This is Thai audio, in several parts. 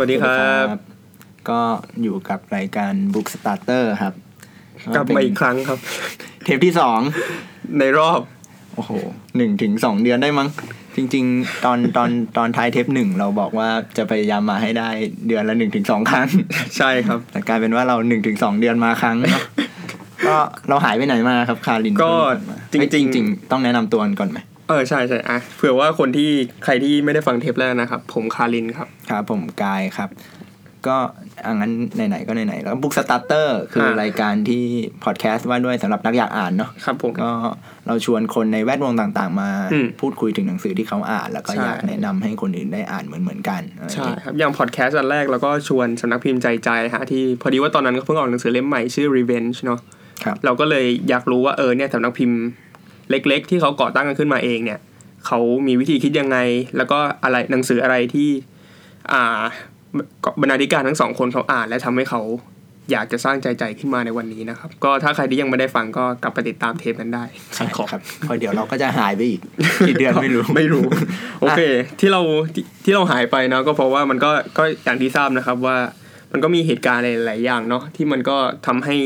สวัสดีครับ ก็อยู่กับรายการ Book Starter ครับ กลับมาอีกครั้งครับ เทปที่สองในรอบ โอ้โหหนึ่งถึงสองเดือนได้มั้ง จริง ๆ ตอนตอนตอนท้ายเทปหนึ่งเราบอกว่าจะพยายามมาให้ได้เดือนละหนึ่งถึงสองครั้ง ใช่ครับ แต่กลายเป็นว่าเราหนึ่งถึงสองเดือนมาครั้งเนอะก็เราหายไปไหนมาครับคารินก็จริงๆเอ้ยจริงๆต้องแนะนำตัวกันก่อนไหม เออใช่ใช่อะเผื่อว่าคนที่ใครที่ไม่ได้ฟังเทปแรกนะครับ ผมคารินครับ ครับ ผมกายครับ ก็อังั้นไหนๆก็ไหนๆแล้ว Book Starter คืออ่ารรายการที่พอดแคสต์ว่าด้วยสำหรับนักอยากอ่านเนาะครับผมก็เราชวนคนในแวดวงต่างๆ มาอืมพูดคุยถึงหนังสือที่เขาอ่าน แล้วก็ใช่อยากแนะนำให้คนอื่นได้อ่านเหมือนเหมือนๆกันอะไรอย่างใช่เงี้ยครับอย่างพอดแคสต์อันแรกเราก็ชวนสำนักพิมพ์ใจใจฮะที่พอดีว่าตอนนั้นก็เพิ่งออกหนังสือเล่มใหม่ชื่อ Revenge เนาะครับเราก็เลยอยากรู้ว่าเออเนี่ยสำนักพิมพ์ เล็ก ๆ ที่เขาก่อตั้งกันขึ้นมาเองเนี่ยเขามีวิธีคิดยังไง แล้วก็อะไรหนังสืออะไรที่อ่าบรรณาธิการทั้งสองคนเขาอ่าน และทำให้เขาอยากจะสร้างใจใจขึ้นมาในวันนี้นะครับ ก็ถ้าใครที่ยังไม่ได้ฟังก็กลับไปติดตามเทปนั้นได้ใช่ขอบครับเพราะเดี๋ยวเราก็จะหายไปอีกกี่เดือนไม่รู้ไม่รู้ โอเค ที่เราที่ที่เราหายไปเนาะก็เพราะว่ามันก็ก็อย่างที่ทราบนะครับว่า มันก็มีเหตุการณ์หลายๆอย่างเนาะที่มันก็ทำให้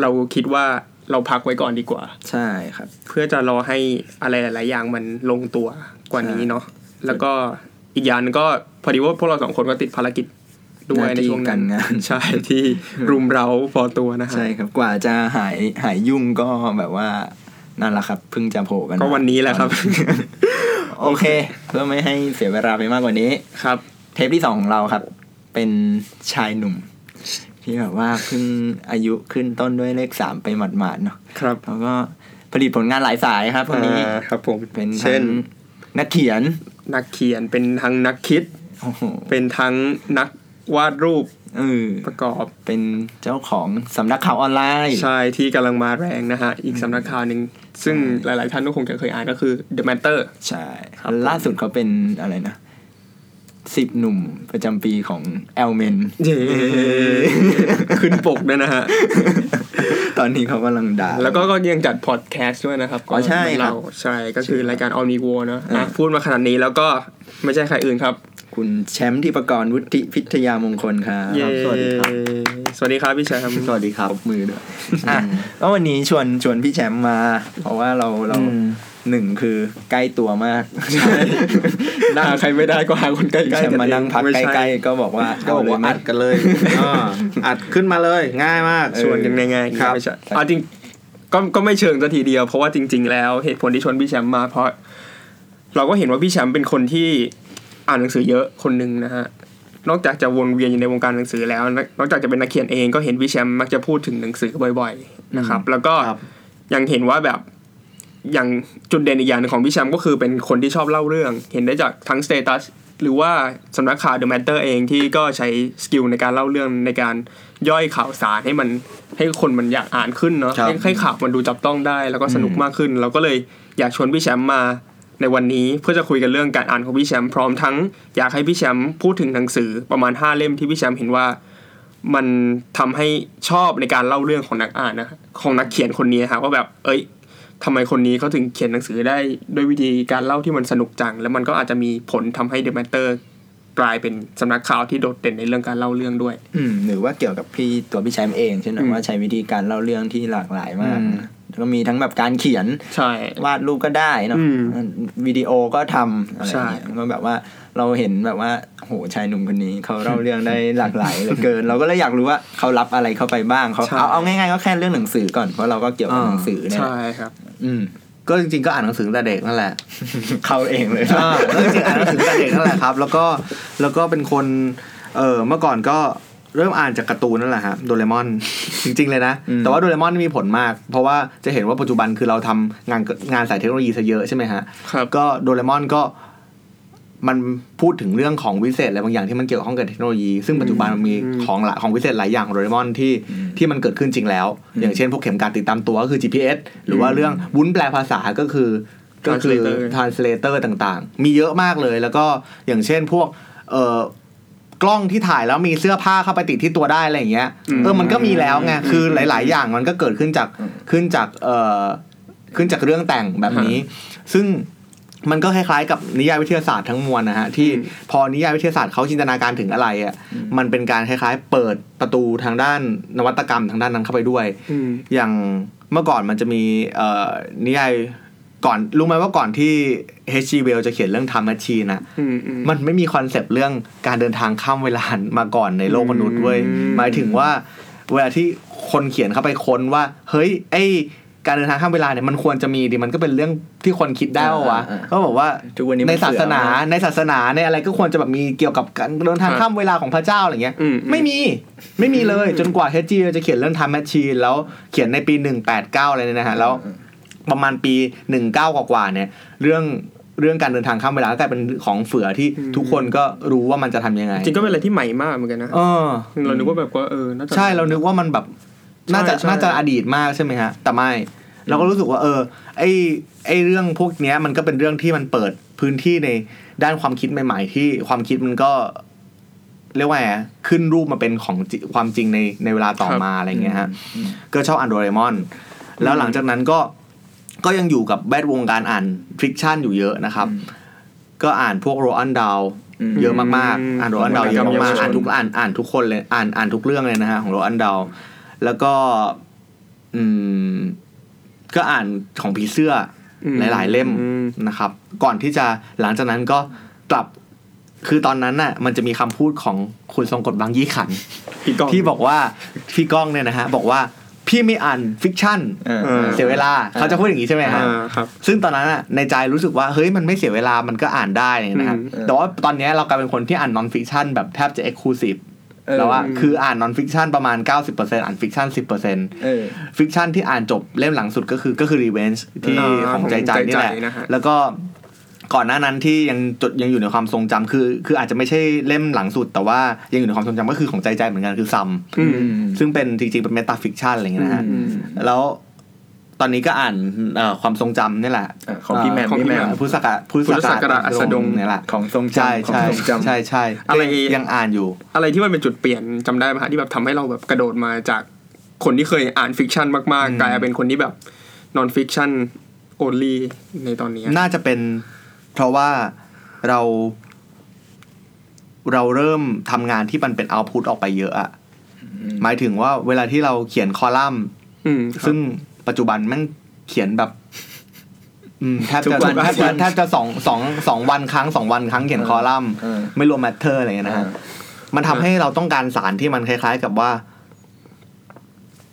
เราคิดว่า เราพักไว้ก่อนดีกว่า ใช่ครับ เพื่อจะรอให้อะไรหลาย ๆ อย่างมันลงตัวกว่านี้เนาะแล้วก็อีกอย่างหนึงก็พอดีว่าพวกเราสองคนก็ติดภารกิจด้วยหน้าในที่ช่วงนั้นการงานใช่ที่รุมเร้าพอตัวนะฮะใช่ครับกว่าจะหายหายยุ่งก็แบบว่านั่นแหละครับเพิ่งจะโผล่กันก็วันนี้แหละครับ โอเค เพื่อไม่ให้เสียเวลาไปมากกว่านี้ครับ เทปที่สองของเราครับ เป็นชายหนุ่ม ที่แบบว่าเพิ่งอายุขึ้นต้นด้วยเลขสามไปหมาดๆเนาะครับแล้วก็ผลิตผลงานหลายสายครับคนนี้อ่าครับผมเป็นเช่นทั้งนักเขียน นักเขียนเป็นทั้งนักคิดโอ้โหเป็นทั้งนักวาดรูปเออประกอบเป็นเจ้าของสำนักข่าวออนไลน์ ใช่ที่กำลังมาแรงนะฮะ อีกสำนักข่าวหนึ่งซึ่งหลาย ๆ ท่านก็คงจะเคยอ่านก็คือ The Matter ใช่ครับล่าสุดเขาเป็นอะไรนะ สิบหนุ่มประจำปีของแอลเมนเย้ขึ้นปกด้วยนะฮะ ตอนนี้เขากำลังด่า แล้วก็ก็ยังจัดพอดแคสต์ด้วยนะครับอ๋อใช่ก็เหมือนครับเราใช่ก็คือรายการออมนิวเนอะอ่าอะพูดมาขนาดนี้แล้วก็ไม่ใช่ใครอื่นครับ คุณแชมป์ที่ประกรณ์วุฒิพิทยามงคลครับเย้สวัสดีครับ สวัสดีครับพี่แชมป์สวัสดีครับปรบมือด้วยอะก็วันนี้ชวนชวนพี่แชมป์มา เพราะว่าเราเราอืมหนึ่งคือใกล้ตัวมากหน้าใครไม่ได้ก็หาคนใกล้พี่ๆแชมกันป์มานั่งพักไม่ใกช่ล้ๆก็บอกว่าก็บอกว่าเาเลยไหมอัดกันเลยอ่าอัดขึ้นมาเลยง่ายมากชวนกันง่ายๆครับไม่ใช่เอาจริงก็ก็ไม่เชิงซะทีเดียวเพราะว่าจริง ๆ แล้วเหตุผลที่ชวนพี่แชมป์มาเพราะ เราก็เห็นว่าพี่แชมป์เป็นคนที่ อ่านหนังสือเยอะคนหนึ่งนะฮะนอกจากจะวนเวียนอยู่ในวงการหนังสือแล้วนนอกจากจะเป็นนักเขียนเองก็เห็นพี่แชมป์มักจะพูดถึงหนังสือบ่อย ๆ นะครับ แล้วก็ครับยังเห็นว่าแบบอย่างจุดเด่นอีกอย่างหนึ่งของพี่แชมป์ก็คือเป็นคนที่ชอบเล่าเรื่อง เห็นได้จากทั้ง status หรือว่าสำนักข่าว The Matter เองที่ก็ใช้ skill ในการเล่าเรื่องในการย่อยข่าวสารให้มันให้คนมันอยากอ่านขึ้นเนาะครับให้ให้ข่าวมันดูจับต้องได้แล้วก็สนุกมากขึ้น เราก็เลยอยากชวนพี่แชมป์มา ในวันนี้เพื่อจะคุยกันเรื่องการอ่านของพี่แชมป์พร้อมทั้งอยากให้พี่แชมป์พูดถึงหนังสือประมาณห้าเล่มที่พี่แชมป์เห็นว่า มันทำให้ชอบในการเล่าเรื่องของนักอ่านนะของนักเขียนคนนี้ครับว่าแบบ เอ้ยทำไมคนนี้เขาถึงเขียนหนังสือได้ด้วยวิธีการเล่าที่มันสนุกจัง แล้วมันก็อาจจะมีผลทำให้เดอะแมตเตอร์ กลายเป็นสำนักข่าวที่โดดเด่นในเรื่องการเล่าเรื่องด้วย อืมหรือว่าเกี่ยวกับพี่ตัวพี่แชมป์เองเช่นแบบอืมว่าใช้วิธีการเล่าเรื่องที่หลากหลายมากอืมแล้วก็มีทั้งแบบการเขียนใช่วาดรูปก็ได้เนาะอืมวิดีโอก็ทำอะไรอย่างเงี้ยใช่ก็แบบว่าเราเห็นแบบว่าโหชายหนุ่มคนนี้เขาเล่าเรื่องได้หลากหลายเหลือเกิน เราก็เลยอยากรู้ว่าเขารับอะไรเข้าไปบ้างเขาเอาเอาง่ายๆก็แค่เรื่องหนังสือก่อนเพราะเราก็เกี่ยวกับหนังสือเนี่ยใช่ครับ อืม ก็จริงๆก็อ่านหนังสือตั้งแต่เด็กนั่นแหละเข้าเองเลยอ่าแล้วจริงๆอ่านหนังสือตั้งแต่เด็กนั่นแหละครับ แล้วก็แล้วก็เป็นคนเออเมื่อก่อนก็เริ่มอ่านจากการ์ตูนนั่นแหละฮะโดเรมอนจริง ๆ เลยนะอืมแต่ว่าโดเรมอนมีผลมาก เพราะว่าจะเห็นว่าปัจจุบันคือเราทำงานงานสายเทคโนโลยีซะเยอะใช่ไหมฮะครับก็โดเรมอนก็ มันพูดถึงเรื่องของวิเศษอะไรบางอย่างที่มันเกี่ยวข้องกับเทคโนโลยี ซึ่งปัจจุบันมันมีอืมของหลายของวิเศษหลายอย่างของโดเรมอนที่ที่มันเกิดขึ้นจริงแล้ว อย่างเช่นพวกเข็มการติดตามตัวก็คือ GPS หรือว่าเรื่องวุ้นแปลภาษาก็คือก็คือ Translator translator ต่างๆ มีเยอะมากเลย แล้วก็อย่างเช่นพวกเอ่อกล้องที่ถ่ายแล้วมีเสื้อผ้าเข้าไปติดที่ตัวได้อะไรอย่างเงี้ยอืมเออมันก็มีแล้วไงคือหลาย ๆ อย่างมันก็เกิดขึ้นจากขึ้นจากเอ่อขึ้นจากเรื่องแต่งแบบนี้ ซึ่ง มันก็คล้ายๆกับนิยายวิทยาศาสตร์ทั้งมวลนะฮะที่อืมพอนิยายวิทยาศาสตร์เขาจินตนาการถึงอะไรอะมันเป็นการคล้ายๆ เปิดประตูทางด้านนวัตกรรมทางด้านนั้นเข้าไปด้วยอืมอย่างเมื่อก่อนมันจะมีเอ่อนิยายก่อนรู้ไหมว่าก่อนที่ H.G. Wells จะเขียนเรื่อง Time Machine นะอืมอืมมันไม่มีคอนเซปต์เรื่องการเดินทางข้ามเวลามาก่อนในโลกมนุษย์เว้ยอืมหมายถึงว่าเวลาที่คนเขียนเข้าไปค้นว่า เฮ้ยไอ การเดินทางข้ามเวลาเนี่ยมันควรจะมีดิมันก็เป็นเรื่องที่คนคิดได้ว่าวะอ่าอ่าก็บอกว่าทุกวันนี้มันในศาสนาเสื่อมแล้วในศาสนาในอะไรก็ควรจะแบบมีเกี่ยวกับการเดินทางครับข้ามเวลาของพระเจ้าอะไรเงี้ยอืมไม่มีไม่มีเลยจนกว่าเฮจีจะเขียนเรื่อง Time Machine แล้วเขียนในปี189อะไรเนี่ยนะฮะแล้วประมาณปี19กว่าๆเนี่ย เรื่องเรื่องการเดินทางข้ามเวลาก็กลายเป็นของเฟือที่อืมทุกคนก็รู้ว่ามันจะทำยังไง จริงก็เป็นอะไรที่ใหม่มากเหมือนกันนะเออเรานึกว่าแบบว่าเออน่าจะใช่เรานึกว่ามันแบบ น่าจะใช่น่าจะอดีตมากใช่ไหมฮะ แต่ไม่เราก็รู้สึกว่าเออ ไอไอเรื่องพวกเนี้ยมันก็เป็นเรื่องที่มันเปิดพื้นที่ในด้านความคิดใหม่ ๆ ที่ความคิดมันก็เรียกว่าไงอะขึ้นรูปมาเป็นของจริความจริงในในเวลาต่อมาอะไรเงี้ยฮะก็ชอบอ่านโดเรมอน แล้วหลังจากนั้นก็ก็ยังอยู่กับแวดวงการอ่านfiction อยู่เยอะนะครับ ก็อ่านพวกโรอัลด์ ดาห์ลอืมเยอะมากๆ อ่านโรอัลด์ ดาห์ลเยอะมากๆอ่านทุกอ่านอ่านทุกคนเลยอ่านอ่านทุกเรื่องเลยนะฮะของโรอัลด์ ดาห์ล แล้วก็ อืม ก็อ่านของผีเสื้ออมหลาย ๆ เล่มอืมนะครับ ก่อนที่จะหลังจากนั้นก็กลับคือตอนนั้นน่ะ มันจะมีคำพูดของคุณทรงกลด บางยี่ขันพี่ก้องที่บอกว่าพี่ก้องเนี่ยนะฮะ บอกว่าพี่ไม่อ่าน fiction เออเออเสียเวลาเขาจะพูดอย่างนี้ใช่ไหมฮะอ่าครับซึ่งตอนนั้นอะในใจรู้สึกว่าเฮ้ยมันไม่เสียเวลามันก็อ่านได้นะครับอืมแต่ว่าตอนเนี้ยเรากลายเป็นคนที่อ่าน non-fiction แบบแทบจะ exclusive เออ แล้วว่าอืมคืออ่าน non-fiction ประมาณ 90%อ่าน fiction 10%เออ fiction ที่อ่านจบเล่มหลังสุดก็คือก็คือ Revenge ที่อ่าของไจไจนี่แหละของใจใจนะฮะแล้วก็ก่อนหน้านั้นที่ยังจดยังอยู่ในความทรงจำคือ คืออาจจะไม่ใช่เล่มหลังสุด แต่ว่ายังอยู่ในความทรงจำก็คือของไจไจเหมือนกันคือ Sum อืมซึ่งเป็นจริงๆเป็น metafiction อะไรอย่างเงี้ยนะฮะอืมแล้ว ตอนนี้ก็อ่านเอ่อความทรงจำนี่แหละอะของพี่แหม่มของพี่พี่แหม่มแหม่พุทธศักราชพุทธพุทธศักราชอัสดงเนี่ยแหละของทรงจำใช่ของใช่ทรงจำใช่ใช่อะไรยังอ่านอยู่ อะไรที่มันเป็นจุดเปลี่ยนจำได้ไหมฮะที่แบบทำให้เราแบบกระโดดมาจากคนที่เคยอ่าน fiction มากอืมๆกลายเป็นคนที่แบบ non-fiction only ในตอนนี้ น่าจะเป็นเพราะว่าเรา เราเริ่มทำงานที่มันเป็น output ออกไปเยอะอะหมายถึงว่าเวลาที่เราเขียนคอลัมน์อืมซึ่ง ปัจจุบันแม่งเขียนแบบอืมแทบจะทุกวันแทบจะแทบจะสองสองสองวันครั้งสองวันครั้งเขียนคอลัมน์เออไม่รวม Matter อะไรเงี้ยนะฮะมันทำให้เราต้องการสารที่มันคล้าย ๆ กับว่า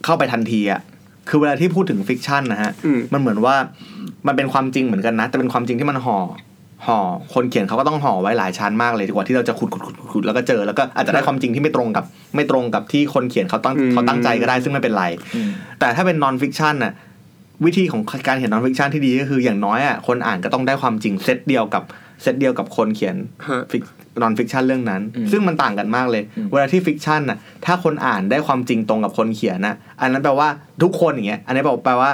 เข้าไปทันทีอะคือเวลาที่พูดถึง fiction นะฮะอืมมันเหมือนว่ามันเป็นความจริงเหมือนกันนะ แต่เป็นความจริงที่มันห่อ ห่อคนเขียนเขาก็ต้องห่อไว้หลายชั้นมากเลยกว่าที่เราจะขุดขุดขุดขุดแล้วก็เจอแล้วก็อาจจะได้ความจริงที่ไม่ตรงกับ ไม่ตรงกับที่คนเขียนเขาตั้งอืมเขาตั้งใจก็ได้ซึ่งไม่เป็นไรอืมแต่ถ้าเป็น non-fiction น่ะวิธีของการเขียน non-fiction ที่ดีก็คืออย่างน้อยอะคนอ่านก็ต้องได้ความจริงเซตเดียวกับเซตเดียวกับคนเขียนฮะ fic- non-fiction เรื่องนั้นอืมซึ่งมันต่างกันมากเลยอืมเวลาที่ fiction น่ะถ้าคนอ่านได้ความจริงตรงกับคนเขียนน่ะอันนั้นแปลว่าทุกคนอย่างเงี้ยอันนี้แปลว่า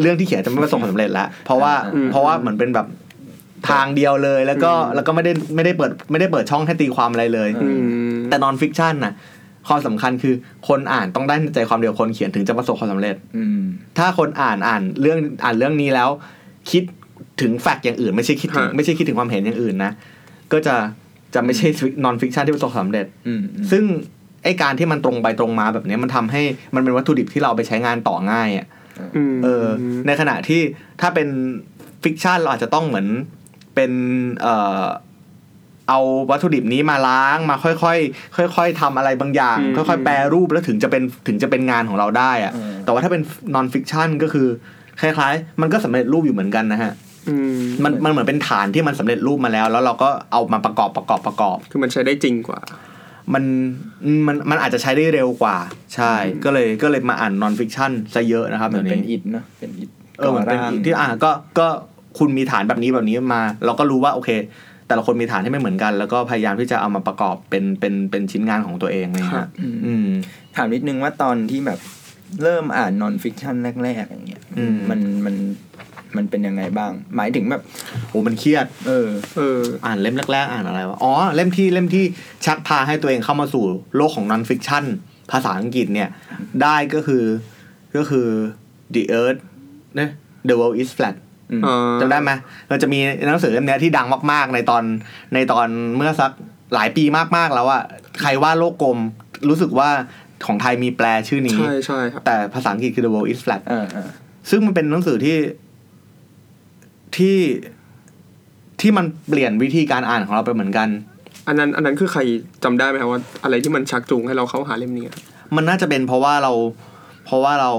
เรื่องที่เขียนจะไม่ประสบความสำเร็จแล้วเพราะว่าอืมเพราะว่าเหมือนเป็นแบบ ทางเดียวเลย แล้วก็อืมแล้วก็ไม่ได้ไม่ได้เปิดไม่ได้เปิดช่องให้ตีความอะไรเลยอืมแต่ non-fiction น่ะความสำคัญคือคนอ่านต้องได้ใจความเดียวคนเขียนถึงจะประสบความสำเร็จอืมถ้าคนอ่านอ่านเรื่องอ่านเรื่องนี้แล้ว คิดถึง fact อย่างอื่น ไม่ใช่คิดถึงฮะไม่ใช่คิดถึงความเห็นอย่างอื่นนะก็จะจะไม่ใช่ non-fiction ที่ประสบความสำเร็จอืมซึ่งไอการที่มันตรงไปตรงมาแบบเนี้ยมันทำให้มันเป็นวัตถุดิบที่เราไปใช้งานต่อง่ายอะอืมเออ ในขณะที่ถ้าเป็น fiction เราอาจจะต้องเหมือน เป็นเอ่อเอาวัตถุดิบนี้มาล้างมาค่อยๆค่อย ๆทำอะไรบางอย่างอืมค่อยๆ แปรรูปแล้วถึงจะเป็นถึงจะเป็นงานของเราได้อะอืมแต่ว่าถ้าเป็น non-fiction ก็คือคล้ายๆ มันก็สำเร็จรูปอยู่เหมือนกันนะฮะอืมมันมันเหมือนเป็นฐานที่มันสำเร็จรูปมาแล้ว แล้วเราก็เอามาประกอบประกอบประกอบ คือมันใช้ได้จริงกว่า มันมันมันอาจจะใช้ได้เร็วกว่า ใช่ ก็เลยก็เลยมาอ่าน non-fiction ซะเยอะนะครับเหมือนเดี๋ยวเป็นอิฐเนอะเป็นอิฐเออเหมือนเป็นก่ร่างที่อ่าก็ก็ คุณมีฐานแบบนี้แบบนี้มา เราก็รู้ว่าโอเค แต่ละคนมีฐานที่ไม่เหมือนกัน แล้วก็พยายามที่จะเอามาประกอบเป็นเป็นเป็นชิ้นงานของตัวเองเลยครัฮะบอืมถามนิดนึงว่าตอนที่แบบเริ่มอ่าน non-fiction แรกๆอย่างเงี้ยอืมมันมันมันเป็นยังไงบ้าง หมายถึงแบบโอ้มันเครียด เออ เออ อ่านเล่มแรกๆ อ่านอะไรวะ อ๋อ เล่มที่เล่มที่ชักพาให้ตัวเองเข้ามาสู่โลกของนอนฟิกชันภาษาอังกฤษเนี่ย ได้ก็คือก็คือ the earth เนี่ย the world is flat อ่า จำได้ไหมเราจะมีหนังสือเล่มเนี้ยที่ดังมาก ๆ ในตอนในตอนเมื่อสักหลายปีมากๆแล้วอะใครว่าโลกกลมรู้สึกว่าของไทยมีแปลชื่อนี้ ใช่ใช่ครับแต่ภาษาอังกฤษคือ the world is flat เออเออซึ่งมันเป็นหนังสือที่ที่ที่มันเปลี่ยนวิธีการอ่านของเราไปเหมือนกัน อันนั้นอันนั้นคือใครจำได้ไหมครับว่าอะไรที่มันชักจูงให้เราเข้าหาเล่มนี้ครับมันน่าจะเป็นเพราะว่าเรา เพราะว่าเรา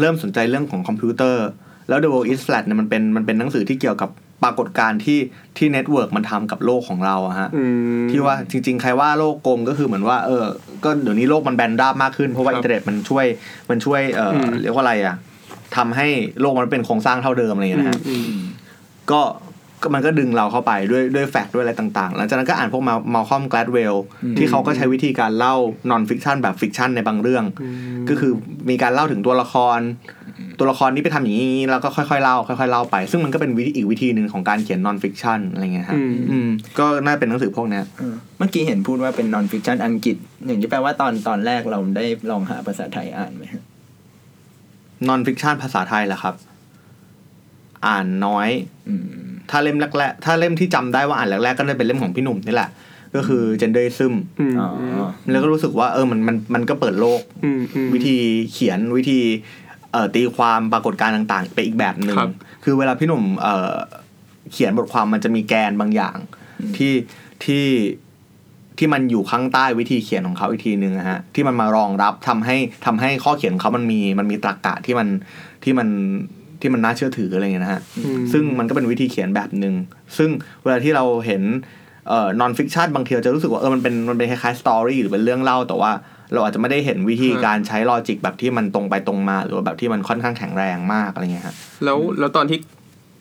เริ่มสนใจเรื่องของคอมพิวเตอร์ แล้ว The World is Flat เนี่ยมันเป็นมันเป็นหนังสือที่เกี่ยวกับปรากฏการณ์ที่ที่ network มันทำกับโลกของเราอะฮะอืมที่ว่าจริง ๆ ใครว่าโลกกลมก็คือเหมือนว่าเออก็เดี๋ยวนี้โลกมันแบนราบมากขึ้น เพราะว่าครับอินเทอร์เน็ตมันช่วยมันช่วยเอ่ออืมเรียกว่าอะไรอะทำให้โลกมันเป็นโครงสร้างเท่าเดิมอะไรอย่างเงี้ยนะฮะอืมก็ก็มันก็ดึงเราเข้าไปด้วยด้วย fact ด้วยอะไรต่างๆ หลังจากนั้นก็อ่านพวก Mal- Malcolm Gladwell ที่เขาก็ใช้วิธีการเล่า non-fiction แบบ fiction ในบางเรื่อง ก็คือมีการเล่าถึงตัวละคร ตัวละครนี้ไปทำอย่างนี้แล้วก็ค่อยๆเล่าค่อยๆเล่าไป ซึ่งมันก็เป็นวิธีอีกวิธีหนึ่งของการเขียน non-fiction อะไรเงี้ยฮะอืมอืมก็น่าเป็นหนังสือพวกเนี้ยเออเมื่อกี้เห็นพูดว่าเป็น non fiction อังกฤษอย่างนี้แปลว่าตอนตอนแรกเราได้ลองหาภาษาไทยอ่านไหมฮะนอนฟิกชันภาษาไทยแหละครับ อ่านน้อยอืมถ้าเล่มแรกๆถ้าเล่มที่จำได้ว่าอ่านแรกๆก็ได้เป็นเล่มของพี่หนุ่มนี่แหละก็คือ genderism อืมอ๋อแล้วก็รู้สึกว่าเออมันมันมันก็เปิดโลกอืมอืมวิธีเขียนวิธีเอ่อ ตีความปรากฏการณ์ต่าง ๆ ไปอีกแบบหนึ่งครับคือเวลาพี่หนุ่มเอ่อเขียนบทความมันจะมีแกนบางอย่างที่ที่ที่มันอยู่ข้างใต้วิธีเขียนของเขาอีกทีหนึ่งนะฮะที่มันมารองรับทำให้ทำให้ข้อเขียนของเขามันมีมันมีตรรกะที่มันที่มันที่มันน่าเชื่อถืออะไรอย่างเงี้ยนะฮะอืมซึ่งมันก็เป็นวิธีเขียนแบบหนึ่งซึ่งเวลาที่เราเห็นเอ่อ non-fiction บางทีเราจะรู้สึกว่าเออมันเป็นมันเป็นคล้ายๆ story หรือเป็นเรื่องเล่าแต่ว่า เราอาจจะไม่ได้เห็นวิธีการใช้ logic แบบที่มันตรงไปตรงมา หรือว่าแบบที่มันค่อนข้างแข็งแรงมากอะไรเงี้ยฮะแล้วแล้วตอนที่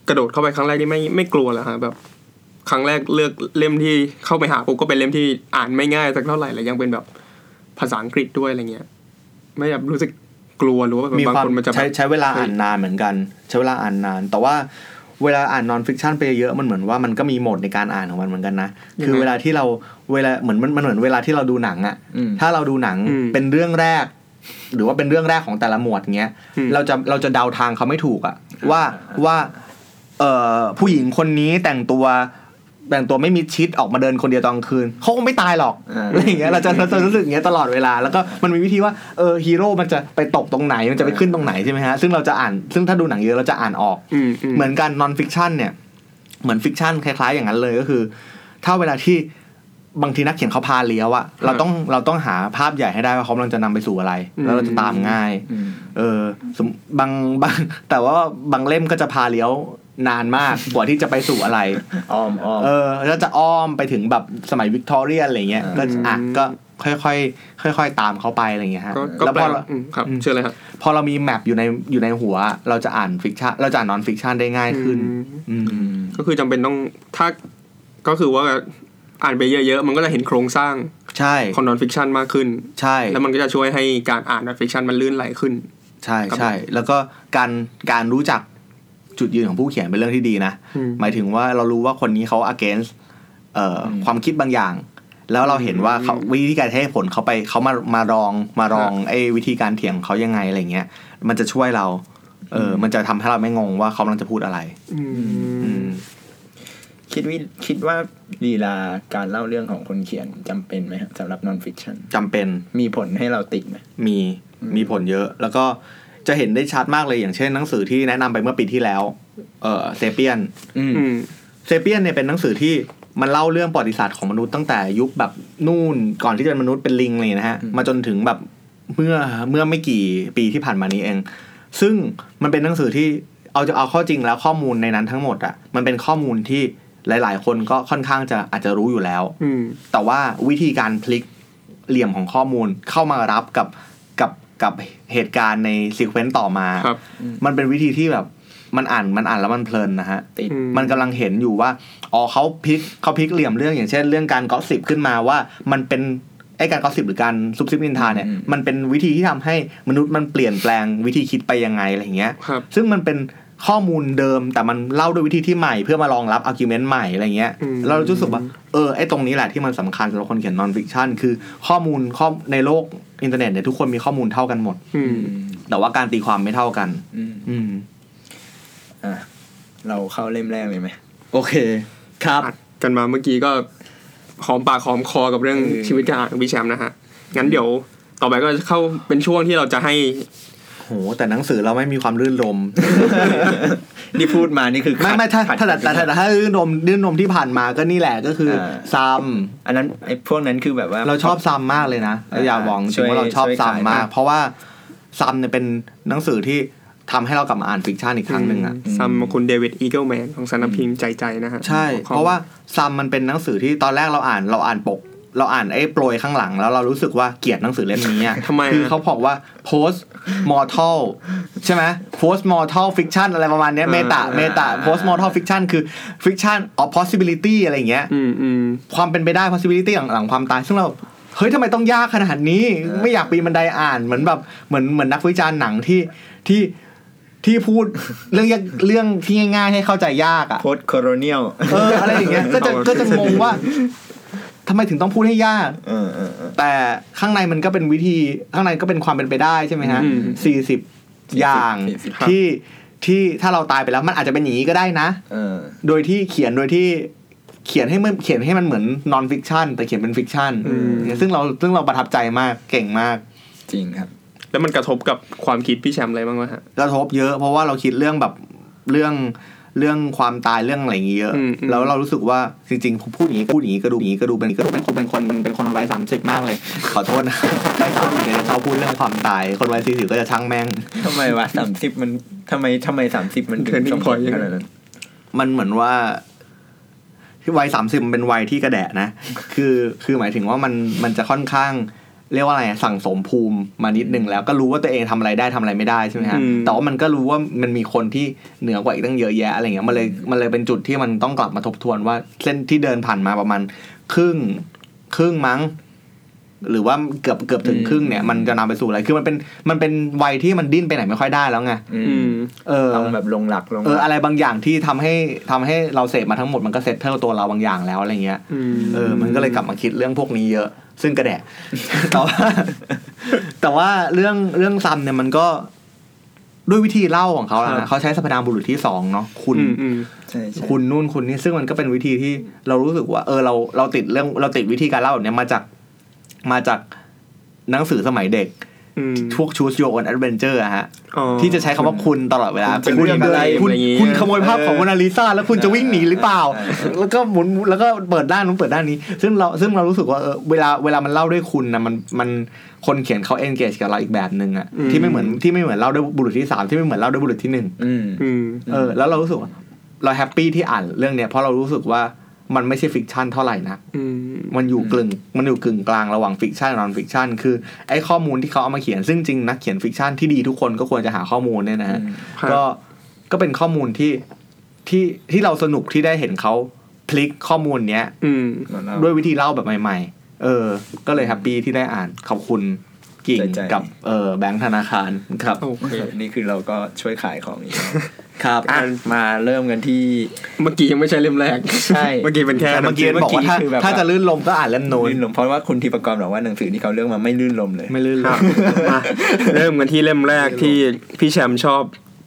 กระโดดเข้าไปครั้งแรกนี่ไม่ไม่กลัวเหรอฮะแบบครั้งแรกเลือกเล่มที่เข้าไปหาปุ๊บก็เป็นเล่มที่อ่านไม่ง่ายสักเท่าไหร่แล้วยังเป็นแบบภาษาอังกฤษด้วยอะไรเงี้ย ไม่แบบรู้สึกกลัวหรือว่าแบบมีบางความคนมันจะแบบใช้ใช้เวลาอ่านนานเหมือนกัน ใช้เวลาอ่านนาน แต่ว่าเวลาอ่านนอนฟิกชันไปเยอะมันเหมือนว่ามันก็มีโหมดในการอ่านของมันเหมือนกันนะ คือเวลาที่เรา เวลาเหมือนมันมันเหมือนเวลาที่เราดูหนังอะอืมถ้าเราดูหนังอืมเป็นเรื่องแรก หรือว่าเป็นเรื่องแรกของแต่ละหมวดเงี้ยอืมเราจะเราจะเดาทางเขาไม่ถูกอะว่าว่าเอ่อผู้หญิงคนนี้แต่งตัวแต่งตัวไม่มิดชิดออกมาเดินคนเดียวตอนกลางคืนเขาคงไม่ตายหรอกอ่าอะไรอย่างเงี้ยเราจะเราจะรู้สึกอย่างเงี้ยตลอดเวลาแล้วก็มันมีวิธีว่าเออฮีโร่มันจะไปตกตรงไหนมันจะไปขึ้นตรงไหนใช่ไหมฮะซึ่งเราจะอ่านซึ่งถ้าดูหนังเยอะเราจะอ่านออกอืมอืมเหมือนกัน non-fiction เนี่ยเหมือน fiction คล้ายๆอย่างนั้นเลยก็คือ ถ้าเวลาที่ บางทีนักเขียนเขาพาเลี้ยวอะเราต้องเราต้องหาภาพใหญ่ให้ได้ว่าเขากำลังจะนำไปสู่อะไร แล้วเราจะตามง่ายอืมเออสมบางบางแต่ว่าบางเล่มก็จะพาเลี้ยวนานมากกว่าที่จะไปสู่อะไรอ้อมอ้อมเออแล้วจะอ้อมไปถึงแบบสมัยวิกตอเรียนอะไรเงี้ยอืมก็อะก็ค่อยๆค่อย ๆ ตามเขาไปอะไรเงี้ยฮะก็ก็แล้วแต่พอเราอืมครับอืมเชื่อเลยครับพอเรามี map อยู่ในอยู่ในหัว เราจะอ่าน fiction เราจะอ่าน non-fiction ได้ง่ายขึ้นอืมอืมก็คือจำเป็นต้องถ้าก็คือว่า อ่านไปเยอะๆ มันก็จะเห็นโครงสร้างใช่ของ nonfiction มากขึ้น ใช่ แล้วมันก็จะช่วยให้การอ่าน nonfiction มันลื่นไหลขึ้น ใช่ครับใช่ แล้วก็การการรู้จักจุดยืนของผู้เขียนเป็นเรื่องที่ดีนะอืมหมายถึงว่าเรารู้ว่าคนนี้เขา against เอ่ออมความคิดบางอย่าง แล้วเราเห็นว่าเขาวิธีการให้เหตุผลเขาไปเขามามารองมารองไอ้วิธีการเถียงของเขายังไงอะไรเงี้ย มันจะช่วยเรา เออ มันจะทำให้เราไม่งงว่าเขากำลังจะพูดอะไร อืมอืม คิดวิคิดว่าลีลาการเล่าเรื่องของคนเขียนจำเป็นไหมครับสำหรับ non fiction จำเป็นมีผลให้เราติดไหมมีมีผลเยอะ แล้วก็จะเห็นได้ชัดมากเลยอย่างเช่นหนังสือที่แนะนำไปเมื่อปีที่แล้ว เออเซเปียนอืมอืมเซเปียนเนี่ยเป็นหนังสือที่มันเล่าเรื่องประวัติศาสตร์ของมนุษย์ตั้งแต่ยุคแบบนู่นก่อนที่จะเป็นมนุษย์เป็นลิงเลยนะฮะอืมมาจนถึงแบบเมื่อเมื่อไม่กี่ปีที่ผ่านมานี้เอง ซึ่งมันเป็นหนังสือที่เอาจะเอาเข้อจริงแล้วข้อมูลในนั้นทั้งหมดอะมันเป็นข้อมูลที่ หลาย ๆ คนก็ค่อนข้างจะอาจจะรู้อยู่แล้วอืมแต่ว่าวิธีการพลิกเหลี่ยมของข้อมูลเข้ามารับกับกับกับเหตุการณ์ในซีเควนต์ต่อมาครับมันเป็นวิธีที่แบบมันอ่านมันอ่านแล้วมันเพลินนะฮะติดอืมมันกำลังเห็นอยู่ว่า อ๋อเขาพลิกเขาพลิกเหลี่ยมเรื่องอย่างเช่น เรื่องการกอสซิบขึ้นมาว่ามันเป็นไอ้การ gossip หรือการซุบซิบนินทาเนี่ยอืมมันเป็นวิธีที่ทำให้มนุษย์มันเปลี่ยนแปลงวิธีคิดไปยังไงอะไรอย่างเงี้ยครับซึ่งมันเป็น ข้อมูลเดิมแต่มันเล่าด้วยวิธีที่ใหม่เพื่อมารองรับ argument ใหม่อะไรเงี้ยอืมเรารู้สึกว่าเออไอ้ตรงนี้แหละที่มันสำคัญสำหรับคนเขียน nonfiction คือข้อมูลข้อในโลกอินเทอร์เน็ตเนี่ยทุกคนมีข้อมูลเท่ากันหมด อืมแต่ว่าการตีความไม่เท่ากันอืมอืมอะเราเข้าเล่มแรกเลยไหมโอเค ครับอัดกันมาเมื่อกี้ก็หอมปากหอมคอกับเรื่องเออชีวิตการอ่านของพี่แชมป์นะฮะงั้นเดี๋ยวต่อไปก็จะเข้าเป็นช่วงที่เราจะให้ โหแต่หนังสือเราไม่มีความรื่นรมนี่พูดมานี่คือไม่ขัดไม่ถ้าขัดถ้าแต่แต่แต่แต่ถ้ารื่นรมรื่นรมที่ผ่านมาก็นี่แหละก็คืออ่าซัมอันนั้นไอ้พวกนั้นคือแบบว่า เราชอบซัมมากเลยนะอ่าอย่าหวังจช่ริวยงว่าเราชอบช่วยซัมขายมากมาก เพราะว่าซัมเนี่ยเป็นหนังสือที่ทำให้เรากลับมาอ่าน fiction อีกครั้งหนึ่งอะ Sum คุณ David Eagleman ของสำนักพิมพ์ไจไจนะฮะใช่ของเพราะว่า Sum มันเป็นหนังสือที่ตอนแรกเราอ่านเราอ่านปก เราอ่านไอ้โปรยข้างหลังแล้วเรารู้สึกว่าเกลียดหนังสือเล่มนี้อะทำไมคืออะเขาบอกว่า post mortal ใช่ไหม post mortal fiction อะไรประมาณเนี้ย meta meta post mortal fiction คือ fiction of possibility อะไรอย่างเงี้ยอืมอืมความเป็นไปได้ possibility หลังหลังความตายซึ่งเราเฮ้ยทำไมต้องยากขนาดนี้ ไม่อยากปีนบันไดอ่านเหมือนแบบเหมือนเหมือนนักวิจารณ์หนังที่ที่ที่พูดเรื่องยากเรื่องที่ง่าย ๆ ให้เข้าใจยากอะโพสโคโรเนียลเอออะไรอย่างเงี้ยก็จะก็จะงงว่า ทำไมถึงต้องพูดให้ยากเออเออเออแต่ข้างในมันก็เป็นวิธีข้างในก็เป็นความเป็นไปได้ใช่ไหมฮะอืมสี่สิบอย่าง40ที่ที่ถ้าเราตายไปแล้วมันอาจจะเป็นอย่างนี้ก็ได้นะเออโดยที่เขียนโดยที่เขียนให้มันเขียนให้มันเหมือนnonfiction แต่เขียนเป็น fiction อืมซึ่งเราซึ่งเราประทับใจมากเก่งมาก จริงครับ แล้วมันกระทบกับความคิดพี่แชมป์อะไรบ้างวะฮะกระทบเยอะเพราะว่าเราคิดเรื่องแบบเรื่อง เรื่องความตายเรื่องอะไรอย่างเงี้ยเยอะอืมอืมแล้วเรารู้สึกว่าจริงๆพูดอย่างนี้พูดอย่างนี้ก็ดูอย่างนี้ก็ดูเป็นก็ดูเป็นคนเป็นคนเป็นคนวัยสามสิบมากเลย ขอโทษนะวัยสามสิบเนี่ยชอบพูดเรื่องความตาย คนวัยสี่สิบก็จะช่างแม่งทำไมวะสามสิบมันทำไมทำไมสามสิบมันถึง turning point ส่งผล ยังไงขนาดนั้นมันเหมือนว่าที่วัยสามสิบมันเป็นวัยที่กระแดะนะ คือคือหมายถึงว่ามันมันจะค่อนข้าง เรียกว่าอะไรอะสั่งสมภูมิมานิดนึงแล้วก็รู้ว่าตัวเองทำอะไรได้ทำอะไรไม่ได้ใช่ไหมฮะอืมแต่ว่ามันก็รู้ว่ามันมีคนที่เหนือกว่าอีกตั้งเยอะแยะอะไรเงี้ยมันเลยมันเลยเป็นจุดที่มันต้องกลับมาทบทวนว่าเส้นที่เดินผ่านมาประมาณครึ่งครึ่งมั้ง หรือว่าเกือบเกือบถึงครึ่งเนี่ยมันจะนำไปสู่อะไรคือมันเป็นมันเป็นวัยที่มันดิ้นไปไหนไม่ค่อยได้แล้วไงอือืมมเออต้องแบบลงหลักลงหลักเอออะไรบางอย่างที่ทำให้ทำให้เราเสพมาทั้งหมดมันก็ settle ตัวเราบางอย่างแล้วอะไรเงี้ยอืมเออมันก็เลยกลับมาคิดเรื่องพวกนี้เยอะ ซึ่งกระแดะแต่ว่าแต่ว่าเรื่องเรื่อง Sum เนี่ยมันก็ด้วยวิธีเล่าของเขาอะนะครับเขาใช้สรรพนามบุรุษที่สองเนาะคุณอืมอืมใช่ใช่คุณนู่นคุณนี่ซึ่งมันก็เป็นวิธีที่เรารู้สึกว่า เออเราเราติดเรื่องเราติดวิธีการเล่าแบบเนี้ยมาจากมาจากหนังสือสมัยเด็ก อืมพวก choose your own adventure อะฮะอ๋อที่จะใช้คำว่าคุณตลอดเวลาเป็นคุณเรื่องเดินอะไรคุณอะไรอย่างเงี้ยคุณขโมยภาพของโมนาลิซาแล้วคุณจะวิ่งหนีหรือเปล่าเออแล้วก็หมุนแล้วก็เปิดด้านนู้นเปิดด้านนี้ ซึ่งเราซึ่งเรารู้สึกว่าเออเวลาเวลามันเล่าด้วยคุณนะมันมันคนเขียนเขา engage กับเราอีกแบบหนึ่งอะอืมที่ไม่เหมือนที่ไม่เหมือนเล่าด้วยบุรุษที่สามที่ไม่เหมือนเล่าด้วยบุรุษที่หนึ่งอืมอืมเออแล้วเรารู้สึกว่าเรา happy ที่อ่านเรื่องเนี้ยเพราะเรารู้สึกว่า มันไม่ใช่ fiction เท่าไหร่นะอืมมันอยู่กึ่งมันอยู่กึ่งกลางระหว่าง fiction กับ nonfiction คือไอ้ข้อมูลที่เขาเอามาเขียนซึ่งจริงนักเขียน fiction ที่ดีทุกคนก็ควรจะหาข้อมูลเนี่ยนะฮะครับก็ก็เป็นข้อมูลที่ที่ที่เราสนุกที่ได้เห็นเขาพลิกข้อมูลเนี้ย อืมด้วยวิธีเล่าแบบใหม่ ๆ เออ ก็เลย happy ที่ได้อ่านขอบคุณกิ่งใจๆกับเออแบงค์ธนาคารครับโอเคนี่คือเราก็ช่วยขายของอีก ครับอะมาเริ่มกันที่เมื่อกี้ยังไม่ใช่เล่มแรกใช่เมื่อกี้เป็นแค่แต่เมื่อกี้บอกว่าถ้าคือแบบถ้าจะลื่นลมก็อ่านเล่มโน้นลื่นลมเพราะว่าคุณทีประกรณ์บอกว่าหนังสือที่เขาเลือกมาไม่ลื่นลมเลย ไม่ลื่นลครัมบมาเริ่มกันที่เล่มแรกที่พี่แชมป์ชอบ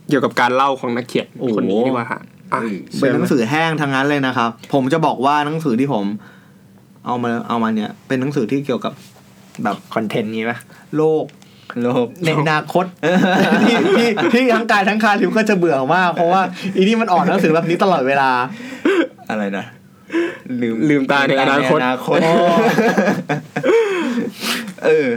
เกี่ยวกับการเล่าของนักเขียนโอ้โหคนนี้ดีกว่าฮะอะเป็นหนังสือแห้งทั้งนั้นเลยนะครับ ผมจะบอกว่าหนังสือที่ผม เอามาเอามาเนี่ย เป็นหนังสือที่เกี่ยวกับแบบคอนเทนต์นี้ปะโลก โลกในอนาคตที่ที่ที่ทั้งกายทั้งคาทิวก็จะเบื่อมากเพราะว่าอีนี่มันอ่อนหนังสือแบบนี้ตลอดเวลา อะไรนะลืมลืมตาในอนาคตลืมตใอนาคตเออ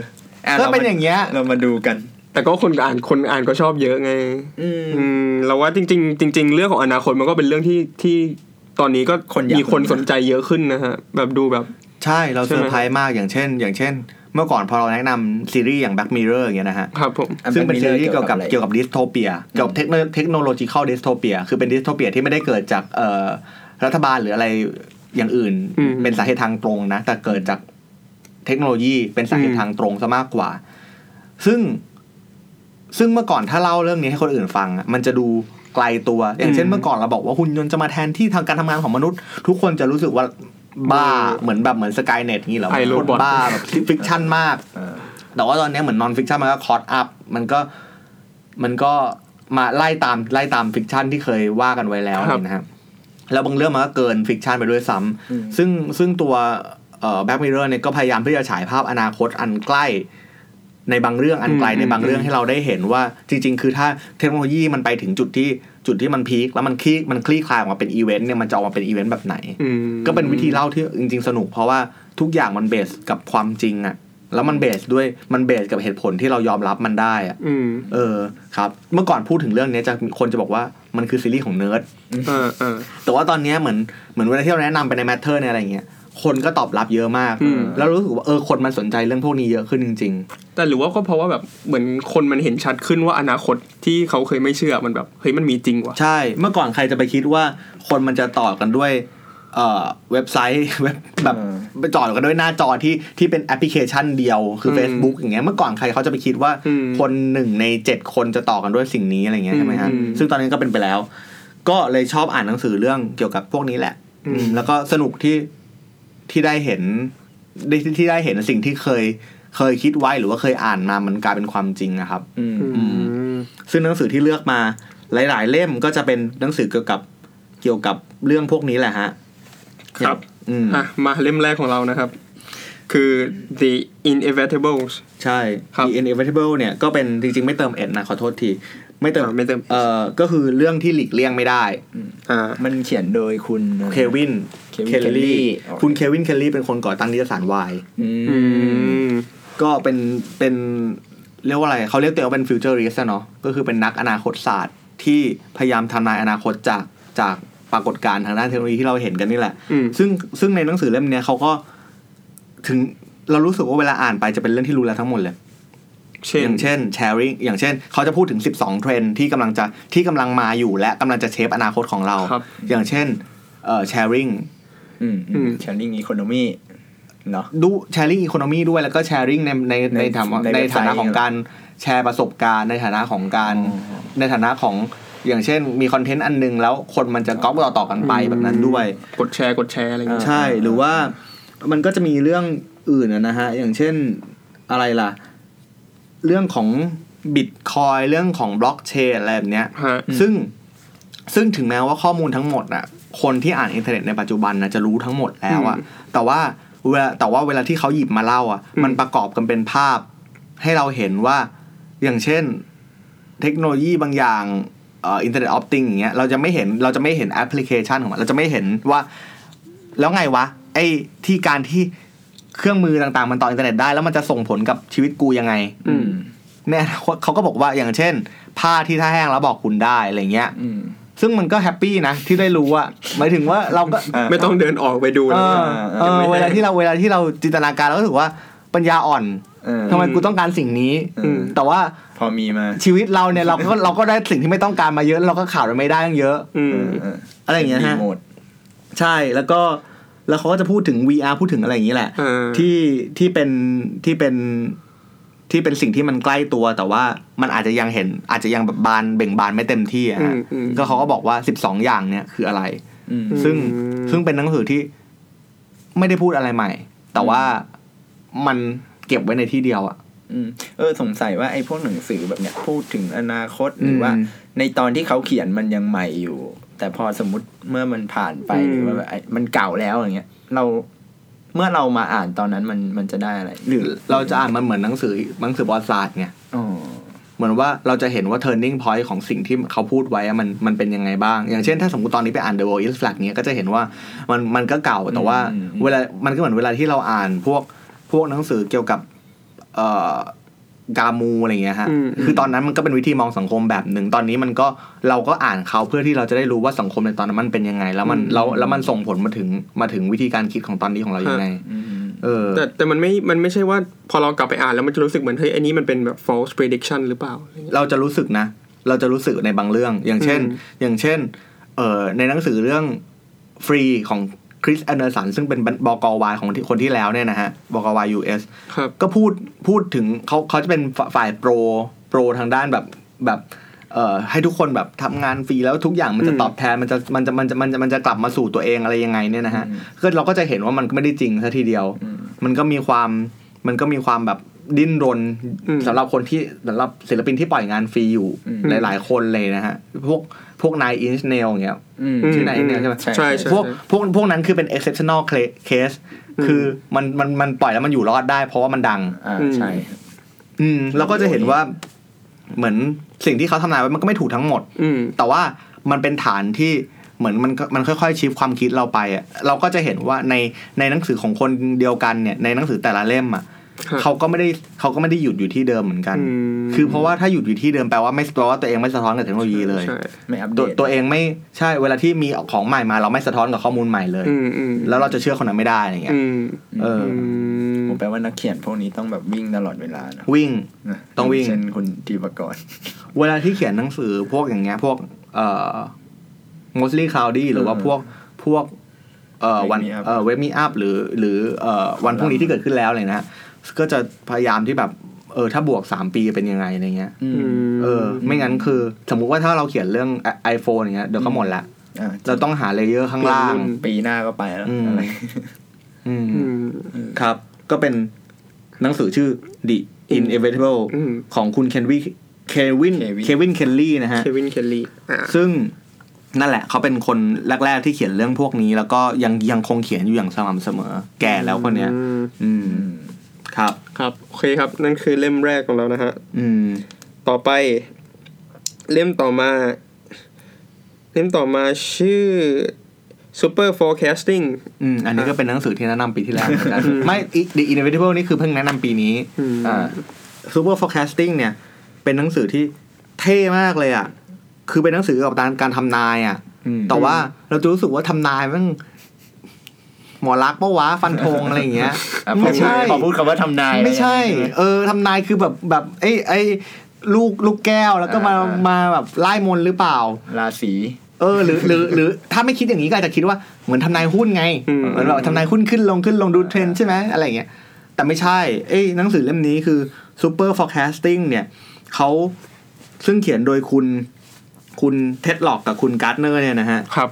อะก็เป็นอย่างเงี้ย เรามาดูกัน แต่ก็คนอ่านคนอ่านก็ชอบเยอะไงอืมอืมเราว่าจริง ๆ จริง ๆ เรื่องของอนาคตมันก็เป็นเรื่องที่ที่ตอนนี้ก็คนอยากมีคนรู้สนใจเยอะขึ้นนะฮะแบบดูแบบใช่เราใช่เซไหมอร์ไพรส์มากอย่างเช่น อย่างเช่น เมื่อก่อนพอเราแนะนำซีรีส์อย่าง Black Mirror อย่างเงี้ยนะฮะครับผมอะซึ่งเป็น Black ซี Mirror รีส์เกี่ยวกับอะไรเกี่ยวกับ dystopia เกี่ยวกับเทคโนเทคโนโลยีเข้า dystopia คือเป็น dystopia ที่ไม่ได้เกิดจากเอ่อรัฐบาลหรืออะไรอย่างอื่นอืมเป็นสาเหตุทางตรงนะ แต่เกิดจากเทคโนโลยีเป็นสาเหตุอืมทางตรงซะมากกว่า ซึ่งซึ่งเมื่อก่อนถ้าเล่าเรื่องนี้ให้คนอื่นฟังอะมันจะดูไกลตัว อย่างเช่นเมื่อก่อนเราบอกว่าหุ่นยนต์จะมาแทนที่ทางการทำงานของมนุษย์ ทุกคนจะรู้สึกว่า บ้าเหมือนแบบเหมือน Skynet นี้เหรอ I, Robot คนบ้าแบบ fiction มากเออแต่ว่าตอนนี้เหมือน nonfiction มันก็ caught up มันก็มันก็มาไล่ตามไล่ตาม fiction ที่เคยว่ากันไว้แล้วครับนี่นะครับแล้วบางเรื่องมันก็เกิน fiction ไปด้วยซ้ำอืมซึ่งซึ่งตัวเอ่อ Black Mirror เนี่ยก็พยายามที่จะฉายภาพอนาคตอันใกล้ ในบางเรื่องอันไกลอืมในบางเรื่องอืมให้เราได้เห็นว่าจริง ๆ คือถ้าเทคโนโลยีมันไปถึงจุดที่ จุดที่มัน peak แล้วมันคลี่มันคลี่คลายออกมาเป็นอีเวนต์เนี่ยมันจะออกมาเป็นอีเวนต์แบบไหนอืมก็เป็นวิธีเล่าที่จริง ๆ สนุก เพราะว่าทุกอย่างมัน base กับความจริงอะแล้วมัน base ด้วยมัน base กับเหตุผลที่เรายอมรับมันได้อะอืมเออครับ เมื่อก่อนพูดถึงเรื่องนี้จะคนจะบอกว่ามันคือซีรีส์ของเนิร์ดเออเออแต่ว่าตอนเนี้ยเหมือนเหมือนเวลาที่เราแนะนำไปใน Matter ในอะไรเงี้ย คนก็ตอบรับเยอะมากอืมแล้วรู้สึกว่าเออคนมันสนใจเรื่องพวกนี้เยอะขึ้นจริงแต่หรือว่าก็เพราะว่าแบบเหมือนคนมันเห็นชัดขึ้นว่าอนาคตที่เขาเคยไม่เชื่อมันแบบเฮ้ยมันมีจริงว่ะๆใช่ เมื่อก่อนใครจะไปคิดว่าคนมันจะต่อกันด้วยเอ่อเว็บไซต์เว็บแบบเออไปต่อกันด้วยหน้าจอที่ที่เป็นแอปพลิเคชันเดียวคือม Facebook อย่างเงี้ยเมื่อก่อนใครเขาจะไปคิดว่าอืมคนหนึ่งในเจ็ดคนจะต่อกันด้วยสิ่งนี้อะไรเงี้ยใช่ไหมฮะอืมซึ่งตอนนี้ก็เป็นไปแล้ว ก็เลยชอบอ่านหนังสือเรื่องเกี่ยวกับพวกนี้แหละอืมอืมแล้วก็สนุกที่ ที่ได้เห็นได้ที่ที่ได้เห็นสิ่งที่เคยเคยคิดไว้หรือว่าเคยอ่านมามันกลายเป็นความจริงนะครับอืมอืมซึ่งหนังสือที่เลือกมาหลาย ๆ เล่มก็จะเป็นหนังสือเกี่ยวกับเกี่ยวกับเรื่องพวกนี้แหละฮะ ครับอืมอะมาเล่มแรกของเรานะครับ คือ the inevitables ใช่ครับ The Inevitable เนี่ยก็เป็นจริง ๆ ไม่เติมเอ็นนะขอโทษที ไม่เติมอ่าไม่เติมเอ่อก็คือเรื่องที่หลีกเลี่ยงไม่ได้อ่ามันเขียนโดยคุณเควิน Kevin เคลลี่ Kelly คุณเควินเคลลี่เป็นคนก่อตั้งนิตยสารวายอือืมมก็เป็นเป็นเรียกว่าอะไรเขาเรียกตัวเองว่าเป็น futurist เนาะก็คือเป็นนักอนาคตศาสตร์ที่พยายามทำนายอนาคตจากจากปรากฏการณ์ทางด้านเทคโนโลยีที่เราเห็นกันนี่แหละอืมซึ่งซึ่งในหนังสือเล่มเนี้ยเขาก็ถึงเรารู้สึกว่าเวลาอ่านไปจะเป็นเรื่องที่รู้แล้วทั้งหมดเลยเช่น อย่างเช่น sharing อย่างเช่น เขาจะพูดถึง 12 เทรนด์ที่กำลังจะที่กำลังมาอยู่และกำลังจะ shape อนาคตของเราครับอย่างเช่นเอ่อ sharing อืมอืม sharing economy เนาะดู sharing economy ด้วยแล้วก็ sharing ในในในในฐานะในในเว็บไซต์ฐานะของการแชร์ประสบการณ์ ในฐานะของการอ๋อในฐานะของอย่างเช่นมีคอนเทนต์อันหนึงแล้วคนมันจะก๊อปต่อต่อๆกันไปแบบนั้นด้วย กดแชร์กดแชร์อะไรอย่างเงี้ยใช่หรือว่ามันก็จะมีเรื่องอื่นอะนะฮะ อย่างเช่นอะไรล่ะ เรื่องของบิตคอยน์เรื่องของบล็อกเชนอะไรแบบเนี้ยฮะซึ่งซึ่งถึงแม้ว่าข้อมูลทั้งหมดอะคนที่อ่านอินเทอร์เน็ตในปัจจุบันนะจะรู้ทั้งหมดแล้วอะอืมแต่ว่าเวลาแต่ว่าเวลาที่เขาหยิบมาเล่าอะอืมมันประกอบกันเป็นภาพ ให้เราเห็นว่าอย่างเช่น เทคโนโลยีบางอย่างเอ่อ Internet of Things อย่างเงี้ยเราจะไม่เห็นเราจะไม่เห็นแอปพลิเคชันของมัน เราจะไม่เห็นว่า แล้วไงวะไอ้ที่การที่ เครื่องมือต่างๆ มันต่ออินเทอร์เน็ตได้แล้วมันจะส่งผลกับชีวิตกูยังไง อืมในอนาคตเขาก็บอกว่าอย่างเช่น ผ้าที่ถ้าแห้งแล้วบอกคุณได้อะไรเงี้ยอืมซึ่งมันก็แฮปปี้นะที่ได้รู้อะหมายถึงว่าเราก็อ่าไม่ต้องเดินออกไปดูเอนะอเออเวลาที่เราเวลาที่เราจินตนาการเราก็รู้สึกว่าปัญญาอ่อนเออทำไมกูต้องการสิ่งนี้อืมแต่ว่าพอมีมา ชีวิตเราเนี่ยเราก็เราก็ได้สิ่งที่ไม่ต้องการมาเยอะ เราก็ขาดมันไม่ได้ตั้งเยอะอืมเออเอออะไรอย่างเงี้ยฮะรีโมทใช่แล้วก็ แล้วเขาก็จะพูดถึง VR พูดถึงอะไรอย่างนี้แหละเออที่ที่เป็นที่เป็นที่เป็นสิ่งที่มันใกล้ตัว แต่ว่ามันอาจจะยังเห็น อาจจะยังแบบบานเบ่งบานไม่เต็มที่อะอืฮะมอืมก็เขาก็บอกว่าสิบสองอย่างเนี่ยคืออะไรอืมซึ่งอืมซึ่งเป็นหนังสือที่ไม่ได้พูดอะไรใหม่ แต่ว่ามันเก็บไว้ในที่เดียวอะอืมเออสงสัยว่าไอ้พวกหนังสือแบบเนี้ยพูดถึงอนาคตหรือว่าอืมในตอนที่เขาเขียนมันยังใหม่อยู่ แต่พอสมมติเมื่อมันผ่านไปอืมหรือว่าแบบไอ้มันเก่าแล้วอย่างเงี้ย เราเมื่อเรามาอ่านตอนนั้นมันมันจะได้อะไร หรือเราจะอ่านมันเหมือนหนังสือหนังสือประวัติศาสตร์ไงอ๋อเหมือนว่าเราจะเห็นว่า turning point ของสิ่งที่เขาพูดไว้อะมันมันเป็นยังไงบ้าง อย่างเช่นถ้าสมมติตอนนี้ไปอ่าน The World is Flat เนี้ยก็จะเห็นว่ามันมันก็เก่าแต่ว่าอืมอืมเวลามันก็เหมือนเวลาที่เราอ่านพวกพวกหนังสือเกี่ยวกับ เอ่อ กามูอะไรเงี้ยฮะอืมอืมคือตอนนั้นมันก็เป็นวิธีมองสังคมแบบหนึ่งตอนนี้มันก็เราก็อ่านเขาเพื่อที่เราจะได้รู้ว่าสังคมในตอนนั้นมันเป็นยังไง แล้วมันแล้วแล้วมันส่งผลมาถึงมาถึงวิธีการคิดของตอนนี้ของเรายังไงอืมเออแต่แต่มันไม่มันไม่ใช่ว่าพอเรากลับไปอ่านแล้วมันจะรู้สึกเหมือนเฮ้ยอันนี้มันเป็นแบบ false prediction หรือเปล่าอะไรเงี้ยเราจะรู้สึกนะ เราจะรู้สึกในบางเรื่อง อย่างเช่นอืมอย่างเช่นเอ่อในหนังสือเรื่องฟรีของ คริสแอนเดอร์สันซึ่งเป็นบกวายของคนที่แล้วเนี่ยนะฮะบกวาย US ครับก็พูดพูดถึงเขาเขาจะเป็นฝ่ายโปรโปรทางด้านแบบแบบเอ่อให้ทุกคนแบบทำงานฟรีแล้วทุกอย่างมันจะตอบแทนมันจะมันจะมันจะมันจะมันจะกลับมาสู่ตัวเองอะไรยังไงเนี่ยนะฮะก็เราก็จะเห็นว่ามันก็ไม่ได้จริงซะทีเดียว มันก็มีความมันก็มีความแบบดิ้นรนอืมสำหรับคนที่สำหรับศิลปินที่ปล่อยงานฟรีอยู่หลาย ๆ คนเลยนะฮะพวก พวกนายอินชเนลอย่างเงี้ยอืมชื่อนายอินเนลใช่ไหมใช่ใช่ใช่พวกพวกพวกนั้นคือเป็น exceptional cla- case คือมันมันมันปล่อยแล้วมันอยู่รอดได้ เพราะว่ามันดังอ่าใช่ อืมเราก็จะเห็นว่าเหมือนสิ่งที่เขาทำนายไว้มันก็ไม่ถูกทั้งหมด อืมแต่ว่ามันเป็นฐานที่เหมือนมันก็มันค่อยๆชิฟความคิดเราไปอะเราก็จะเห็นว่าในในหนังสือของคนเดียวกันเนี่ยในหนังสือแต่ละเล่มอะครับ เขาก็ไม่ได้เขาก็ไม่ได้หยุดอยู่ที่เดิมเหมือนกันอืมคือเพราะว่าถ้าหยุดอยู่ที่เดิมแปลว่าไม่แปลว่าตัวเองไม่สะท้อนกับเทคโนโลยีเลยใช่ไม่อัปเดตัวตตัวเองไม่ใช่เวลาที่มีของใหม่มา เราไม่สะท้อนกับข้อมูลใหม่เลยอืมอืมแล้วเราจะเชื่อคนนั้นไม่ได้อะไรเงี้ยอืมเอออืมผมแปลว่านักเขียนพวกนี้ต้องแบบวิ่งตลอดเวลานะวิ่งนะต้องวิ่งเช่นคุณทีปกรณ์เวลาที่เขียนหนังสือพวกอย่างเงี้ยพวกเอ่อ mostly cloudy หรือว่าพวกพวกเอ่อวันเอ่อเว็บมีอัพหรือหรือเอ่อวันพรุ่งนี้ที่เกิดขึ้นแล้วเลยนะฮะ ก็จะพยายามที่แบบเออถ้าบวกสามปีเป็นยังไงอะไรเงี้ยอืมเออ ไม่งั้นคือ สมมุติว่าถ้าเราเขียนเรื่อง iPhone อย่างเงี้ยเดี๋ยวก็หมดละอ่าเราต้องหา layer ข้างล่าง ปีหน้าก็ไปแล้วอืมอะไรอืมอืมครับ ก็เป็นหนังสือชื่อ The Inevitable อืมของคุณเคนวิเควินเควินเคลลี่นะฮะเควินเคลลี่อ่าซึ่งนั่นแหละ เขาเป็นคนแรก ๆ ที่เขียนเรื่องพวกนี้ แล้วก็ยังยังคงเขียนอยู่อย่างสม่ำเสมอ แก่แล้วคนเนี้ย อืมอืมอืม ครับครับโอเคครับ นั่นคือเล่มแรกของเรานะฮะอืม ต่อไป เล่มต่อมา เล่มต่อมาชื่อ Super Forecasting อืมอันนี้ก็เป็นหนังสือที่แนะนำปีที่แล้วเหมือนกันไม่ The Inevitable นี่คือเพิ่งแนะนำปีนี้อืมอ่า Super Forecasting เนี่ย เป็นหนังสือที่เท่มากเลยอะ คือเป็นหนังสือเกี่ยวกับการการทำนายอะอืมแต่ว่าเราจะรู้สึกว่าทำนายมัน หมอรักษณ์ปะวะฟันธงอะไรอย่างเงี้ยอะไม่ใช่พอพูดคำว่าทำนาย ไม่ใช่ใช่ไหมเออทำนายคือแบบแบบไอ้ไอ้ลูกลูกแก้วแล้วก็มาอ่าอ่ามมาแบบไล่มนต์หรือเปล่า ราศีเออหรือหรือหรือถ้าไม่คิดอย่างนี้ก็อาจจะคิดว่าเหมือนทำนายหุ้นไงอืมเหมือนแบบทำนายหุ้นขึ้นลงขึ้นลงดูเทรนด์ใช่ไหมอะไรอย่างเงี้ยแต่ไม่ใช่เอ้ยหนังสือเล่มนี้คือ super forecasting เนี่ยเขาซึ่งเขียนโดยคุณคุณเท็ดล็อกกับคุณการ์ดเนอร์เนี่ยนะฮะครับ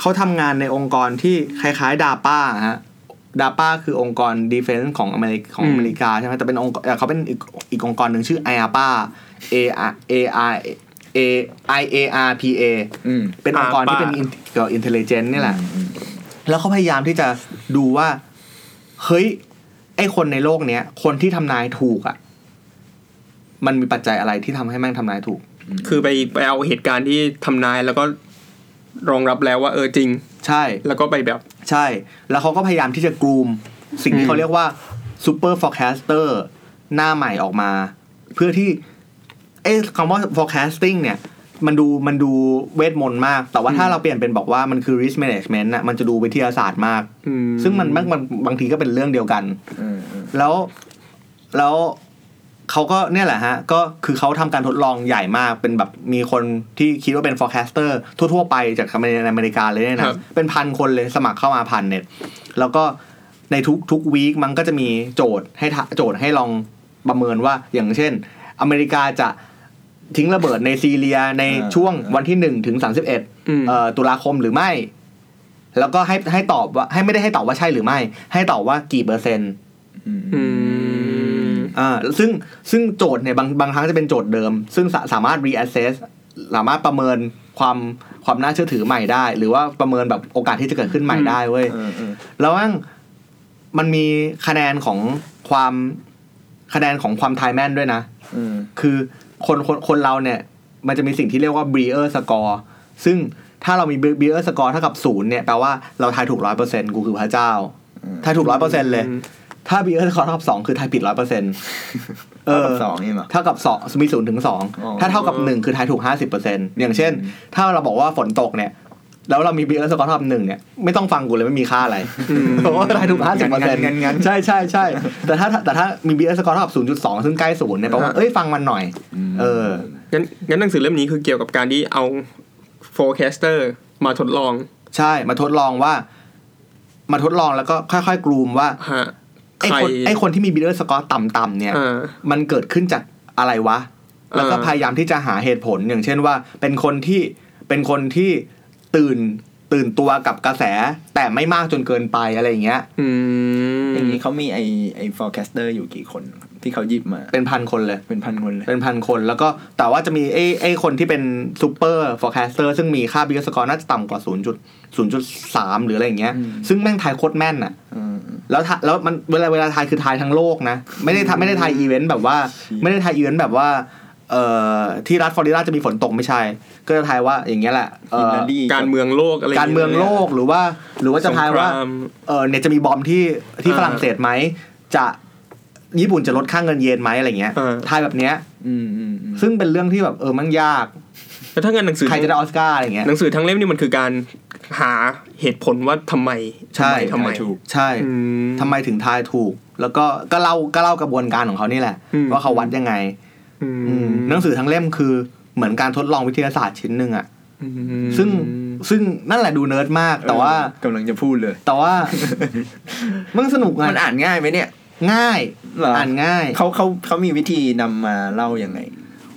เขาทำงานในองค์กรที่คล้ายๆ DARPA ฮะ DARPA คือองค์กร defense ของอเมริกของอืมอเมริกาใช่ไหมแต่เป็นองค์กรเอ่อเขาเป็นอีกอีกองค์กรหนึ่งชื่อ IARPA A R A R A I A R P A อืมเป็นองค์กรที่เป็น ARPA เกี่ยวกับ intelligence นี่แหละอืมแล้วเขาพยายามที่จะดูว่า เฮ้ย ไอคนในโลกเนี้ย คนที่ทำนายถูกอะ มันมีปัจจัยอะไรที่ทำให้แม่งทำนายถูก คือไปไปเอาเหตุการณ์ที่ทำนายแล้วก็ รองรับแล้วว่าเออจริง ใช่ แล้วก็ไปแบบ ใช่ แล้วเขาก็พยายามที่จะกรูม สิ่งอืที่มเขาเรียกว่า super forecaster หน้าใหม่ออกมา เพื่อที่ไอ้คำว่า forecasting เนี่ย มันดูมันดูเวทมนต์มาก แต่ว่าถ้าเราเปลี่ยนเป็นบอกว่ามันคือ risk management น่ะมันจะดูวิทยาศาสตร์มากอืมซึ่งมันบางบางบางทีก็เป็นเรื่องเดียวกันอืมอืมแล้วแล้ว เขาก็เนี่ยแหละฮะ ก็คือเขาทำการทดลองใหญ่มาก เป็นแบบมีคนที่คิดว่าเป็น forecaster ทั่ว ๆ ไปจากอเมริในอเมริกาเลยเนี่ยครันะบเป็นพันคนเลยสมัครเข้ามาพันเน็ต แล้วก็ในทุกทุกวีคมันก็จะมีโจทย์ให้ทะโจทย์ให้ลองประเมินว่าอย่างเช่น อเมริกาจะทิ้งระเบิดในซีเรียในช่วงวันที่หนึ่งถึงสามสิบเอ็ดอืมเอ่อตุลาคมหรือไม่ แล้วก็ให้ให้ตอบว่าให้ไม่ได้ให้ตอบว่าใช่หรือไม่ ให้ตอบว่ากี่เปอร์เซ็นต์ อืมอืมอ่าซึ่งซึ่งโจทย์เนี่ยบางบางครั้งจะเป็นโจทย์เดิม ซึ่งสาสามารถ reassess สามารถประเมินความความน่าเชื่อถือใหม่ได้ หรือว่าประเมินแบบโอกาสที่จะเกิดขึ้นใหม่ได้เว้ยเออเออแล้วมั่งมันมีคะแนนของความคะแนนของความทายแม่นด้วยนะอืมคือคนคนคนเราเนี่ย มันจะมีสิ่งที่เรียกว่า Breer score ซึ่งถ้าเรามี Breer score เท่ากับศูนย์เนี่ยแปลว่าเราทายถูกร้อยเปอร์เซ็นต์กูคือพระเจ้าทายถูกร้อยเปอร์เซ็นต์เลย ถ้า Breer score เท่ากับสองคือทายผิดร้อยเปอร์เซ็นต์เอเท่าอกับสองนี่เหรอเท่ากับสองมีศูนย์ถึงสองอ๋อถ้าเท่ากับหนึ่งคือทายถูกห้าสิบเปอร์เซ็นต์อย่างเช่น ถ้าเราบอกว่าฝนตกเนี่ยแล้วเรามี Breer score เท่ากับหนึ่งเนี่ยไม่ต้องฟังกูเลยไม่มีค่าอะไรเพราะว่าทายถูกห้าสิบเปอร์เซ็นต์งั้นงั้นใช่ใช่ใช่แต่ถ้าแต่ถ้ามี BS score เท่ากับ0.2ซึ่งใกล้ศูนย์เนี่ยแปลว่าอ่าเอ้ยฟังมันหน่อย เอองั้นงั้นหนังสือเล่มนี้คือเกี่ยวกับการที่เอา forecaster มาทดลอง ใช่มาทดลองว่า มาทดลองแล้วก็ค่อยๆกรูมว่าฮะ ไอ้ใครคนไอ้คนที่มี BS score ต่ำๆเนี่ยอ่ามันเกิดขึ้นจากอะไรวะ แล้วก็อ่าพยายามที่จะหาเหตุผลอย่างเช่นว่า เป็นคนที่เป็นคนที่ตื่นตื่นตัวกับกระแส แต่ไม่มากจนเกินไปอะไรอย่างเงี้ยอืมอย่างนี้นี้เขามีไอ้ไอ้ forecaster อยู่กี่คนครับ ที่เขาหยิบมา เป็นพันคนเลย เป็นพันคนเลย เป็นพันคน แล้วก็แต่ว่าจะมีไอ้ไอ้คนที่เป็น superforecaster ซึ่งมีค่า Brier score น่าจะต่ำกว่า 0 0.3 หรืออะไรอย่างเงี้ยอืมซึ่งแม่งทายโคตรแม่นอะอืมแล้วทาแล้วมันเวลาเวลาทายคือทายทั้งโลกนะ ไม่ได้ทายไม่ได้ทายอีเวนต์แบบว่า ไม่ได้ทายอีเวนต์แบบว่าเอ่อที่รัฐฟลอริดาจะมีฝนตกไม่ใช่ ก็จะทายว่าอย่างเงี้ยแหละเอ่ฮิลอลารีการเมืองโลกอะไรการเมืองโลกหรือว่า หรือว่าจะทายว่าสงครมเออเนี่ยจะมีบอมที่ที่อ่าฝรั่งเศสไหมจะ ญี่ปุ่นจะลดค่าเงินเยนไหมอะไรเงี้ยอ่าทายแบบเนี้ยอืมอืมอืมซึ่งเป็นเรื่องที่แบบเออมันยากแล้วถ้าเงินหนังสือใครจะได้ออสการ์อะไรเงี้ยหนังสือทั้งเล่มนี่มันคือการหาเหตุผลว่าทำไมใช่ทำไมถูกใช่อืมทำไมถึงทายถูก แล้วก็ก็เล่าก็เล่ากระบวนการของเขานี่แหละอืมว่าเขาวัดยังไงอืออืมมหนังสือทั้งเล่มคือเหมือนการทดลองวิทยาศาสตร์ชิ้นหนึ่งอะอืมซึ่งซึ่งนั่นแหละดูเนิร์ดมากแต่ว่าเออกำลังจะพูดเลย แต่ว่ามันสนุกไงมันอ่านง่ายไหมเนี่ย ง่ายเหรออ่อ่านง่ายเขาเขาเขามีวิธีนำมาเล่ายังไง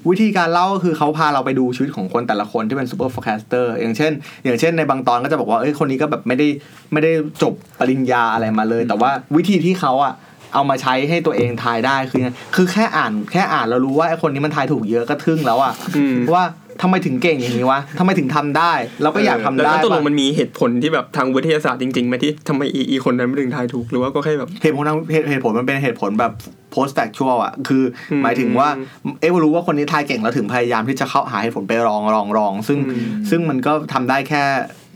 วิธีการเล่าก็คือเขาพาเราไปดูชีวิตของคนแต่ละคนที่เป็น superforecaster อย่างเช่น อย่างเช่นในบางตอนก็จะบอกว่าเอ้ยคนนี้ก็แบบไม่ได้ไม่ได้จบปริญญาอะไรมาเลย แต่ว่าวิธีที่เขาอะเอามาใช้ให้ตัวเองทายได้คือไงคือแค่อ่านแค่อ่านเรารู้ว่าไอ้คนนี้มันทายถูกเยอะก็ทึ่งแล้วอะอืมว่า ทำไมถึงเก่งอย่างนี้วะทำไมถึงทำได้ เราก็อยากทำแล้วได้แล้วตกลงปะมันมีเหตุผลที่แบบทางวิทยาศาสตร์จริงๆไหมที่ทำไมอีอีคนนั้นไม่ถึงทายถูกหรือว่าก็แค่แบบเหตุผลทางเหตุเหตุผลมันเป็นเหตุผลแบบ post factual อะ คืออมหมายถึงว่า เอ๊ะรู้ว่าคนนี้ทายเก่งแล้วถึงพยายามที่จะเข้าหาเหตุผลไปรองรองรอง ซึ่งอืมซึ่งมันก็ทำได้แค่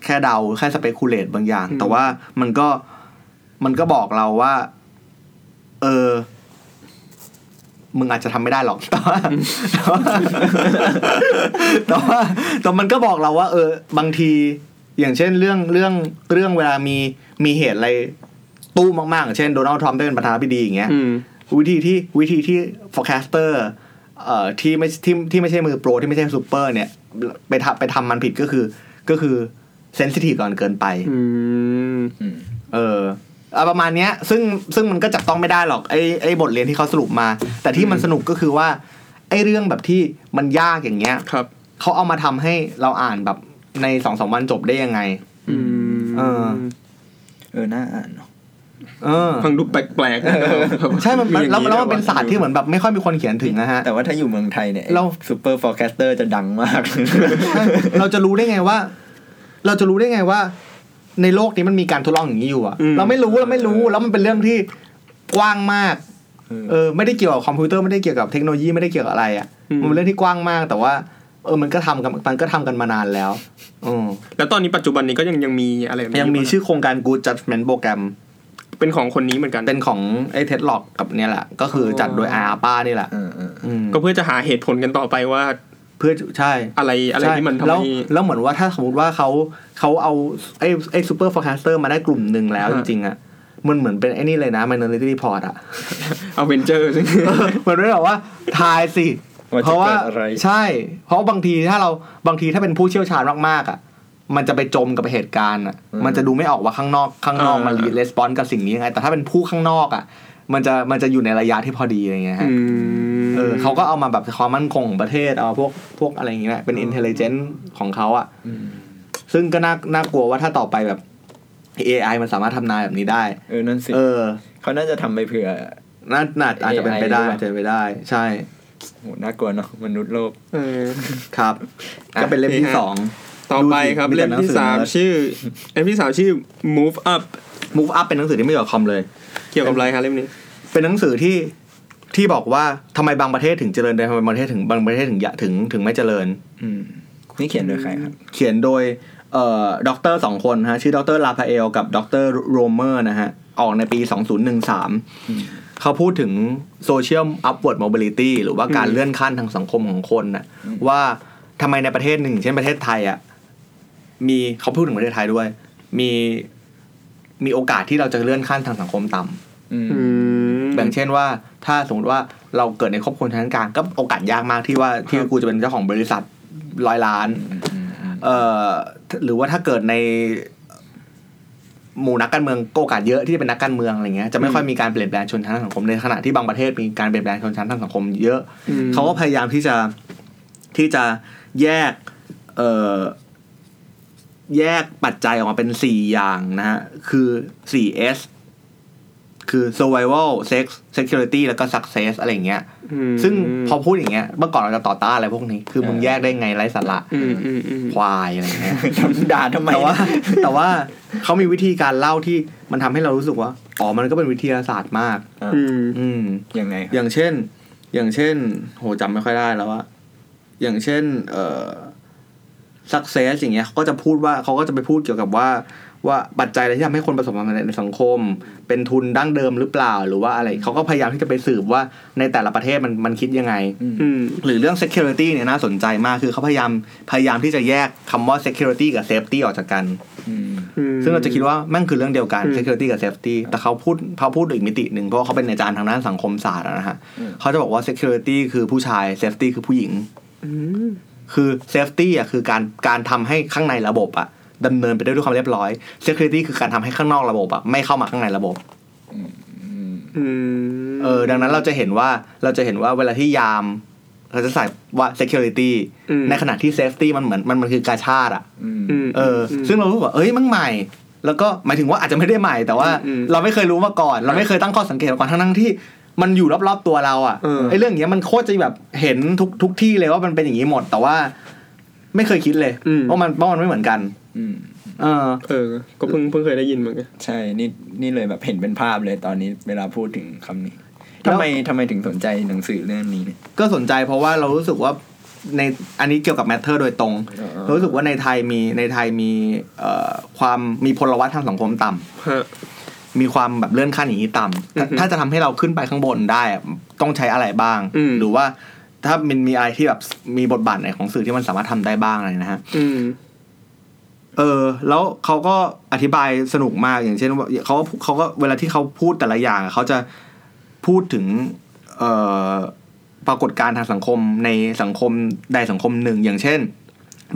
แค่เดาแค่สเปกุเลตบางอย่างอืมแต่ว่ามันก็มันก็บอกเราว่า เออ มึงอาจจะทำไม่ได้หรอกแต่ว่าแต่ว่าแต่ว่าแต่มันก็บอกเราว่า เออ บางทีอย่างเช่นเรื่องเรื่องเรื่องเวลามีมีเหตุอะไรตู้มากๆอย่างเช่นโดนัลด์ทรัมป์ได้เป็นประธานาธิบดีอย่างเงี้ยอืมวิธีที่วิธีที่ forecaster เอ่อที่ไม่ที่ที่ไม่ใช่มือโปรที่ไม่ใช่ซูเปอร์เนี่ย ไปทำไปทำมันผิดก็คือ ก็คือเซนซิทีฟก่อนเกินไปอืมอืมเออเอา ประมาณเนี้ยซึ่งซึ่งมันก็จับต้องไม่ได้หรอกไอ้ไอ้บทเรียนที่เขาสรุปมา แต่ที่มันสนุกก็คือว่าไอ้เรื่องแบบที่มันยากอย่างเงี้ยครับเขาเอามาทำให้เราอ่านแบบในสองสามวันจบได้ยังไง อืมเออเออน่าอ่านเนาะเออฟังดูแปลกๆนะครับใช่มันมันแล้วอย่างแล้วมันเป็นศาสตร์ที่เหมือนแบบไม่ค่อยมีคนเขียนถึงนะฮะ แต่ว่าถ้าอยู่เมืองไทยเนี่ยเรา superforecaster จะดังมาก เราจะรู้ได้ไงว่า เราจะรู้ได้ไงว่า ในโลกนี้มันมีการทดลองอย่างนี้อยู่อะอืมเราไม่รู้เราไม่รู้แล้วมันเป็นเรื่องที่กว้างมากเออไม่ได้เกี่ยวกับคอมพิวเตอร์ไม่ได้เกี่ยวกับเทคโนโลยีไม่ได้เกี่ยวกับอะไรอะอืมมันเป็นเรื่องที่กว้างมากแต่ว่า เออมันก็ทำกันมันก็ทำกันมานานแล้วอืมแล้วตอนนี้ปัจจุบันนี้ก็ยังยังมีอะไรแบบนี้ยังมีชื่อโครงการ Good Judgment Program เป็นของคนนี้เหมือนกัน เป็นของไอ้เท็ดล็อกกับเนี่ยแหละ ก็คือจัดโดย IARPA นี่แหละเออเอออืมก็เพื่อจะหาเหตุผลกันต่อไปว่า เพื่อใช่อะไรอะไรใช่ที่มันทำแล้วให้แล้วเหมือนว่าถ้าสมมติว่าเขา เขาเอาไอ้ไอ้ superforecaster มาได้กลุ่มหนึ่งแล้วฮะจริงๆอะมันเหมือนเป็นไอ้นี่เลยนะ Minority Report อะเอาเวนเจอร์ซึ่งเหมือนไม่บอกว่าทายสิว่าเพจะราะว่าเกิดอะไรใช่ เพราะบางทีถ้าเราบางทีถ้าเป็นผู้เชี่ยวชาญมากๆอะ มันจะไปจมกับเหตุการณ์อะอืมมันจะดูไม่ออกว่าข้างนอกข้างนอกอ่ามัมันรีสปอนกับสิ่งนี้ยังไง แต่ถ้าเป็นผู้ข้างนอกอะ มันจะมันจะอยู่ในระยะที่พอดีอะไรเงี้ยฮะอืมเออเขาก็เอามาแบบความมั่นคงของประเทศเอาพวกพวกอะไรอย่างเงี้ยเป็นอินเทลเจนต์ของเขาอะอืม ซึ่งก็น่าน่ากลัวว่าถ้าต่อไปแบบ AI มันสามารถทำนายแบบนี้ได้ เออนั่นสิเออเขาน่าจะทำไปเผื่อ น่าน่าอาจจะเป็นไปได้ AI อาจจะเป็นไปได้ ใช่โหน่ากลัวเนาะมนุษย์โลก เออครับ อะ ก็เป็นเล่มที่โอเคฮะสอง ต่อไปครับดูสิมีแต่เล่มที่หนังสือสามเนิร์ด ชื่อเล่มที่สามชื่อ move up Move Up เป็นหนังสือที่ไม่เกี่ยวกับคอมเลย เกี่ยวกับอะไรครับเล่มนี้ เป็นหนังสือที่ที่บอกว่าทำไมบางประเทศถึงเจริญได้ทำไมบางประเทศถึงบางประเทศถึงยะถึงถึงไม่เจริญ อืมนี่เขียนโดยใครครับ เขียนโดย เอ่อด็อกเตอร์สองคนฮะชื่อด็อกเตอร์ลาพาเอลกับด็อกเตอร์โรเมอร์นะฮะ ออกในปี 2013 เขาพูดถึง social upward mobility หรือว่าการอืมเลื่อนขั้นทางสังคมของคนน่ะว่าทำไมในประเทศหนึ่ง เช่นประเทศไทยอะมีเขาพูดถึงประเทศไทยด้วย มีมีโอกาสที่เราจะเลื่อนขั้นทางสังคมต่ำอืมอืมอย่างเช่นว่าถ้าสมมติว่าเราเกิดในครอบครัวทางกลางก็โอกาสยากมากที่ว่าที่ครับกูจะเป็นเจ้าของบริษัทร้อยล้าน อืมอืมอืมเอ่อหรือว่าถ้าเกิดในหมู่นักการเมืองก็โอกาสเยอะที่จะเป็นนักการเมืองอะไรเงี้ยจะไม่ค่อยมีการเปลี่ยนแปลงชนชั้นทางสังคมในขณะที่บางประเทศมีการเปลี่ยนแปลงชนชั้นทางสังคมเยอะอืมเขาก็พยายามที่จะที่จะแยกเอ่อแยกปัจจัยออกมาเป็นสี่อย่างนะฮะคือสี่ S คือ survival sex security แล้วก็ success อะไรอย่างเงี้ยอืมซึ่งพอพูดอย่างเงี้ย เมื่อก่อนเราจะต่อต้านอะไรพวกนี้ คือมึงแยกได้ไงไร้สาระอืมอืมอืมควายอะไรอย่างเงี้ยด่าทำไมแต่ว่า แต่ว่าเขามีวิธีการเล่าที่มันทำให้เรารู้สึกว่า อ๋อ มันก็เป็นวิทยาศาสตร์มากอะอืมอืมยังไงครับอย่างเช่น อย่างเช่น โหจำไม่ค่อยได้แล้วว่า อย่างเช่น เอ่อ success อย่างเงี้ยเขาก็จะพูดว่าเขาก็จะไปพูดเกี่ยวกับว่าว่าปัจจัยอะไรที่ทำให้คนประสบความสำเร็จในสังคม เป็นทุนดั้งเดิมหรือเปล่าหรือว่าอะไรเขาก็พยายามที่จะไปสืบว่าในแต่ละประเทศมันมันคิดยังไงอืมหรือเรื่อง security เนี่ยน่าสนใจมากคือเขาพยายามพยายามที่จะแยกคำว่า security กับ safety ออกจากกันอืมอืมซึ่งเราจะคิดว่าแม่งคือเรื่องเดียวกันอืม security กับ safety แต่เขาพูดเขาพูดอีกมิติหนึ่งเพราะว่าเขาเป็นอาจารย์ทางด้านสังคมศาสตร์อะนะฮะอืมเขาจะบอกว่า security คือผู้ชาย safety คือผู้หญิง อืมคือ safety อะคือการการทำให้ข้างในระบบอะดำเนินไปด้วยความเรียบร้อย security คือการทำให้ข้างนอกระบบอะไม่เข้ามาข้างในระบบอืมเออดังนั้นเราจะเห็นว่าเราจะเห็นว่าเวลาที่ยามเราจะใส่ว่า security อืมในขณะที่ safety มันเหมือนมันมันคือกาชาดอะอืมอืมเอออ ซึ่งเรารู้สึกว่าเอ้ยมันใหม่ แล้วก็หมายถึงว่าอาจจะไม่ได้ใหม่ แต่ว่าอืมเราไม่เคยรู้มาก่อน เราไม่เคยตั้งข้อสังเกตมาก่อนทั้งทั้งๆที่ มันอยู่รอบๆตัวเราอะเออไอ้เรื่องอย่างเงี้ยมันโคตรจะแบบเห็นทุกทุกที่เลยว่ามันเป็นอย่างนี้หมด แต่ว่าไม่เคยคิดเลยว่ามันว่ามันไม่เหมือนกัน อืมเออ เออ ก็เพิ่งเพิ่งเคยได้ยินเหมือนกันใช่นี่นี่เลยแบบเห็นเป็นภาพเลยตอนนี้เวลาพูดถึงคำนี้แล้ทำวไมทำไมถึงสนใจหนังสือเรื่องนี้เนี่ยก็สนใจเพราะว่าเรารู้สึกว่าในอันนี้เกี่ยวกับแมทเทอร์โดยตรงอ๋อเรารู้สึกว่าในไทยมีในไทยมีเอ่อความมีพลวัตทางสังคมต่ำฮะ มีความแบบเลื่อนขั้นอย่างนี้ต่ำอือฮึถ้าจะทำให้เราขึ้นไปข้างบนได้อะต้องใช้อะไรบ้างอืมหรือว่าถ้ามันมีอะไรที่แบบมีบทบาทไหนของสื่อที่มันสามารถทำได้บ้างอะไรนะฮะอืมเออ แล้วเขาก็อธิบายสนุกมากอย่างเช่นว่าเขาก็เขาก็เวลาที่เขาพูดแต่ละอย่างเขาจะพูดถึง เอ่อปรากฏการณ์ทางสังคมในสังคมใดสังคมหนึ่ง อย่างเช่น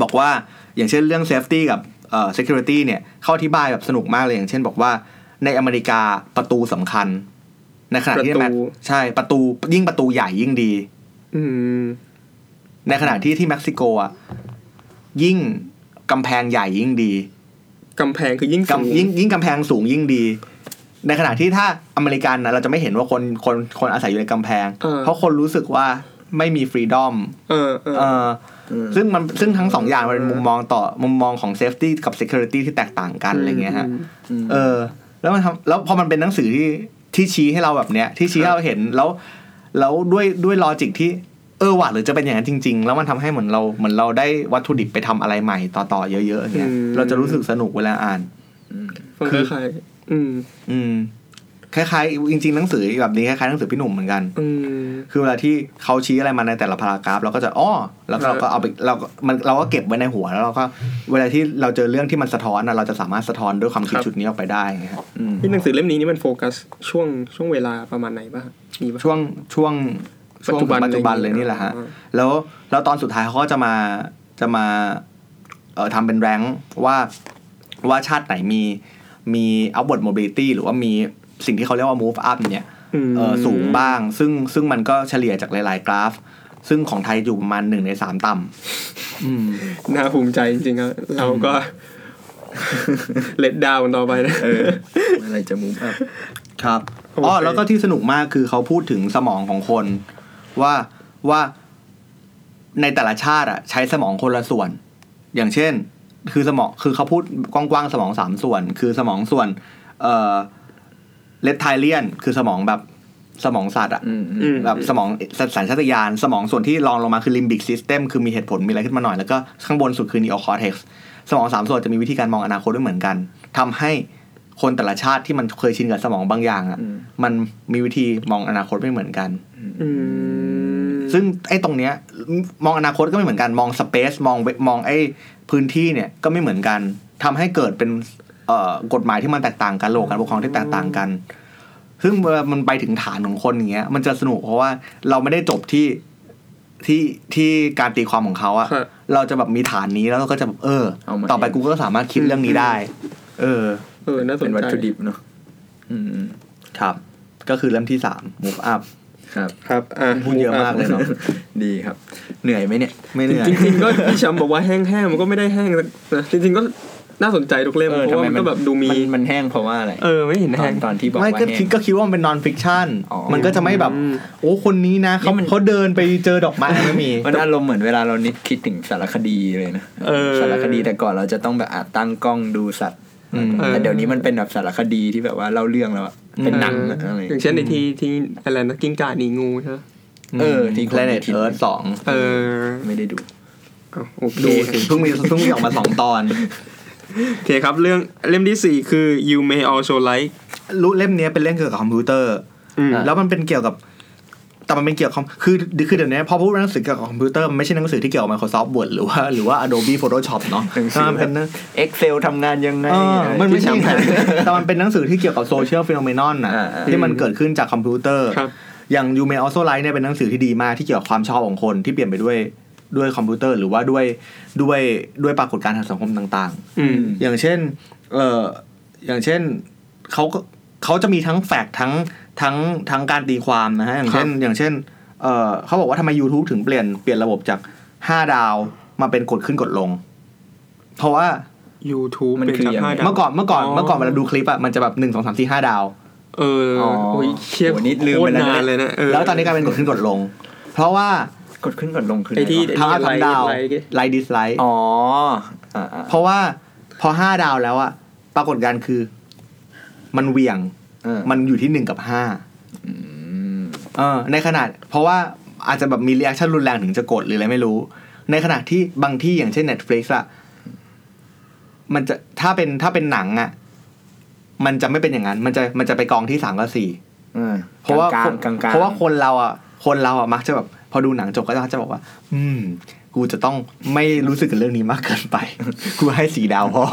บอกว่าอย่างเช่นเรื่อง safety กับเอ่อ security เนี่ยเขาอธิบายแบบสนุกมากเลยอย่างเช่น บอกว่า ในอเมริกาประตูสำคัญ ในขณะที่ประตูแม็กใช่ประตูยิ่งประตูใหญ่ยิ่งดี อืมในขณะที่ที่เม็กซิโกอะยิ่งกำแพงใหญ่ยิ่งดีกำแพงคือยิ่งสูงกำยิ่งยิ่งกำแพงสูงยิ่งดี ในขณะที่ถ้าอเมริกันนะเราจะไม่เห็นว่าคนคนคนอาศัยอยู่ในกำแพงเออเพราะคนรู้สึกว่าไม่มี freedom เออเออเอออืมซึ่งมันซึ่งทั้งสองอย่างมันเป็นมุมมองต่อมุมมองของ safety กับ security ที่แตกต่างกันอะไรเงี้ยฮะมเออ แล้วมันทำแล้วพอมันเป็นหนังสือที่ที่ชี้ให้เราแบบเนี้ย ที่ชี้ให้เราเห็นแล้วแล้วด้วยด้วยลอจิกที่เออว่ะหรือจะเป็นอย่างนั้นจริง ๆ แล้วมันทำให้เหมือนเราเหมือนเราได้วัตถุดิบไปทำอะไรใหม่ต่อๆเยอะๆอย่างเงี้ยเราจะรู้สึกสนุกเวลาอ่านฟังคล้ายๆอืม อืม คล้ายๆจริงๆหนังสือแบบนี้คล้ายๆหนังสือพี่หนุ่มเหมือนกันอืมคือเวลาที่เขาชี้อะไรมาในแต่ละพารากราฟเราก็จะอ้อแล้วเราก็เอาไปเราก็มันเราก็เก็บไว้ในหัวแล้วเราก็เวลาที่เราเจอเรื่องที่มันสะท้อนนะเราจะสามารถสะท้อนด้วยความคิดครับชุดนี้ออกไปได้อย่างเงี้ยครับอืมที่หนังสือเล่มนี้นี่มันโฟกัสช่วงช่วงเวลาประมาณไหนบ้างมีปะช่วงช่วงช่วงปัจจุบันปัจจุบันอะไรเลอยย่างเงี้ยนี่แหละฮะอ่าแล้วแล้วตอนสุดท้ายเขาก็จะมาจะมาเอ่อทำเป็นแรงค์ว่าว่าชาติไหนมีมี upward mobility หรือว่ามี สิ่งที่เขาเรียกว่า move up เนี่ยมเออสูงบ้าง ซึ่งซึ่งมันก็เฉลี่ยจากหลาย ๆ กราฟ ซึ่งของไทยอยู่ประมาณหนึ่งในสามต่ำอืมน่าภูมิใจจริงๆครับเราก็เลดดาวต่อไปนะเอออะไรจะ Move Upครับโอเคอ๋อแล้วก็ที่สนุกมากคือเขาพูดถึงสมองของคน ว่าว่าในแต่ละชาติอะ ใช้สมองคนละส่วน อย่างเช่น คือสมองคือเขาพูดกว้างๆสมองสามส่วน คือสมองส่วน เอ่อ reptilian คือสมองแบบสมองสัตว์อะอืมอืมอืมแบบสมองสัญชาตญาณสมองส่วนที่รองลงมาคือ limbic system คือมีเหตุผลมีอะไรขึ้นมาหน่อย แล้วก็ข้างบนสุดคือ neocortex สมองสามส่วนจะมีวิธีการมองอนาคตไม่เหมือนกันทำให้คนแต่ละชาติที่มันเคยชินกับสมองบางอย่างอะอืมมันมีวิธีมองอนาคตไม่เหมือนกันอืมซึ่งไอ้ตรงเนี้ย มองอนาคตก็ไม่เหมือนกันมองสเปซมองมองไอ้พื้นที่เนี่ยก็ไม่เหมือนกันทำให้เกิดเป็นเอ่อ กฎหมายที่มันแตกต่างกันโลกการปกครองที่แตกต่างกัน ซึ่งเวลามันไปถึงฐานของคนอย่างเงี้ย มันจะสนุกเพราะว่าเราไม่ได้จบที่ที่ที่การตีความของเขาอะครับเราจะแบบมีฐานนี้แล้วเราก็จะแบบเออเอามาต่อไปกูก็สามารถคิดเรื่องนี้ได้ เออ เออน่าสเป็นนวัตใจถุดิบเนาะอืมอืมครับ ก็คือเริ่มที่สาม move up ครับครับอะพูดเยอะมากเลยเนาะดีครับ เหนื่อยไหมเนี่ย ไม่เหนื่อยจริงๆก็พี่แชมป์บอกว่าแห้งๆมันก็ไม่ได้แห้งนะจริงๆก็ น่าสนใจทุกเล่มเออเพราะว่ามันก็แบบดูมีนมันแห้งเพราะว่าอะไรเออไม่เห็นตอแห้นงตอนที่บอกไม่ว่าก็แห้คิดงก็คิดว่ามันเป็น non-fiction อ๋อมันก็จะไม่แบบอืมโอ้คนนี้นะเขานี่มันเขาเดินไปเจอดอกไม้ไม่มีมันอารมณ์เหมือนเวลาเรานิดคิดถึงสารคดีเลยนะเออสารคดีแต่ก่อนเราจะต้องแบบอาตั้งกล้องดูสัตว์อืมแต่เดี๋ยวนี้มันเป็นแบบสารคดีที่แบบว่าเล่าเรื่องแล้วอะเป็นหนังอะอะไรอย่างเช่นในที่ที่อะไรนะกิ้งก่าหนีงูใช่ไหมเออที่คน Planet ที่ Earth สองเออ ไม่ได้ดูเอาโอเคดูสิเพิ่งมีเพิ่งมีออกมาสองตอน โอเคครับเรื่องเล่มที่สี่คือ you may also like รู้เล่มเนี้ยเป็นเรื่องเกี่ยวกับคอมพิวเตอร์อืมแล้วมันเป็นเกี่ยวกับ แต่มันเป็นเกี่ยวกับคือคือเดี๋ยวนี้พอพูดหนังสือเกี่ยวกับคอมพิวเตอร์มันไม่ใช่หนังสือที่เกี่ยวกับ Microsoft Word หรือว่าหรือว่า Adobe Photoshop เนาะหนังสือมันเป็นหนัง Excel ทำงานยังไงเออมันไม่ใช่ที่ไงทำแต่มันเป็นหนังสือที่เกี่ยวกับ social phenomenon น่ะอ่าอ่าที่มันเกิดขึ้นจากคอมพิวเตอร์ครับอย่าง You May Also Like เนี่ยเป็นหนังสือที่ดีมากที่เกี่ยวกับความชอบของคนที่เปลี่ยนไปด้วย ด้วยคอมพิวเตอร์หรือว่าด้วยด้วยด้วยปรากฏการณ์ทางสังคมต่างอืมๆอย่างเช่นเอ่ออย่างเช่นเขาก็เขาจะมีทั้งแฟกต์ทั้งทั้งทั้งการตีความนะฮะอย่างเช่นอย่างเช่นเอ่อเขาบอกว่าทำไม YouTube ถึงเปลี่ยนเปลี่ยนระบบจากห้าดาวมาเป็นกดขึ้นกดลง เพราะว่า YouTube มันเป็นคือจากยังไงห้าดาวเมื่อก่อนเมื่อก่อนอ๋อเมื่อก่อนเวลาดูคลิปอะมันจะแบบหนึ่งสองสามสี่ห้าดาว เออออโอ้ยเชี่ยโหนี่ลืมโคไปตรแล้วนะนานเลยนะเออแล้วตอนนี้กลายเป็นกดขึ้นกดลง เพราะว่า กดขึ้นกดลงคือไอ้ที่อะไรวะทั้ง up ทั้ง down like like like dislike อ๋ออ่าอ่าเพราะว่าพอห้าดาวแล้วอะปรากฏการณ์คือ มันเหวี่ยงเออมันอยู่ที่หนึ่งกับห้าอืมเออ ในขนาด เพราะว่าอาจจะแบบมี reaction รุนแรงถึงจะกดหรืออะไรไม่รู้ ในขณะที่บางที่อย่างเช่น Netflix อะมันจะถ้าเป็นถ้าเป็นหนังอะมันจะไม่เป็นอย่างนั้น มันจะมันจะไปกองที่สามกับสี่อ่าเพราะว่ากลาคงนๆกลางๆเพราะว่าคนเราอะ คนเราอะมักจะแบบ พอดูหนังจบก็จะบอกว่า อืม กูจะต้องไม่รู้สึกกับเรื่องนี้มากเกินไป กูให้สีดาวพอ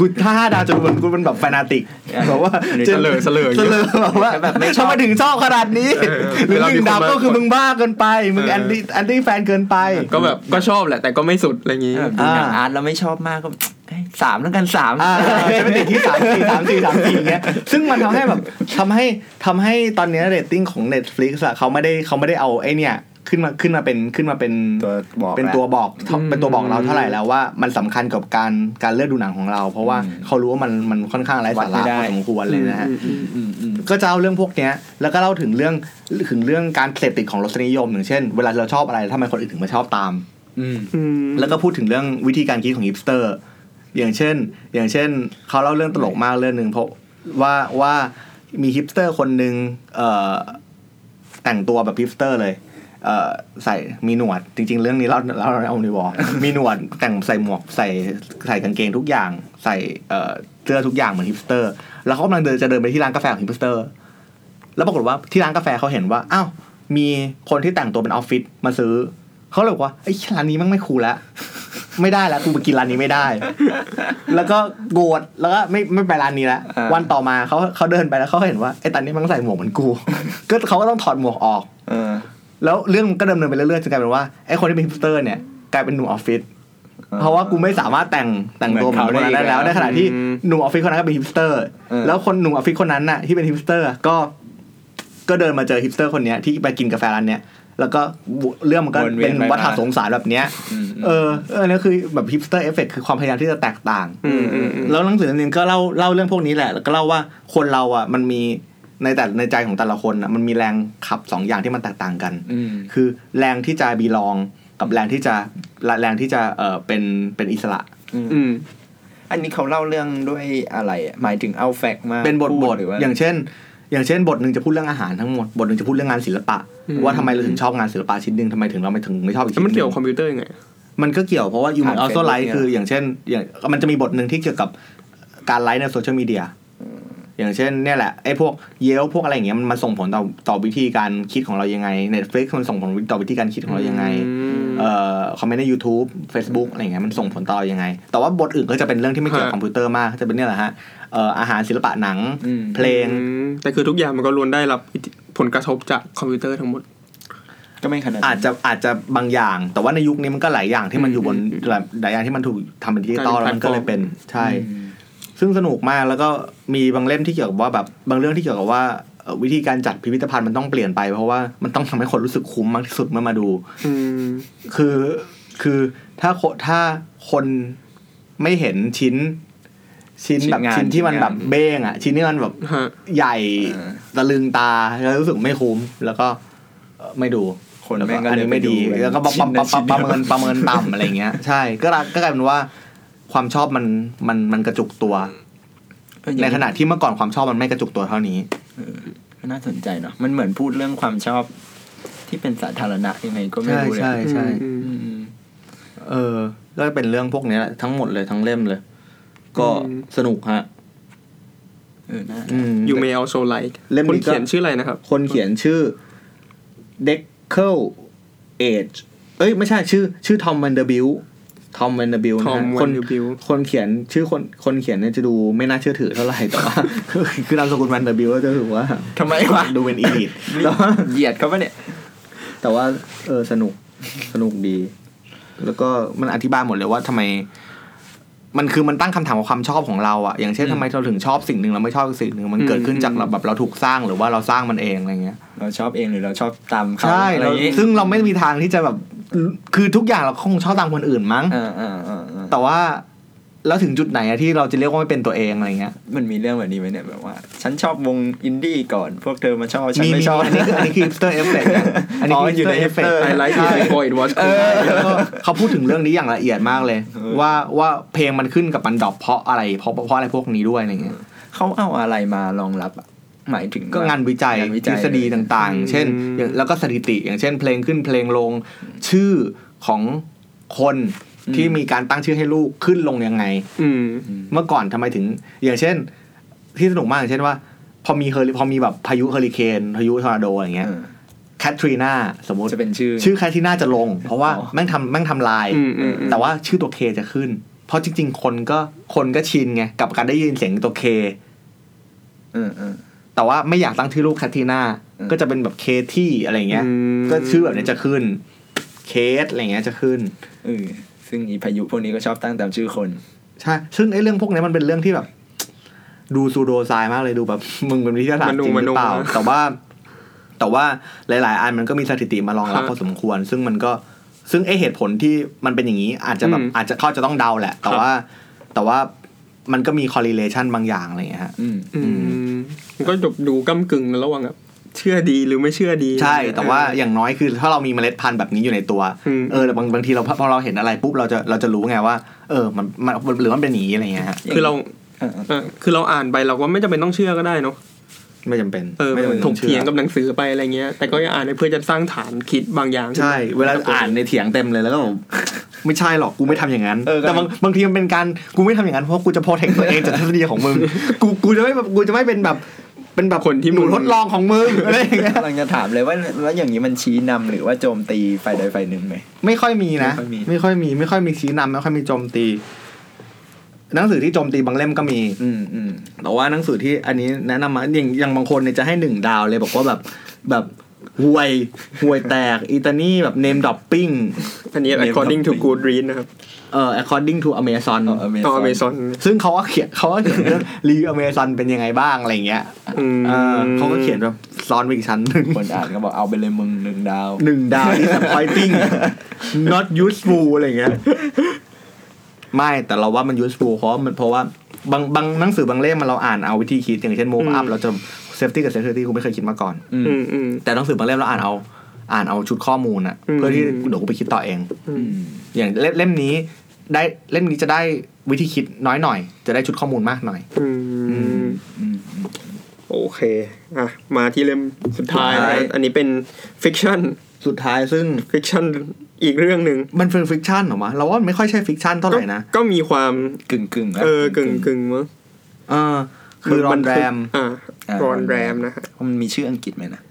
กูถ้าห้าดาวจะเป็นกูเป็นแบบแฟนาติกแบบว่าเสลอเสลอเสลอแบบว่าแบบไม่ชอบทำไมถึงชอบขนาดนี้เออหรือเวลาหมีนึ่งคนดาวมาก็คือมึงบ้าเกินไป มึงเออแอนตี้แอนตี้แฟนเกินไป ก็แบบก็ชอบแหละแต่ก็ไม่สุดอะไรอย่างงี้แบบดูหนังอ่าอาร์ตแล้วไม่ชอบมากก็เอ้ยสามแล้วกันสามอ่าจะเป็นติดที่สามสี่สามสี่สามสี่เงี้ย ซึ่งมันทำให้แบบทำให้ทำให้ตอนเนี้เรตติ้งของ Netflix อะเขาไม่ได้เขาไม่ได้เอาไอ้เนี่ย ขึ้นมาขึ้นมาเป็นขึ้นมาเป็นตัวบอกเป็นแล้วตัวบอกอืมเป็นตัวบอกเราเท่าไหร่แล้วว่ามันสำคัญกับการการเลือกดูหนังของเรา เพราะว่าอืมเขารู้ว่ามันมันค่อนข้างไร้วัสาดไม่ระได้พอสมควรเลยนะฮะอืมอืมอืมอืมก็จะเอาเรื่องพวกเนี้ย แล้วก็เล่าถึงเรื่องถึงเรื่องการเสพติดของรสนิยมอย่างเช่น เวลาเราชอบอะไรทำไมคนอื่นถึงมาชอบตามอืมอืมแล้วก็พูดถึงเรื่องวิธีการคิดของฮิปสเตอร์ อย่างเช่น อย่างเช่นเขาเล่าเรื่องตลกมากเรื่องหนึ่งเพราะว่าว่ามีฮิปสเตอร์คนหนึ่งเอ่อแต่งตัวแบบฮิปสเตอร์เลยเอ่อ ใส่มีหนวดจริง ๆ เรื่องนี้เราเราเราเอาในวอลมีหนวดแต่งใส่หมวกใส่ใส่กางเกงทุกอย่าง ใส่เอ่อเสื้อทุกอย่างเหมือนฮิปสเตอร์ แล้วเขากำลังเดินจะเดินไปที่ร้านกาแฟของฮิปสเตอร์ แล้วปรากฏว่าที่ร้านกาแฟเขาเห็นว่าอ้าวมีคนที่แต่งตัวเป็นออฟฟิศมาซื้อเขาเลยบอกว่าเฮ้ยร้านนี้มันไม่ cool แล้วไม่ได้แล้วกูไปกินร้านนี้ไม่ได้ แล้วก็โกรธแล้วก็ไม่ไม่ไปร้านนี้แล้วอ่าวันต่อมาเขาเขาเดินไปแล้วเขาเห็นว่าไอ้คนนี้มันใส่หมวกเหมือนกู ก็เขาก็ต้องถอดหมวกออกเออ แล้วเรื่องมันก็ดำเนินไปเรื่อยๆจนกลายเป็นว่าไอ้คนที่เป็นฮิปสเตอร์เนี่ยกลายเป็นหนุ่มออฟฟิศเพราะว่ากูไม่สามารถแต่งแต่งตัวเหมือนคนนั้นได้แล้วเหมืในอนเขาขณะที่อืมหนุ่มออฟฟิศคนนั้นก็เป็นฮิปสเตอร์เออแล้วคนหนุ่มออฟฟิศคนนั้นน่ะที่เป็นฮิปสเตอร์ก็ก็เดินมาเจอฮิปสเตอร์คนเนี้ยที่ไปกินกาแฟร้านเนี้ยแล้วก็เรื่องมันก็วนเวียนเป็นไปมาวัฏสงสารแบบเนี้ยอืมเออเออนี่คือแบบ hipster effect คือความพยายามที่จะแตกต่างอืมอืมอืมแล้วหนังสือเล่มนึงก็เล่าเล่าเรื่องพวกนี้แหละแล้วก็เล่าว่าคนเราอะมันมี ในแต่ในใจของแต่ละคนอะมันมีแรงขับสองอย่างที่มันแตกต่างกันอืมคือแรงที่จะ belong กับแรงที่จะแรงที่จะเออเป็นเป็นอิสระ อืมอันนี้เขาเล่าเรื่องด้วยอะไรอะหมายถึงเอาแฟกต์มาเป็นบทพูบดทหรือว่าอย่างเช่น อย่างเช่นบทหนึ่งจะพูดเรื่องอาหารทั้งหมดบทหนึ่งจะพูดเรื่องงานศิลปะอืมว่าทำไมเราถึงชอบงานศิลปะชิ้นหนึ่งทำไมถึงเราไม่ถึงไม่ชอบอีกแล้วชิ้นหมันนึ่งเกี่ยวกับคอมพิวเตอร์ยังไงมันก็เกี่ยวเพราะว่ายูมันผ่านอัลโซ Facebook ไลท์เนี่ยคืออย่างเช่นอย่างมันจะมีบทหนึ่งที่เกี่ยวกับการไลฟ์ในโซเชียลมีเดีย อย่างเช่นเนี่ยแหละไอ้พวกเยลพวกอะไรอย่างเงี้ยมันมาส่งผลต่อต่อวิธีการคิดของเรายังไง Netflix มันส่งผลต่อวิธีการคิดของเรายังไงเอ่อคอมเมนต์ใน YouTube Facebook อะไรอย่างเงี้ยมันส่งผลต่อยังไง แต่ว่าบทอื่นก็จะเป็นเรื่องที่ไม่เกี่ยวกับฮะคอมพิวเตอร์มากจะเป็นเนี่ยแหละฮะเอ่ออาหารศิลปะหนังอืมเพลงอืมแต่คือทุกอย่างมันก็ล้วนได้รับอิทธิผลกระทบจากคอมพิวเตอร์ทั้งหมดก็ไม่ขนาดนั้นอาจจะอาจจะบางอย่าง แต่ว่าในยุคนี้มันก็หลายอย่างที่มันอยู่บนอืมหลายหลายอย่างที่มันถูกทำเป็นดิจิตอลกลายแล้วเป็นมันก็เลยเป็นใช่อืม ซึ่งสนุกมากแล้วก็มีบางเล่มที่เกี่ยวกับว่าแบบบางเรื่องที่เกี่ยวกับว่าเอ่อวิธีการจัดพิพิธภัณฑ์มันต้องเปลี่ยนไป เพราะว่ามันต้องทำให้คนรู้สึกคุ้มมากที่สุดเมื่อมาดูอืมคือคือถ้าโคถ้าคนไม่เห็นชิ้น ชิ้นแบบชิ้นงานชิ้นที่มันชิ้นงานแบบเบ้งอะ ชิ้นที่มันแบบฮะใหญ่เออตะลึงตาแล้วรู้สึกไม่คุ้ม แล้วก็เอ่อไม่ดูคนแล้วแม่งก็อันเลยนี้ไม่ดีไปดูแล้วก็ประชิ้นนั้นประประชิ้นเดียวประเมินประเมินต่ำอะไรเงี้ย ใช่ ก็ละก็กลายเป็นว่า ความชอบมันมันมันกระจุกตัวเอออย่างในขณะที่เมื่อก่อนความชอบมันไม่กระจุกตัวเท่านี้ก็น่าสนใจเนาะมันเหมือนพูดเรื่องความชอบที่เป็นสาธารณะยังไงก็ไม่ใช่รู้เลยใช่ใช่อืมอืมเออก็เป็นเรื่องพวกนี้แหละทั้งหมดเลยทั้งเล่มเลย ก็อืมสนุกฮะเออน่าอืม You may also like เล่มคนนี้ก็เขียนชื่ออะไรนะครับ คนเขียนชื่อเด็กเคิลเอจเอ้ย ไม่ใช่ชื่อ ชื่อทอมวันเดอร์บิล ทอมวันเดอร์บิล Tom คน Vanderbilt คนเขียนชื่อคนคนเขียนเนี่ยจะดูไม่น่าเชื่อถือเท่าไหร่แต่ว่าคือนามสกุลวันเดอร์บิลก็จะถือว่าทำไมวะดูเป็นอีลิทแต่ว่าเหยียดเขาปะเนี่ย แต่ว่าเออสนุกสนุกดี แล้วก็มันอธิบายหมดเลยว่าทำไม มันคือมันตั้งคำถามกับความชอบของเราอะอย่างเช่นอืมทำไมเราถึงชอบสิ่งหนึ่งเราไม่ชอบอีกสิ่งหนึ่งมันเกิดขึ้นจากเราแบบเราถูกสร้างหรือว่าเราสร้างมันเองอะไรเงี้ยเราชอบเองหรือเราชอบตามเขาใช่อะไรเราอย่างงี้ซึ่งเราไม่มีทางที่จะแบบคือทุกอย่างเราคงชอบตามคนอื่นมั้งอ่าอ่าอ่าอ่าแต่ว่า แล้วถึงจุดไหนอะที่เราจะเรียกว่าไม่เป็นตัวเองอะไรเงี้ยมันมีเรื่องแบบนี้ไหมเนี่ยแบบว่า ฉันชอบวงอินดี้ก่อน พวกเธอมาชอบ ฉันมีไม่มีชอบ อันนี้คืออันนี้คือ hipster effect นะอันนี้อ๋อคืออยู่ใน hipster effect hipster I like ใช่ it before it was เอ cool อแล้วก็เขาพูดถึงเรื่องนี้อย่างละเอียดมากเลยเออว่าว่าเพลงมันขึ้นกับมันดรอปเพราะอะไรเพราะเพราะอะไรพวกนี้ด้วยอะไรเงี้ยเขาเอาอะไรมารองรับอะหมายถึงก็งานวิจัยงานวิทจัฤยษฎีต่างๆ เช่นอย่างแล้วก็สถิติ อย่างเช่น เพลงขึ้นเพลงลงชื่อของคน ที่มีการตั้งชื่อให้ลูกขึ้นลงยังไง อืมเมื่อก่อนทำไมถึง อย่างเช่น ที่สนุกมากอย่างเช่นว่า พอมีเฮอริพอมีแบบพายุเฮอริเคนพายุทอร์นาโดอย่างเงี้ยเออแคทรีนาสมมติจะเป็นชื่อ ชื่อแคทรีนาจะลง เพราะว่าอ๋อแม่งทำแม่งทำลายอืมอืมอืมแต่ว่าชื่อตัว K จะขึ้น เพราะจริง ๆ คนก็คนก็ชินไงกับการได้ยินเสียงตัว K เออเออแต่ว่าไม่อยากตั้งชื่อลูกแคทรีนาอืมก็จะเป็นแบบเคที่อะไรเงี้ยอืมก็ชื่อแบบนี้จะขึ้น เคสอะไรเงี้ยจะขึ้นเออ ซึ่งอีพายุพวกนี้ก็ชอบตั้งตามชื่อคน ใช่ ซึ่งไอ้เรื่องพวกนี้มันเป็นเรื่องที่แบบ ดูซูโดไซน์มากเลยดูแบบ มึงเป็นวิทยาศาสตร์จริงหรือเปล่ามนุษย์แต่ว่า แต่ว่าหลาย ๆ อันมันก็มีสถิติมารองรับฮะพอสมควร ซึ่งมันก็ซึ่งไอเหตุผลที่มันเป็นอย่างนี้ อาจจะแบบอืมอาจจะเขาจะต้องเดาแหละ แต่ครับว่า แต่ว่ามันก็มี correlation บางอย่างอะไรเงี้ยฮะ อืมอืมมันก็ดูก้ากึ่งนะระหว่างแบบ เชื่อดีหรือไม่เชื่อดี ใช่ แต่ว่าอย่างน้อยคือถ้าเรามีเมล็ดพันธุ์แบบนี้อยู่ในตัวอืมเออแต่บางบางทีเราพอเราเห็นอะไรปุ๊บเราจะเราจะรู้ไงว่า เออมันมันหรือมันเป็นอย่างนี้อะไรเงี้ยฮะคือเราเออเออเออคือเราอ่านไปเราก็ไม่จำเป็นต้องเชื่อก็ได้เนาะไม่จำเป็นเออไม่จำเป็นถต้อกงชื่อเถียงกับหนังสือไปอะไรเงี้ย แต่ก็อย่าอ่านไปเพื่อจะสร้างฐานคิดบางอย่าง ใช่ เวลาอ่านในเถียงเต็มเลยแล้วก็บอกไม่ใช่หรอกกูไม่ทำอย่างนั้นเออแต่บางบางทีมันเป็นการกูไม่ทำอย่างนั้นเพราะกูจะโปรเทคตัวเองจากทฤษฎีของมึง กูกูจะไม่แบบกูจะไม่เป็นแบบ เป็นแบบคนที่หนูทดลองของมึงอะไรอย่างเงี้ยกำลังจะถามเลยว่าแล้วอย่างนี้มันชี้นำหรือว่าโจมตีฝ่ายใดฝ่ายหนึ่งไหมไม่ค่อยมีนะ ไม่ค่อยมี ไม่ค่อยมีไม่ค่อยมีชี้นำไม่ค่อยมีโจมตีหนังสือที่โจมตีบางเล่มก็มี อืมอืมแต่ว่าหนังสือที่อันนี้แนะนำมาอย่างอย่างบางคนเนี่ยจะให้หนึ่งดาวเลยบอกว่าแบบแบบ ห่วยห่วยแตกอีตานี่แบบเนมดอปปิ้งอันนี้ according to Goodreads นะครับเอ่อ according to Amazon อ๋อ Amazon ต่อ Amazon ซึ่งเขาก็เขียนเขาก็เขียนเรื่องรีวิว Amazon เป็นยังไงบ้างอะไรเงี้ยอืมเออเขาก็เขียนแบบซ้อนไปอีกชั้นหนึ่งคนอ่านก็บอกเอาไปเลยมึงหนึ่งดาวหนึ่งดาว disappointing not useful อะไรเงี้ยไม่แต่เราว่ามัน useful เพราะมันเพราะว่าบางบางหนังสือบางเล่มมันเราอ่านเอาวิธีคิดอย่างเช่น move up เราจะ safety กับ security กูไม่เคยคิดมาก่อนอืมอืมอืมแต่หนังสือบางเล่มเราอ่านเอาอ่านเอาชุดข้อมูลอะอืมเพื่อที่เดี๋ยวกูไปคิดต่อเองอืมอย่างเล่มเล่มนี้ได้เล่มนี้จะได้วิธีคิดน้อยหน่อย จะได้ชุดข้อมูลมากหน่อยอืมอืมอืมอืมโอเคอะมาที่เล่มสุดท้ายสุดท้ายนะอันนี้เป็น fiction สุดท้ายซึ่ง fiction อีกเรื่องหนึ่งมันเป็น fiction เหรอวะเราว่ามันไม่ค่อยใช่ fiction เท่าไหร่นะก็มีความกึ่งกึ่งเออกึ่งกึ่งมั้งเออ คือรอนแรมอ่าารอนแรมนะฮะมันมีชื่ออังกฤษไหมนะ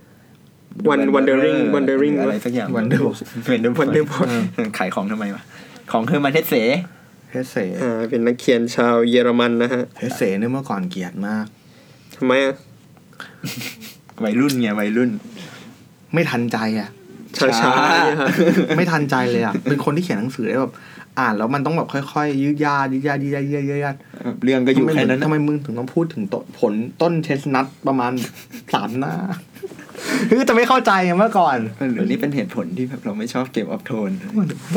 One- Wandering Wandering อะไรสักอย่าง Wonderbook Wonderbook Wonderbook ขายของทำไมวะของเธอมาเทสเสเฮเซอ่าเป็นนักเขียนชาวเยอรมันนะฮะเฮเซเนี่ยเมื่อก่อนเกลียดมากทำไมอะวัยรุ่นไงวัยรุ่น ไม่ทันใจอะช้าช้าๆเนี่ยฮะไม่ทันใจเลยอะเป็นคนที่เขียนหนังสือได้แบบ อ่านแล้วมันต้องแบบค่อยๆยืดยาดยืดยาดยืดยาดยืดยาดยืดยาดเรื่องก็อยู่แค่นั้นทำนะไมมึงถึงต้องพูดถึงต้นผลต้นเชสนัทประมาณสามหน้าคือจะไม่เข้าใจเมื่อก่อนหรือนี่เป็นเหตุผลที่แบบเราไม่ชอบเกมออฟโทน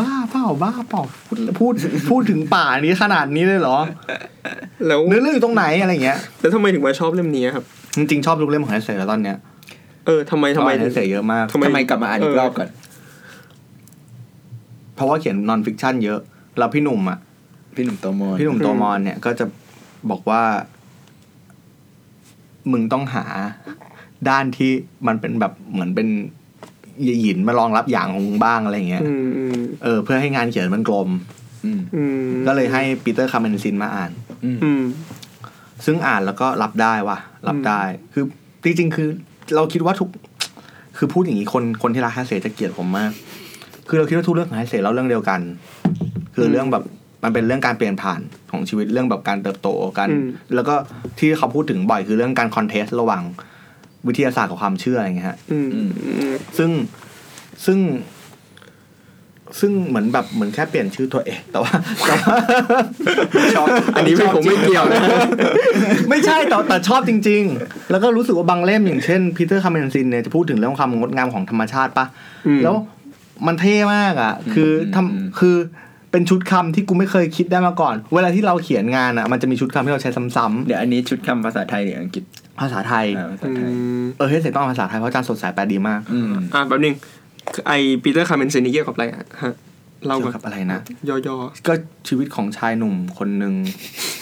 บ้าเปล่าบ้าเปล่าพูดพูดพูดถึงป่านี้ขนาดนี้เลยเหรอ แล้วเนื้อเรื่องอยู่ตรงไหนอะไรเงี้ย แล้วทำไมถึงมาชอบเล่มนี้ครับ จริงๆชอบทุกเล่มของไอเซแล้วตอนเนี้ย เออทำไมทำไมไอเซเยอะมากทำไมทำไมกลับมาอ่านอีกรอบก่อน เพราะว่าเขียน nonfiction เยอะ แล้วพี่หนุ่มอะ พี่หนุ่มโตมอนพี่หนุ่มตัวมอนเนี่ยก็จะบอกว่า มึงต้องหาด้านที่มันเป็นแบบเหมือนเป็นหยินมารองรับหยางของมึงบ้างอะไรเงี้ยอืมอืมเออ เพื่อให้งานเขียนมันกลมอืมอืมก็เลยให้ Peter Camenzind มาอ่านอืมอืมซึ่งอ่านแล้วก็รับได้ว่ะ รับได้ คือจริงๆคือ เราคิดว่าทุก คือพูดอย่างนี้คนคนที่รักแฮเซจะเกลียดผมมาก คือเราคิดว่าทุกเรื่องของแฮเซเล่าเรื่องเดียวกัน คือเรื่องแบบมันเป็นเรื่องการเปลี่ยนผ่านของชีวิตเรื่องแบบการเติบโตกันอืมแล้วก็ที่เขาพูดถึงบ่อยคือเรื่องการคอนเทสต์ระหว่างวิทยาศาสตร์กับความเชื่ออะไรเงี้ยฮะอืมอืมอืมซึ่งซึ่ง ซึ่งเหมือนแบบเหมือนแค่เปลี่ยนชื่อตัวเอง แต่ว่าแต่ว่าชอบอันนี้ไม่ผมไม่เกี่ยวนะไม่ใช่แต่แต่ชอบจริง ๆ แล้วก็รู้สึกว่าบางเล่มอย่างเช่นพีเตอร์คาเมนซินเนี่ยจะพูดถึงเรื่องความงดงามของธรรมชาติปะอืมแล้ว มันเท่มากอะ คือทำคือเป็นชุดคำที่กูไม่เคยคิดได้มาก่อน เวลาที่เราเขียนงานอะมันจะมีชุดคำที่เราใช้ซ้ำเดี๋ยวอันนี้ชุดคำภาษาไทยหรืออังกฤษๆภาษาไทยอ่าภาษาอืไทยมเออเฮ้ยเสร็จต้องเอาภาษาไทยเพราะอาจารย์สดใสแปลดีมากอืมอ่าแป๊บนึงไอปีเตอร์คาร์เมนเซนนี่เกี่ยวกับอะไรอะฮะ เล่าเกี่ก่ยอนวกับอะไรนะย่อก็ชีวิตของชายหนุ่มคนหนึ่ง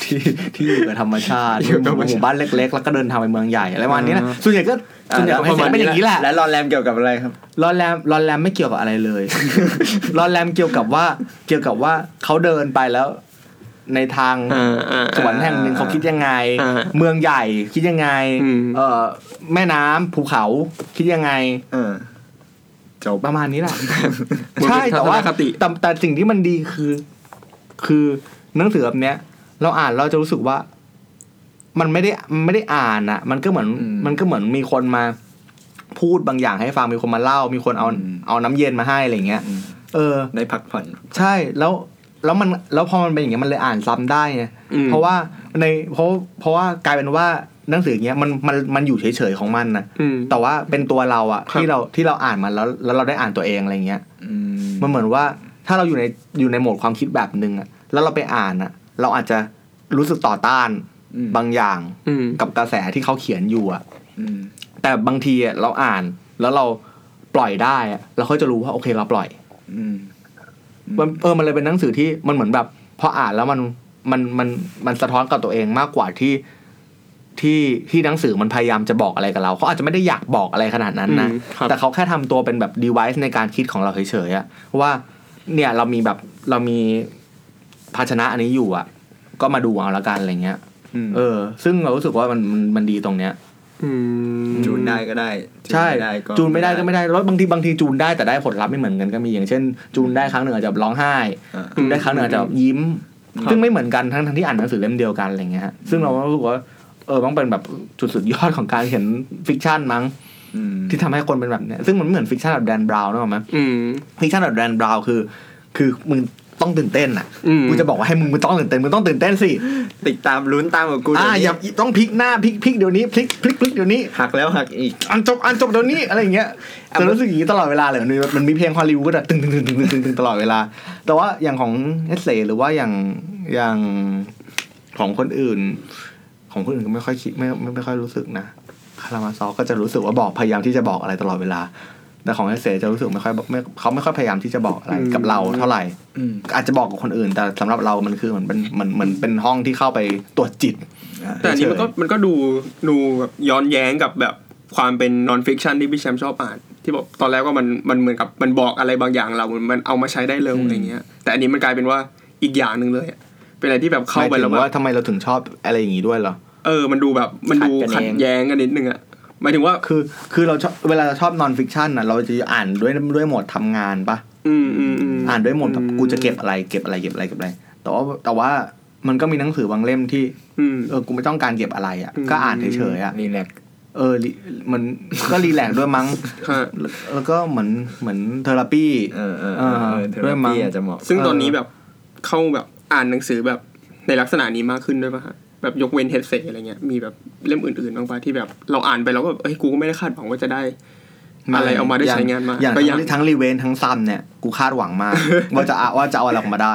ที่ที่อยู่กับธรรมชาติอยู่กับธรรมชาติหมู่บ้านเล็ก ๆ แล้วก็เดินทางไปเมืองใหญ่อะไรประมาณนี้นะอ่าส่วนใหญ่ก็ส่วนใหญ่ของไฮเซนเป็นอย่างนี้แหละและรอนแรมเกี่ยวกับอะไรครับรอนแรมรอนแรมไม่เกี่ยวกับอะไรเลยรอนแรมเกี่ยวกับว่าเกี่ยวกับว่าเขาเดินไปแล้วในทางๆอ่าอ่าสวนแห่งหนึ่งเขาคิดยังไงอ่าเมืองใหญ่คิดยังไงอืมเออแม่น้ำภูเขาคิดยังไงเออ จบประมาณนี้แหละมันเป็นใช่แต่ว่าทัศนคติแต่แต่สิ่งที่มันดีคือ คือหนังสือแบบเนี้ย เราอ่านเราจะรู้สึกว่า มันไม่ได้มันไม่ได้อ่านอะมันก็เหมือนอืมมันก็เหมือนมีคนมาพูดบางอย่างให้ฟังมีคนมาเล่า มีคนเอาอืมเอาน้ำเย็นมาให้อะไรเงี้ยอืมเออได้พักผ่อนใช่แล้วแล้วมันแล้วพอมันเป็นอย่างเงี้ยมันเลยอ่านซ้ำได้ไงอืมเพราะว่าในเพราะเพราะว่ากลายเป็นว่า หนังสืออย่างเงี้ยมันมันมันอยู่เฉยๆของมันนะอืมแต่ว่าเป็นตัวเราอะครับที่เราที่เราอ่านมันแล้วแล้วเราได้อ่านตัวเองอะไรเงี้ยอืมมันเหมือนว่าถ้าเราอยู่ในอยู่ในโหมดความคิดแบบหนึ่งอะแล้วเราไปอ่านอะเราอาจจะรู้สึกต่อต้านอืมบางอย่างอืมกับกระแสที่เขาเขียนอยู่อะอืมแต่บางทีอะเราอ่านแล้วเราปล่อยได้อะเราก็จะรู้ว่าโอเคเราปล่อยอืมมันเออมันเลยเป็นหนังสือที่มันเหมือนแบบพออ่านแล้วมันมันมันมันสะท้อนกับตัวเองมากกว่าที่ ที่ที่หนังสือมันพยายามจะบอกอะไรกับเราเขาอาจจะไม่ได้อยากบอกอะไรขนาดนั้นนะอืมครับแต่เขาแค่ทำตัวเป็นแบบ device ในการคิดของเราเฉยๆอะว่าเนี่ยเรามีแบบเรามีภาชนะอันนี้อยู่อะก็มาดูเอาละกันอะไรเงี้ยอืมเออ ซึ่งเรารู้สึกว่ามันมันมันดีตรงเนี้ยอืมจูนได้ก็ได้ ใช่ไม่ได้ก็จูนไม่ได้ก็ไม่ได้แล้วบางทีบางทีจูนได้แต่ได้ผลลัพธ์ไม่เหมือนกันก็มีอย่างเช่น จูนได้ครั้งหนึ่งอาจจะร้องไห้อ่าจูนได้ครั้งหนึ่งอาจจะยิ้มครับซึ่งไม่เหมือนกันทั้งทั้งที่อ่านหนังสือเล่มเดียวกันอะไรเงี้ยฮะซึ่งเราก็รู้สึกว่า เออต้องเป็นแบบจุดสุดยอดของการเขียนฟิกชันมั้งอืมที่ทำให้คนเป็นแบบเนี้ยซึ่งมันไม่เหมือน fiction แบบ Dan Brown นึกออกไหมอืม fiction แบบ Dan Brown คือ คือมึงต้องตื่นเต้นอะอืมกูจะบอกว่าให้มึงมึงต้องตื่นเต้นมึงต้องตื่นเต้นสิติดตามลุ้นตามกับกูอ่าเดี๋ยวอย่านี้ต้องพลิกหน้าพลิกพลิกเดี๋ยวนี้พลิกพลิกพลิกเดี๋ยวนี้หักแล้วหักอีกอันจบอันจบเดี๋ยวนี้อะไรอย่างเงี้ยอะจะรู้สึกอย่างนี้ตลอดเวลาเลยมันมีมันมีเพลงฮอลลีวูดอะตึงตึงตึงตึงตึงตึงตึงตลอดเวลา แต่ว่าอย่างของเฮสเซหรือว่าอย่างอย่างของคนอื่น ของคนอื่นก็ไม่ค่อยคิดไม่ไม่ไม่ค่อยรู้สึกนะคารามาซอฟก็จะรู้สึกว่าบอกพยายามที่จะบอกอะไรตลอดเวลา แต่ของเฮสเซจะรู้สึกไม่ค่อยไม่เขาไม่ค่อยพยายามที่จะบอกอะไรกับเราเท่าไหร่อืมอาจจะบอกกับคนอื่น แต่สำหรับเรามันคือเหมือนเป็นเหมือนเหมือนเป็นห้องที่เข้าไปตรวจจิต แต่อันนี้มันก็มันก็ดูดูแบบย้อนแย้งกับแบบความเป็น nonfiction ที่พี่แชมป์ชอบอ่านที่บอกตอนแรกว่ามันมันเหมือนกับมันบอกอะไรบางอย่างเรา มันเอามาใช้ได้เลยอะไรเงี้ย แต่อันนี้มันกลายเป็นว่าอีกอย่างหนึ่งเลยอะ เป็นอะไรที่แบบเข้าไปหมยถึแล้วงแบบว่าทำไมเราถึงชอบอะไรอย่างนี้ด้วยเหรอเออ มันดูแบบมันดูขัขัดดกันเองแย้งกันนิดนึงอะหมายถึงว่าคือ คือเราชอบเวลาเราชอบนอนฟิกชันอะ เราจะอ่านด้วยด้วยโหมดทำงานปะอืมอืมอืมอ่านด้วยโหมดแบบอืมกูจะเก็บอะไรเก็บอะไรเก็บอะไรเก็บอะไร แต่ว่าแต่ว่ามันก็มีหนังสือบางเล่มที่อืมเออกูไม่ต้องการเก็บอะไรอะอืมก็อ่านเฉยๆอะรีแลกซ์เออลิมันก็รีแลกซ์ด้วยมั้งฮะแล้วแล้วก็เหมือนเหมือนเทอราปีเออเออเออเออเทอด้วยรามั้งปีอาจจะเหมาะซึ่งตอนเออนี้แบบเข้าแบบ อ่านหนังสือแบบในลักษณะนี้มากขึ้นด้วยป่ะฮะแบบยกเว้นเฮดเซอะไรเงี้ยมีแบบเล่มอื่นๆบ้างป่ะที่แบบเราอ่านไปแล้วก็แบบเอ้ยกูก็ไม่ได้คาดหวังว่าจะได้อะไรเอามาได้ใช้งานมาอย่างก็ทั้งทั้งรีเวนทั้งซันเนี่ยกูคาดหวังมากว่าจะเอาว่าจะเอาอะไรออกมาได้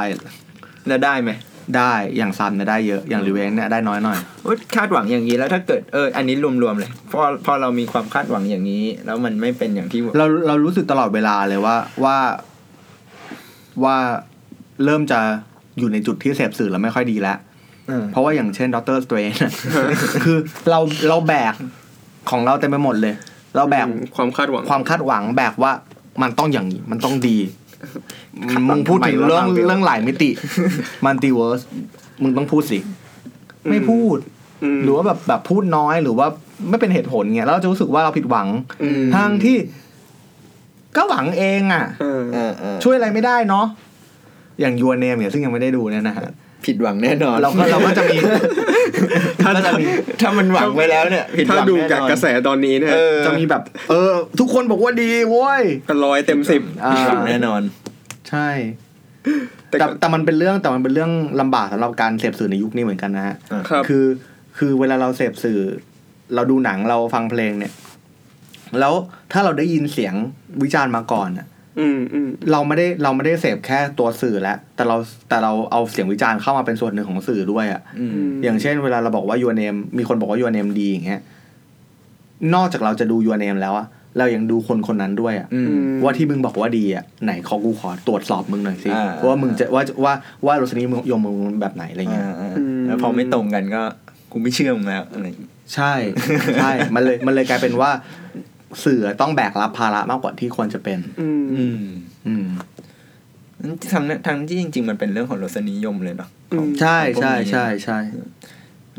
แล้วได้ไหมได้อย่างซันเนี่ยได้เยอะอย่างรีเวนเนี่ยได้น้อยหน่อยโอ๊ยคาดหวังอย่างนี้แล้วถ้าเกิดเอออันนี้รวมๆเลยพอพอเรามีความคาดหวังอย่างนี้ แล้วมันไม่เป็นอย่างที่เราเรารู้สึกตลอดเวลาเลยว่าว่าว่าเริ่มจะ อยู่ในจุดที่เสพสื่อแล้วไม่ค่อยดีแล้วเออเพราะว่าอย่างเช่น Doctor Strange คือเราเราแบกของเราเต็มไปหมดเลย เราแบกความคาดหวังความคาดหวังแบกว่ามันต้องอย่างนี้ มันต้องดีคาดหวัมึงงพูดถึงทำไมวะเรื่องบางเรื่องเรื่องหลายมิติ multiverseมึงต้องพูดสิ ไม่พูดอืมหรือว่าแบบแบบพูดน้อยหรือว่าไม่เป็นเหตุผลเงี้ยแล้วเราจะรู้สึกว่าเราผิดหวังอืมทั้งที่ก็หวังเองอะเออเออเออช่วยอะไรไม่ได้เนาะ อย่างยูเนมเนี่ยซึ่งยังไม่ได้ดูเนี่ยนะฮะผิดหวังแน่นอน เราก็เราก็จะมีถ้าก็จะมีถ้ามันหวังไว้แล้วเนี่ยผิดหถ้าวังดูแน่นอนจากกระแสตอนนี้เนี่ยเออจะมีแบบ เออ ทุกคนบอกว่าดีโว้ยก็ร้อยเต็มสิบอ่าผิดหวังแน่นอน ใช่แต่แต่แต่มันเป็นเรื่องแต่มันเป็นเรื่องลำบากสำหรับการเสพสื่อในยุคนี้เหมือนกันนะฮะครับคือ คือเวลาเราเสพสื่อ เราดูหนังเราฟังเพลงเนี่ย แล้วถ้าเราได้ยินเสียงวิจารณ์มาก่อนอะอืมอืม เราไม่ได้เราไม่ได้เสพแค่ตัวสื่อแล้วแต่เราแต่เราเอาเสียงวิจารณ์เข้ามาเป็นส่วนหนึ่งของสื่อด้วยอะอืมอย่างเช่น เวลาเราบอกว่า your name มีคนบอกว่า your name ดีอย่างเงี้ยนอกจากเราจะดู your name แล้วอะเรายังดูคนคนนั้นด้วยอะอืมว่าที่มึงบอกว่าดีอะไหนขอกูขอตรวจสอบมึงหน่อยสิอ่าว่ามึงจะว่าว่าว่ารสนิยมมึงแบบไหนอะไรเงี้ยอ่าอ่าแล้วพอไม่ตรงกันก็กูไม่เชื่อมึงแล้วอะไรอย่างงี้ใช่ใช่ มันเลยมันเลยกลายเป็นว่า สื่อต้องแบกรับภาระมากกว่าที่ควรจะเป็น อืม อืม อืมทางทางที่จริง ๆ มันเป็นเรื่องของรสนิยมเลยเนาะของใช่ของพวกใช่นี้ ใช่ใช่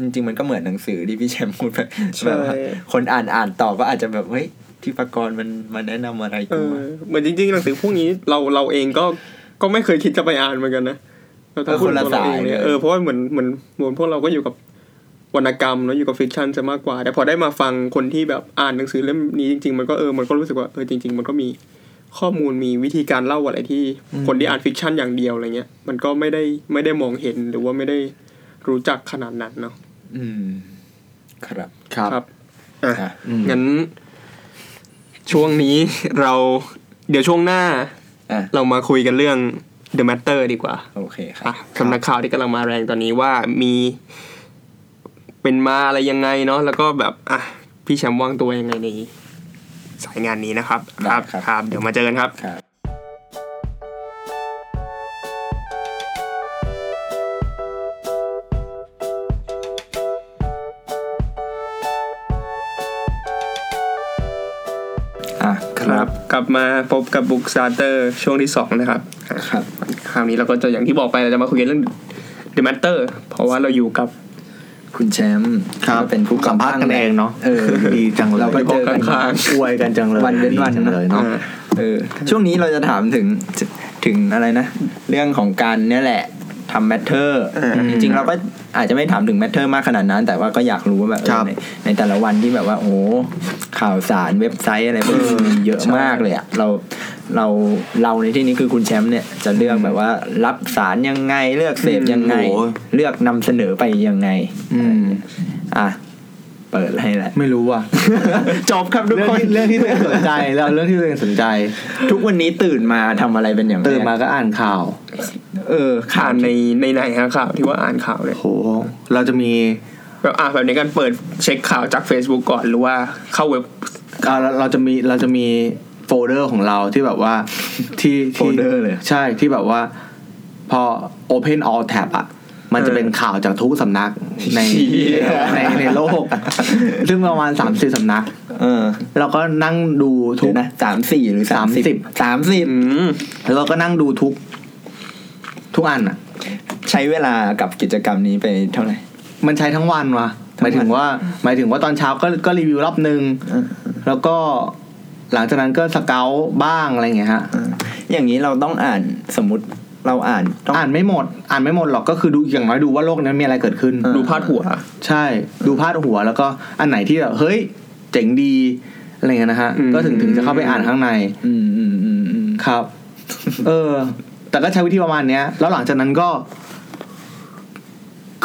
จริงๆมันก็เหมือนหนังสือที่พี่แชมป์พูดไปใช่ แบบว่าคนอ่านอ่านต่อก็อาจจะแบบเฮ้ยที่ปกรณ์มันมันแนะนำอะไรเอกูอวะเหมือนจริงๆหนังสือพวกนี้เราเราเองก็ก็ไม่เคยคิดจะไปอ่านเหมือนกันนะเราต้องพูดตัวเราเองเนี่ยเออเพราะว่าเหมือนเหมือนเหมือนพวกเราก็อยู่กับ วรรณกรรมแล้วอยู่กับ fiction จะมากกว่า แต่พอได้มาฟังคนที่แบบอ่านหนังสือเล่มนี้จริงๆมันก็เออมันก็รู้สึกว่าเออจริง ๆ มันก็มีข้อมูลมีวิธีการเล่าอะไรที่คนที่อ่าน fiction อย่างเดียวอะไรเงี้ย มันก็ไม่ได้ไม่ได้มองเห็นหรือว่าไม่ได้รู้จักขนาดนั้นเนาะอืม ครับครับครับอะอะอืมงั้น ช่วงนี้เราเดี๋ยวช่วงหน้าอะเรามาคุยกันเรื่อง The Matter ดีกว่า โอเคครัอะบสำนักข่าวที่กำลังมาแรงตอนนี้ว่ามี เป็นมาอะไรยังไงเนาะแล้วก็แบบอะพี่แชมป์วางตัวยังไงในสายงานนี้นะครับได้ครับครับ เดี๋ยวมาเจอกันครับครับอะครับกลับมาพบกับ Book Starter ช่วงที่สองนะครับอะครับ คราวนี้เราก็จะอย่างที่บอกไปเราจะมาคุยกันเรื่อง The Matter เพราะว่าเราอยู่กับ คุณแชมป์ครับเป็นผู้สัมภาษณ์กันเองเนาะเออดีจังเลยเราก็เจอกันข้างอวยกันจังเลยวันเว้นวันดีจังเลยเนาะอ่าเออช่วงนี้เราจะถามถึงถึงอะไรนะ เรื่องของการเนี่ยแหละทำ Matter อ่าจริงๆเราก็อาจจะไม่ถามถึง Matter มากขนาดนั้น แต่ว่าก็อยากรู้ว่าแบบเออครับในในแต่ละวันที่แบบว่าโอ้โหข่าวสารเว็บไซต์อะไรพวกนี้มีเยอะมากเลยอะเรา เราเราในที่นี้คือคุณแชมป์เนี่ยจะเลือกแบบว่า รับสารยังไงเลือกเสพยังไงโอ้โหเลือกนำเสนอไปยังไง อืมอะเปิดให้แหละ ไม่รู้อะจบครับทุกเรื่องคนที่เรื่องที่ตัวเองสนใจแล้วเรื่องที่ตัวเองสนใจ ทุกวันนี้ตื่นมาทำอะไรเป็นอย่างแรกตื่นมาก็อ่านข่าว เออ ข่าอ่าวนในในไหนฮะข่าวที่ว่าอ่านข่าวเลยโหเราจะมีแบบอ่าแบบในการเปิดเช็คข่าวจาก Facebook ก่อนหรือว่าเข้าเว็บอ่าเราเราจะมีเราจะมี โฟลเดอร์ของเราที่แบบว่าที่โฟที่ลเดอร์เลยใช่ที่แบบว่า พอ Open All Tab อะมันจะเป็นข่าวจากทุกสำนักในเชี่ยในในโลก ซึ่งประมาณสามสิบสำนัก เออเราก็นั่งดูทุถูกกนะสามสี่หรือสามสิบ30สามสิบอืมแล้วเราก็นั่งดูทุก ทุกอันอะ ใช้เวลากับกิจกรรมนี้ไปเท่าไหร่ มันใช้ทั้งวันวะหทั้งวันมายถึงว่า หมายถึงว่าตอนเช้าก็ก็รีวิวรอบนึงเออแล้วก็ หลังจากนั้นก็สเกลบ้างอะไรอย่างเงี้ยฮะเอออย่างนี้เราต้องอ่านสมมติเราอ่านต้องอ่านไม่หมด อ่านไม่หมดหรอกก็คือดูอย่างน้อยดูว่าโลกนั้นมีอะไรเกิดขึ้นเออดูพาดหัว ใช่ ดูพาดหัวแล้วก็อันไหนที่แบบเฮ้ยเจ๋งดีอะไรเงี้ยนะฮะอืมก็ถึงถึงจะเข้าไปอ่านข้างในอืมอืมอืมอืมครับ เออ แต่ก็ใช้วิธีประมาณเนี้ย แล้วหลังจากนั้นก็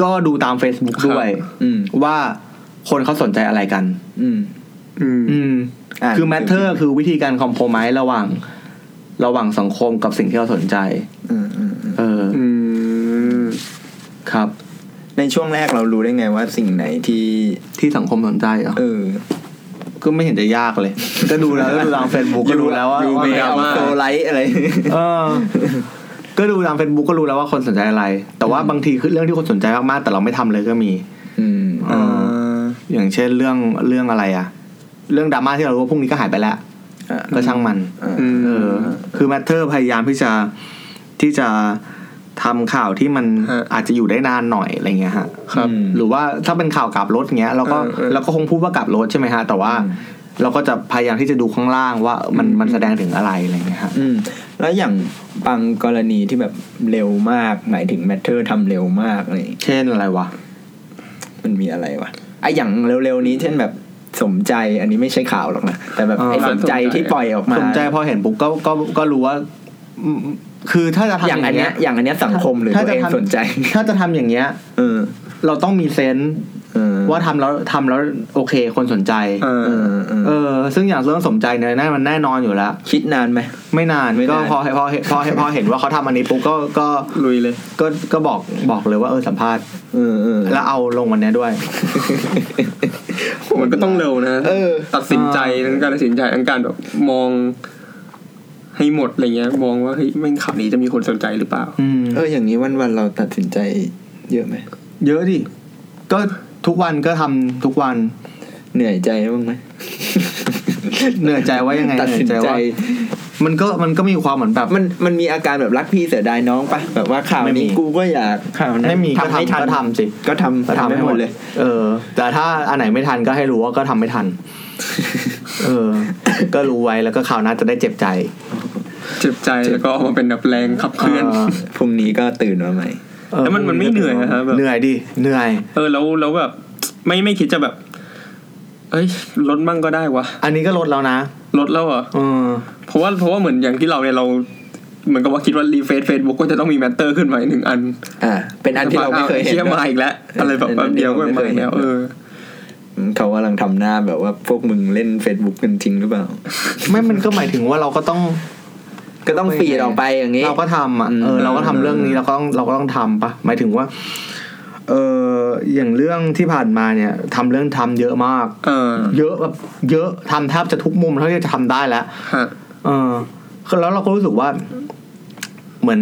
ก็ดูตาม Facebook ด้วยอืมว่าคนเขาสนใจอะไรกัน อืม อืม อืมอ่านคือ matter คือวิธีการคอมโพม i s e ระหว่าง ระหว่างสังคมกับสิ่งที่เราสนใจอืมอืมอืมเอออืมครับ ในช่วงแรกเรารู้ได้ไงว่าสิ่งไหนที่ที่สังคมสนใจเหรอเออก็ไม่เห็นจะยากเลย ก็ดูแล้วก็ดูตามเฟซบุ๊กก็รู้แล้วว่าอยู่ว่ามีไม่ดราเอาม่าโซไลท์อะไรเออก็ดูตามเฟซบุ๊กก็รู้แล้วว่าคนสนใจอะไร แต่ว่าบางทีคือเรื่องที่คนสนใจมากๆแต่เราไม่ทำเลยก็มี อืมเอออย่างเช่นเรื่องเรื่องอะไรอะ เรื่องดราม่าที่เรารู้ว่าพรุ่งนี้ก็หายไปแล้วอะก็ช่างมันอะอืมเออ คือ Matter พยายามที่จะที่จะทำข่าวที่มันฮะอาจจะอยู่ได้นานหน่อยอะไรเงี้ยฮะครับอืมหรือว่าถ้าเป็นข่าวกลับรถเงี้ยเราก็เออเออเราก็คงพูดว่ากลับรถใช่ไหมฮะ แต่ว่าอืมเราก็จะพยายามที่จะดูข้างล่างว่ามันมันแสดงถึงอะไรอะไรเงี้ยฮะอืมแล้วอย่างบางกรณีที่แบบเร็วมากหมายถึงแมทเทอร์ทำเร็วมากอะไรอย่างงี้เช่นอะไรวะ มันมีอะไรวะไออย่างเร็วๆนี้เช่นแบบ สมใจอันนี้ไม่ใช่ข่าวหรอกนะแต่แบบอ่าไอสนใจที่ปล่อยออกมาสนใจพอเห็นปุ๊บก็ก็ก็รู้ว่าอืมคือถ้าจะทำอย่อาย่างงอันเนี้เงี้ยยอย่างอันเนี้ยสังคมหรือถ้าตัวจะเองทำสนใจ ถ้าจะทำอย่างเงี้ยเออ เราต้องมีเซนส์เออว่าทำแล้วทำแล้วโอเคคนสนใจเออเออเออเออ ซึ่งอย่างเรื่องสมใจเนี่ยนั่นมันแน่นอนอยู่แล้ว คิดนานไหมไม่นานไม่นานก็พอพอเห็นพอเห็นพอเห็นว่าเขาทำอันนี้ปุ๊บก็ก็ลุยเลย ก็ก็บอกบอกเลยว่าเออสัมภาษณ์เออเออแล้วเอาลงวันเนี้ยด้วย มันก็ต้องเร็วนะเออตัดสินใจทั้งการตัดสินใจทั้งการแบบมองให้หมดอะไรเงี้ย มองว่าเฮ้ยแม่งข่าวนี้จะมีคนสนใจหรือเปล่าอืมเอออย่างนี้วันวันๆเราตัดสินใจเยอะไหมเยอะดิก็ทุกวันก็ทำทุกวันเหนื่อยใจบ้างไหมเหนื่อยใจว่ายังไงตัดสินเหอยใจว่า มันก็มันก็มีความเหมือนแบบมันมันมีอาการแบบรักพี่เสียดายน้องปะแบบว่าข่าวไม่มีนี้กูก็อยากข่าวนั้นไม่มีก็ทำไม่ทำทันก็ทำสิก็ทำก็ทำไม่ให้หหมมดดเลย เออ แต่ถ้าอันไหนไม่ทันก็ให้รู้ว่าก็ทำไม่ทัน เออ ก็รู้ไว้แล้วก็ข่าวหน้าจะได้เจ็บใจ เจ็บใจแล้วก็เอามาเป็นแบบแรงขับเคลื่อนเออพรุ่งนี้ก็ตื่นมาใหม่เออแล้วมันมันไม่เหนื่อยอะครับแบบเหนื่อยดิเหนื่อย เออแล้วแล้วแบบ ไม่ไม่คิดจะแบบ เอ้ยลดมั่งก็ได้วะอันนี้ก็ลดแล้วนะ ลดแล้วเหรอเออเพราะว่าเพราะว่าเหมือนอย่างที่เราเนี่ยเราเหมือนกับว่าคิดว่า refresh Facebook ก็จะต้องมี Matter ขึ้นมาอีกหนึ่งอัน อ่า เป็นอันที่เราไม่เคยเห็นเชี่ยด้วยมาอีกแล้วอะไรแบบเป็นอัแป๊นบที่เดียวก็เราไม่มาเคยอีกเห็นแล้วเออเขากำลังทำหน้าแบบว่าพวกมึงเล่น Facebook กันจริงหรือเปล่า ไม่มันก็หมายถึงว่าเราก็ต้อง ก็ต้องฟีดออกไปอย่างนี้ เราก็ทำอะอืมเออเราก็ทำเรื่องนี้เราก็ต้องเราก็ต้องทำปะหมายถึงว่า เอออย่างเรื่องที่ผ่านมาเนี่ยทำเรื่องทำเยอะมาก เออ เยอะแบบเยอะทำแทบจะทุกมุมเท่าที่จะทำได้แล้วฮะเออคือแล้วเราก็รู้สึกว่า เหมือน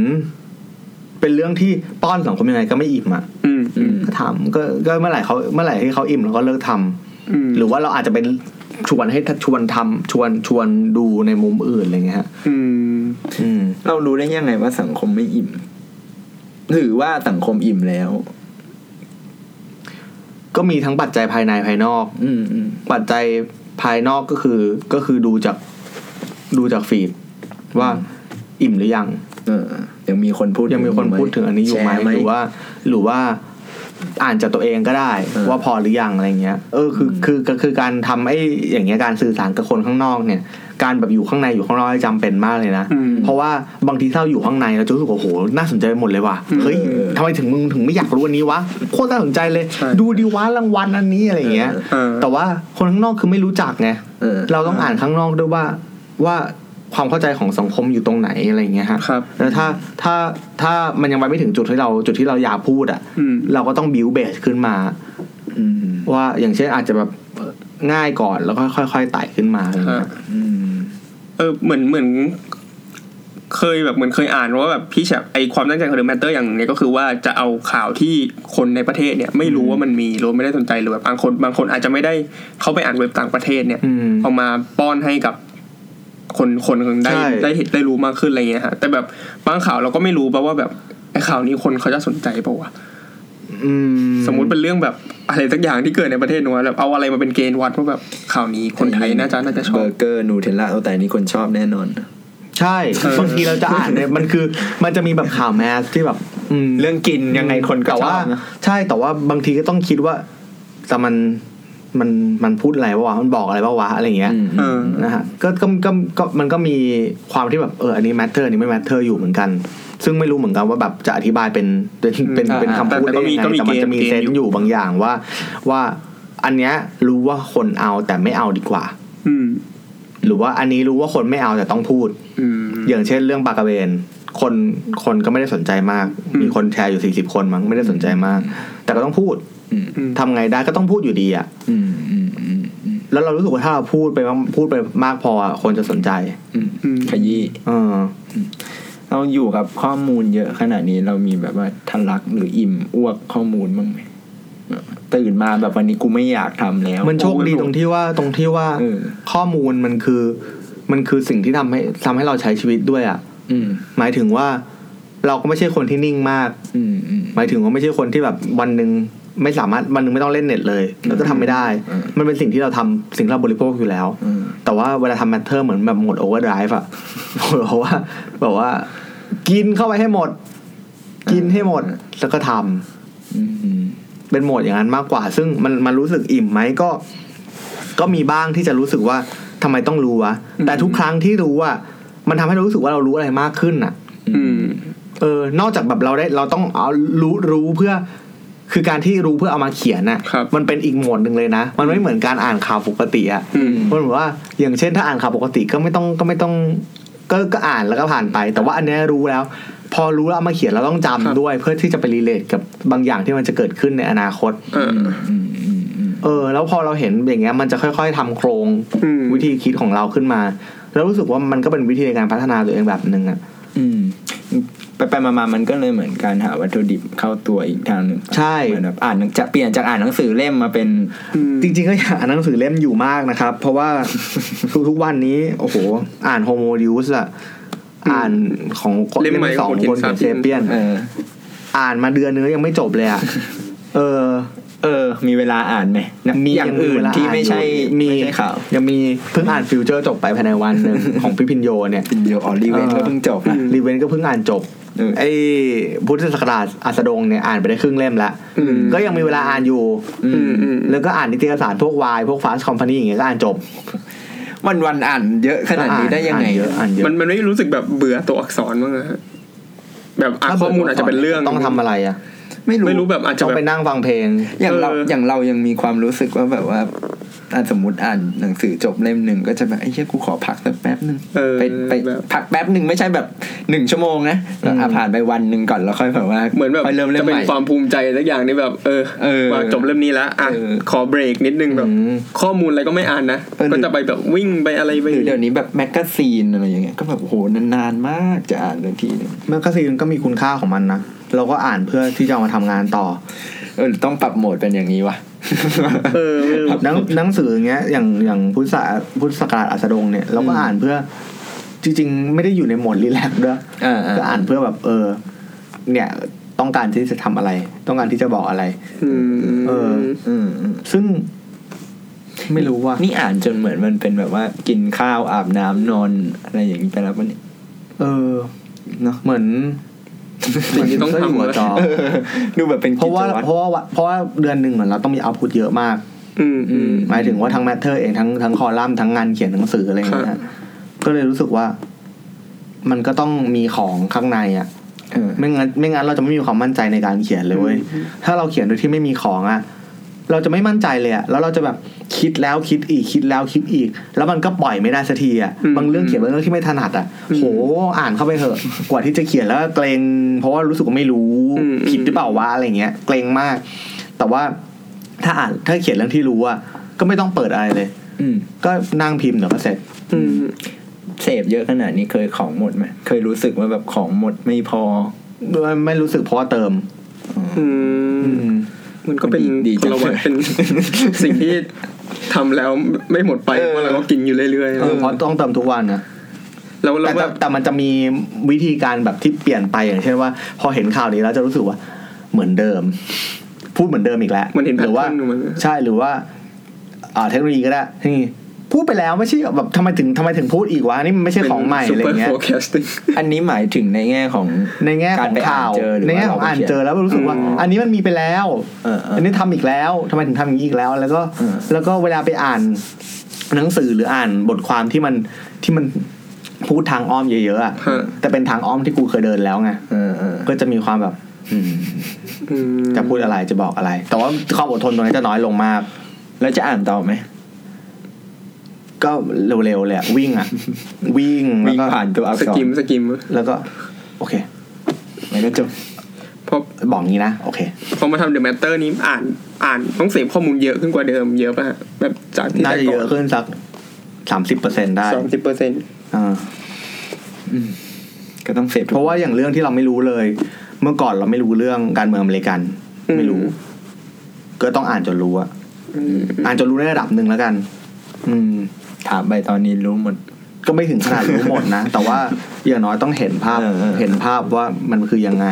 เป็นเรื่องที่ป้อนสังคมยังไงก็ไม่อิ่มอะอืมอืมก็ทำก็ก็เมื่อไหร่เขาเมื่อไหร่ที่เขาอิ่มเราก็เลิกทำอืมหรือว่าเราอาจจะเป็นชวนให้ชวนทำชวนชวนดูในมุมอื่นอะไรเงี้ยฮะอืมอืมเรารู้ได้ยังไงว่าสังคมไม่อิ่มหรือว่าสังคมอิ่มแล้ว ก็มีทั้งปัจจัยภายในภายนอก อืมอืมปัจจัยภายนอกก็คือก็คือดูจากดูจากฟีดว่าอิ่มหรือยัง เออยังมีคนพูดยังมีคนพูดถึงอันนี้อยู่ไหมแชร์หรือว่า หรือว่า อ่านจากตัวเองก็ได้เออว่าพอหรือยังอะไรเงี้ย เออคือคือคือคือการทำไอ้อย่างเงี้ยการสื่อสารกับคนข้างนอกเนี่ย การแบบอยู่ข้างในอยู่ข้างนอกจำเป็นมากเลยนะอืมเพราะว่าบางทีถ้าเราอยู่ข้างในเราจะรู้สึกว่าโอ้โหน่าสนใจไปหมดเลยว่ะเฮ้ยทำไมถึงมึงถึงไม่อยากรู้อันนี้วะโคตรน่าสนใจเลยใช่ดูดีวะรางวัลอันนี้อะไรเงี้ยเออแต่ว่าคนข้างนอกคือไม่รู้จักไงเออเราต้องอ่านข้างนอกด้วยว่าว่า ความเข้าใจของสังคมอยู่ตรงไหนอะไรอย่างเงี้ยฮะครับแล้วถ้าถ้าถ้ามันยังไปไม่ถึงจุดที่เราจุดที่เราอยากพูดอะอืมเราก็ต้อง build base ขึ้นมาอืมว่าอย่างเช่นอาจจะแบบเอ่อง่ายก่อนแล้วก็ค่อยๆไต่ขึ้นมาอะไรอย่างเงี้ยอืมเออเหมือนเหมือน เคยแบบเหมือนเคยอ่านว่าแบบพี่แชมป์ไอความตั้งใจของ The Matter อย่างหนึงเนี่ยก็คือว่าจะเอาข่าวที่คนในประเทศเนี่ย ไม่รู้ว่ามันมีหรือว่าไม่ได้สนใจหรือแบบบางคนบางคนอาจจะไม่ได้เข้าไปอ่านเว็บต่างประเทศเนี่ยอืมเอามาป้อนให้กับ คนคนได้ใช่ได้เห็นได้รู้มากขึ้นอะไรเงี้ยฮะแต่แบบบางข่าวเราก็ไม่รู้ป่ะว่าแบบไอข่าวนี้คนเขาจะสนใจป่าวะอืมสมมุติเป็นเรื่องแบบอะไรสักอย่างที่เกิดในประเทศนู้นแบบเอาอะไรมาเป็นเกณฑ์วัดว่าแบบข่าวนี้คนไทยน่าจะน่าจะชเบออบร์เกอร์นูเทลล่าแต่อันนี้คนชอบแน่นอน ใช่เออบางทีเราจะอ่านเนี่ยมันคือมันจะมีแบบข่าว mass ที่แบบอืมเรื่องกินยังไงคนก็แต่ว่าชอบนะใช่แต่ว่าบางทีก็ต้องคิดว่าแต่มัน มันมันพูดอะไรวะมันบอกอะไรวะวะอะไรอย่างเงี้ยอืมเออนะฮะก็ก็ก็ก็มันก็มีความที่แบบเอออันนี้ Matter อันนี้ไม่ Matter อยู่เหมือนกัน ซึ่งไม่รู้เหมือนกันว่าแบบจะอธิบายเป็นเป็นเป็นอ่าเป็นคำพูดแต่ได้ก็มียังไงก็มีแต่มันจะมีเกณฑ์เซนอยู่อยู่บางอย่างว่า ว่าอันเนี้ยรู้ว่าคนเอาแต่ไม่เอาดีกว่า อืมหรือว่าอันนี้รู้ว่าคนไม่เอาแต่ต้องพูดอืมอย่างเช่นเรื่องปากกระเบนคนคนก็ไม่ได้สนใจมากอืมมีคนแชร์อยู่สี่สิบคนมั้งไม่ได้สนใจมาก แต่ก็ต้องพูดอืมอืม ทำไงได้ก็ต้องพูดอยู่ดีอะอืมอืมอืมอืมแล้วเรารู้สึกว่าถ้าเราพูดไปมากพูดไปมากพออะคนจะสนใจอืมอืมขยี้เออเราอยู่กับข้อมูลเยอะขนาดนี้เรามีแบบว่าทะลักหรืออิ่มอ้วกข้อมูลบ้างไหมตื่นมาแบบวันนี้กูไม่อยากทำแล้ว มันโชคดีตรงที่ว่าตรงที่ว่าเออข้อมูลมันคือ มันคือสิ่งที่ทำให้ทำให้เราใช้ชีวิตด้วยอะ อืมหมายถึงว่า เราก็ไม่ใช่คนที่นิ่งมาก อืมอืมหมายถึงว่าไม่ใช่คนที่แบบวันหนึ่ง ไม่สามารถวันหนึ่งไม่ต้องเล่นเน็ตเลยเราก็ทำไม่ได้อืมมันเป็นสิ่งที่เราทำสิ่งที่เราบริโภคอยู่แล้วอืมแต่ว่าเวลาทำ Matter เหมือนแบบโหมด overdrive อะเพราะว่าแบบว่า กินเข้าไปให้หมด กินให้หมดแล้วก็ทำอืมอืมเป็นโหมดอย่างนั้นมากกว่า ซึ่งมันมันรู้สึกอิ่มไหมก็ ก็มีบ้างที่จะรู้สึกว่าทำไมต้องรู้วะแต่ทุกครั้งที่รู้อะมันทำให้เรารู้สึกว่าเรารู้อะไรมากขึ้นอะอืมเออนอกจากแบบเราได้เราต้องเอารู้รู้เพื่อ คือการที่รู้เพื่อเอามาเขียนน่ะครับมันเป็นอีกโหมดหนึ่งเลยนะ มันไม่เหมือนการอ่านข่าวปกติอะอืมมันเหมือนว่าอย่างเช่น ถ้าอ่านข่าวปกติก็ไม่ต้องก็ไม่ต้องก็ก็อ่านแล้วก็ผ่านไป แต่ว่าอันเนี้ยรู้แล้ว พอรู้แล้วเอามาเขียนเราต้องจำครับด้วย เพื่อที่จะไปรีเลทกับบางอย่างที่มันจะเกิดขึ้นในอนาคตเอออืมอืมอืมเออแล้วพอเราเห็นอย่างเงี้ยมันจะค่อย ๆทำโครงอืมวิธีคิดของเราขึ้นมา แล้วรู้สึกว่ามันก็เป็นวิธีในการพัฒนาตัวเองแบบหนึ่งอะอืม ไปไปมามามันก็เลยเหมือนการหาวัตถุดิบเข้าตัวอีกทางหนึ่งใช่เหมือนแบบอ่านจะเปลี่ยนจากอ่านหนังสือเล่มมาเป็นจริง ๆ ก็อยากอ่านหนังสือเล่มอยู่มากนะครับ เพราะว่าทุกๆวันนี้ โอ้โห อ่านโฮโมดิวส์อะอ่านของคนเล่มใหม่สองของคนคนเขียน Sapien เซเปียนเอออ่านมาเดือนนึงแล้วยังไม่จบเลยอะเออ เออ มีเวลาอ่านไหมมีอย่างอื่นเวลที่ไม่ใช่มีไม่ใช่ข่าวยังมีเพิ่งอ่านฟิวเจอร์จบไปภายในวันหนึ่งของพี่พินโยเนี่ยเป็นเดียวออลิเวนเออก็เพิ่งจบนะรีเวนก็เพิ่งอ่านจบเออ ไอ้พุทธศักราชอัสดงเนี่ยอ่านไปได้ครึ่งเล่มแล้วอืมก็ยังมีเวลาอ่านอยู่อืมอืมแล้วก็อ่านนิตยสารพวกวายพวกฟาสต์คอมพานีอย่างเงี้ยก็อ่านจบ วันวันๆอ่านเยอะขนาดนี้ได้ยังไงอ่านเยอะอ่านเยอะมันมันไม่รู้สึกแบบเบื่อตัวอักษรบ้างอะฮะแบบอะข้อมูลอาจจะเป็นเรื่องต้องทำอะไรอะไม่รู้ไม่รู้แบบอาจจะต้องแบไปบนั่งฟังเพลงอย่างเราเออออย่างเรายังมีความรู้สึกว่าแบบว่า อะสมมติอ่านหนังสือจบเล่มหนึ่งก็จะแบบไอ้เหี้ยกูขอพักสักแป๊บหนึ่งเออไปไปแบบพักแป๊บหนึ่งไม่ใช่แบบหนึ่งชั่วโมงนะแล้วอะอืมผ่านไปวันหนึ่งก่อนแล้วค่อยแบบว่าเหมือนแบบค่อยเริ่มเล่มจะเป็นใหม่ความภูมิใจสักอย่างที่แบบเออเออว่าจบเล่มนี้แล้วอะเออขอเบรกนิดนึงแบบอืมข้อมูลอะไรก็ไม่อ่านนะเออหรือก็จะไปแบบวิ่งไปอะไรไปหรือเดี๋ยวนี้แบบ magazine อะไรอย่างเงี้ยก็แบบโอ้โหนานๆมากจะอ่านเลยทีหนึง magazine ก็มีคุณค่าของมันนะเราก็อ่านเพื่อที่จะเอามาทำงานต่อเออต้องปรับโหมดเป็นอย่างนี้วะ เออไม่รู้หนังหนังสืออย่างเงี้ยอย่างอย่างพุทธศาพุทธศักราชอัสดงเนี่ยเราก็อ่านเพื่อ จริง ๆ ไม่ได้อยู่ในโหมด relax ด้วยอ่าๆก็อ่านเพื่อแบบเออ เนี่ยต้องการที่จะทำอะไร ต้องการที่จะบอกอะไรอืมเอออืมอืมซึ่งไม่รู้ว่า นี่อ่านจนเหมือนมันเป็นแบบว่า กินข้าวอาบน้ำนอนอะไรอย่างนี้ไปแล้วปะเนี่ยเออเนาะเหมือน สิ่งที่ต้องเหมืนทำหัวจอเออดูแบบเป็นเพราะว่ากิจวัตรเพราะว่าเพราะว่าเดือนหนึ่งเหมือนเราต้องมีเอาพุทเยอะมากอืมอืมหมายถึงว่าทั้งแมทเทอร์เองทั้งทั้งคอลัมน์ทั้งงานเขียนหนังสืออะไรอย่างเงี้ครัยบก็เลยรู้สึกว่า มันก็ต้องมีของข้างในอะเออไม่งั้นไม่งั้นเราจะไม่มีความมั่นใจในการเขียนเลยเว้ยถ้าเราเขียนโดยที่ไม่มีของอะ เราจะไม่มั่นใจเลยอะแล้วเราจะแบบคิดแล้วคิดอีกคิดแล้วคิดอีก แล้วมันก็ปล่อยไม่ได้สักทีอะบางเรื่องเขียนบางเรื่องที่ไม่ถนัดอะโหอ่านเข้าไปเถอะ กว่าที่จะเขียนแล้วก็เกรง เพราะว่ารู้สึกว่าไม่รู้ผิดหรือเปล่าวะอะไรเงี้ยเกรงมาก แต่ว่าถ้าอ่านถ้าเขียนเรื่องที่รู้อะก็ไม่ต้องเปิดอะไรเลย อืมก็นั่งพิมพ์เดี๋ยวก็เสร็จ อืมเสพเยอะขนาดนี้เคยของหมดไหมเคยรู้สึกว่าแบบของหมดไม่พอ ไม่ไม่รู้สึกเพราะว่าเติม อืมอื มมันก็เป็นดีดีพจังลวัตเป็นสิ่งที่ทำแล้วไม่หมดไปเออเพราะเราก็กินอยู่เรื่อยเออเพราะต้องเติมทุกวันนะๆแล้วเราแต่แบแต่บแต่มันจะมีวิธีการแบบที่เปลี่ยนไปอย่างเช่นว่า พอเห็นข่าวนี้แล้วจะรู้สึกว่าเหมือนเดิม พูดเหมือนเดิมอีกแล้วมันเห็นแพหทรือว่าเทิร์นมันใช่หรือว่า อ่าเทคโนโลยีก็ได้ที่ พูดไปแล้วไม่ใช่แบบทำไมถึงทำไมถึงพูดอีกวะนี่มันไม่ใช่ของใหม่อะไรเป็นเงี้ super ย forecasting อันนี้หมายถึงในแง่ของในแง่ขการองไปอ่านข่าวเจอหรือในแง่ว่าของอ่านเราไปเขียนเจอแล้วรู้สึกว่า อันนี้มันมีไปแล้วเออเอออันนี้ทำอีกแล้วทำไมถึงทำอย่างนี้อีกแล้ว แล้วก็เออแล้วก็เวลาไปอ่านหนังสือหรืออ่านบทความที่มันที่มันพูดทางอ้อมเยอะๆอะฮะแต่เป็นทางอ้อมที่กูเคยเดินแล้วไงเออเออก็จะมีความแบบอืมอืมจะพูดอะไรจะบอกอะไร แต่ว่าความอดทนตรงนี้จะน้อยลงมาก แล้วจะอ่านต่อไหม ก็เร็วๆเลยอะวิ่งอะวิ่งวิ่งแล้วก็ผ่านตัวอักสษรกิมสกิมแล้วก็ โอเคแล้วก็จบเพราะบอกงี้นะโอเคพอมาทำเดอะแมตเตอร์นี้อ่านอ่านต้องเสพข้อมูลเยอะขึ้นกว่าเดิมเยอะป่ะฮะแบบจากที่น่าแต่จะก่เยอะขึ้นสักสามสิบเปอร์เซ็นได้สามสิบเปอร์เซ็นต์อ่าก็ต้องเสพทุเพกราะว่าอย่างเรื่องที่เราไม่รู้เลย เมื่อก่อนเราไม่รู้เรื่องการเมืองอเมริกัน ไม่รู้ ก็ต้องอ่านจนรู้อะอ่านจนรู้ในระดับหนึ่งแล้วกัน อืม ถามไปตอนนี้รู้หมด ก็ไม่ถึงขนาดรู้หมดนะ แต่ว่าอย่างน้อยต้องเห็นภาพเออเออเห็นภาพว่ามันคือยังไง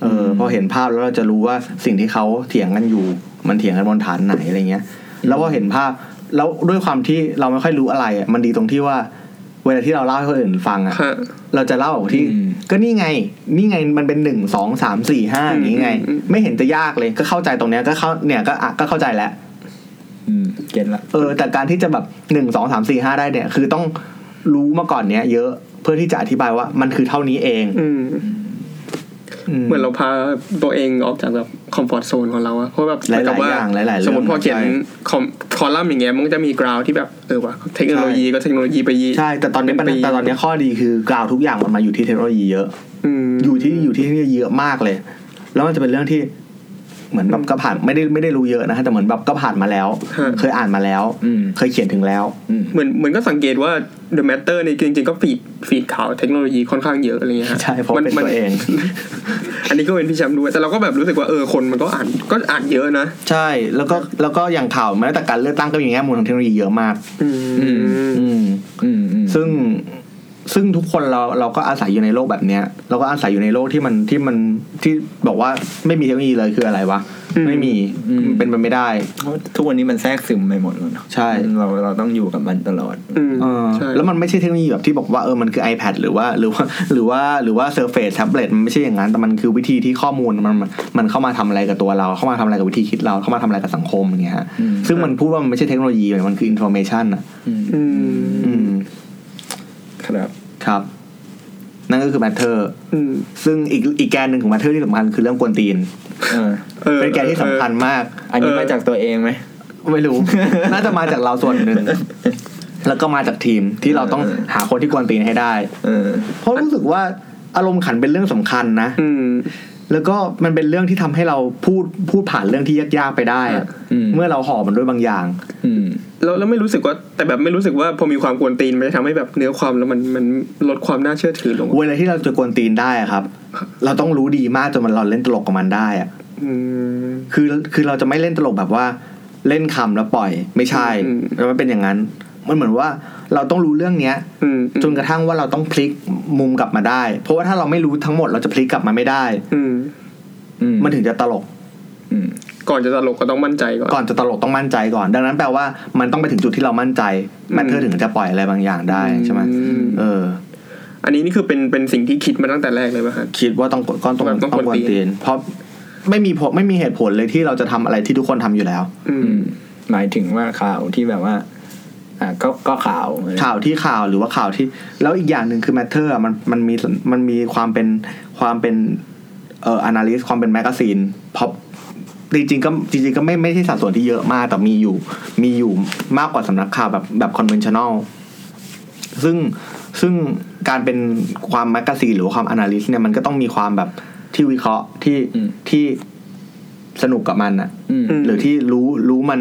เอออมพอเห็นภาพแล้วเราจะรู้ว่าสิ่งที่เขาเถียงกันอยู่ มันเถียงกันบนฐานไหนอะไรเงี้ย แล้วพอเห็นภาพแล้วด้วยความที่เราไม่ค่อยรู้อะไรอะมันดีตรงที่ว่า เวลาที่เราเล่าให้คนอื่นฟังอะฮะเราจะเล่าที่อืมก็นี่ไง นี่ไงมันเป็นหนึ่งสองสามสี่ห้าอย่างนี้ไงอืมไม่เห็นจะยากเลยก็เข้าใจตรงเนี้ยก็เข้าเนี่ยก็อะก็เข้าใจแล้วอืม เก็ตละเออ แต่การที่จะแบบหนึ่งสองสามสี่ห้าได้เนี่ย คือต้องรู้มาก่อนเนี้ยเยอะเพื่อที่จะอธิบายว่ามันคือเท่านี้เองอืมอืมเหมือนเราพาตัวเองออกจากแบบคอมฟอร์ทโซนของเราอะเพราะแบบหลายๆกับว่อย่างหลายๆเรื่องสมมติพอเขียนใช่คอมคอลัมน์อย่างเงี้ยมันก็จะมีกราวที่แบบเออว่ะเทคโนโลยีก็เทคโนโลยีไปยีใช่แต่ตอนนี้ปัญเป็นปีแต่ตอนนี้ข้อดีคือกล่าวทุกอย่างมันมาอยู่ที่เทคโนโลยีเยอะอืมอยู่ที่อยู่ที่นี่เยอะมากเลย แล้วมันจะเป็นเรื่องที่ เหมือนแบบก็ผ่านไม่ได้ไม่ได้รู้เยอะนะฮะแต่เหมือนแบบก็ผ่านมาแล้วฮะเคยอ่านมาแล้วอืมเคยเขียนถึงแล้วอืมเหมือนเหมือนก็สังเกตว่า The Matter นี่จริงๆก็ฟีดฟีดข่าวเทคโนโลยีค่อนข้างเยอะอะไรเงี้ยฮะใช่เพราะเป็นมัตัวเอง อันนี้ก็เป็นพี่แชมป์ด้วย แต่เราก็แบบรู้สึกว่าเออคนมันก็อ่านก็อ่านเยอะนะ ใช่แล้วก็แล้วก็อย่างข่าวแม้แต่การเลือกตั้งก็มีแง่มุมทางเทคโนโลยีเยอะมาก อืมอืมอืมอืมอืมซึ่ง ซึ่งทุกคนเราเราก็อาศัยอยู่ในโลกแบบเนี้ย เราก็อาศัยอยู่ในโลกที่มันที่มันที่บอกว่าไม่มีเทคโนโลยีเลยคืออะไรวะไม่มีมันเป็นไปไม่ได้เพราะทุกวันนี้มันแทรกซึมไปหมดแล้วเนอะใช่เราเราต้องอยู่กับมันตลอดอืมเออใช่แล้วมันไม่ใช่เทคโนโลยีแบบที่บอกว่าเออมันคือ iPad หรือว่าหรือว่าหรือว่าหรือว่า Surface Tablet มันไม่ใช่อย่างนั้น แต่มันคือวิธีที่ข้อมูลมันมันเข้ามาทำอะไรกับตัวเรา เข้ามาทำอะไรกับวิธีคิดเราเข้ามาทำอะไรกับสังคมอย่างเงี้ยฮะอืมซึ่งมันพูดว่ามันไม่ใช่เทคโนโลยีมันคือ information อะอืมอืมอืม ครับครับ นั่นก็คือ matter อืมซึ่งอีกอีกแกนหนึ่งของ matter ที่สำคัญคือเรื่องกวนตีนเออออเป็นแกนที่สำคัญมาก อันนี้มาจากตัวเองไหมไม่รู้ น่าจะมาจากเราส่วนหนึ่งแล้วก็มาจากทีมที่เราต้องเออหาคนที่กวนตีนให้ได้เออเพราะรู้สึกว่าอารมณ์ขันเป็นเรื่องสำคัญนะอืม แล้วก็มันเป็นเรื่องที่ทำให้เราพูดพูดผ่านเรื่องที่ยากๆไปได้อะอืมเมื่อเราห่อมันด้วยบางอย่าง อืมแล้วแล้วไม่รู้สึกว่าแต่แบบไม่รู้สึกว่าพอมีความกวนตีนมันจะทำให้แบบเนื้อความแล้วมันมันลดความน่าเชื่อถือลงเวลาที่เราจะกวนตีนได้อะครับ เราต้องรู้ดีมากจนมันเราเล่นตลกกับมันได้อะอืมคือคือเราจะไม่เล่นตลกแบบว่า เล่นคำแล้วปล่อย ไม่ใช่อืมแล้วมันเป็นอย่างนั้น มันเหมือนว่า เราต้องรู้เรื่องเนี้ยอืมจนกระทั่งว่าเราต้องพลิกมุมกลับมาได้ เพราะว่าถ้าเราไม่รู้ทั้งหมดเราจะพลิกกลับมาไม่ได้ อืมอืมมันถึงจะตลกอืมก่อนจะตลกก็ต้องมั่นใจก่อนก่อนจะตลกต้องมั่นใจก่อน ดังนั้นแปลว่ามันต้องไปถึงจุดที่เรามั่นใจแมทเธอร์ถึงจะปล่อยอะไรบางอย่างได้ใช่ไหมอืมเออ อันนี้นี่คือเป็นเป็นสิ่งที่คิดมาตั้งแต่แรกเลยป่ะฮะคิดว่าต้องก็ต้องต้ต้อองงกวนตีนกวนตีนเพราะไม่มีผลไม่มีเหตุผลเลยที่เราจะทำอะไรที่ทุกคนทำอยู่แล้ว อืมอืมหมายถึงว่าข่าวที่แบบว่า อ่าก็ก็ข่าวข่าวที่ข่าวหรือว่าข่าวที่ แล้วอีกอย่างหนึ่งคือ Matter มันมันมีมันมีความเป็นความเป็นเอ่อ analyst ความเป็น magazine พอจริงๆก็จริงๆก็ไม่ไม่ใช่สัดส่วนที่เยอะมาก แต่มีอยู่มีอยู่มากกว่าสำนักข่าวแบบแบบ conventional ซึ่งซึ่งการเป็นความ magazine หรือว่าความ analyst เนี่ยมันก็ต้องมีความแบบที่วิเคราะห์ที่ที่สนุกกับมันอะอืมมหรือที่รู้รู้มัน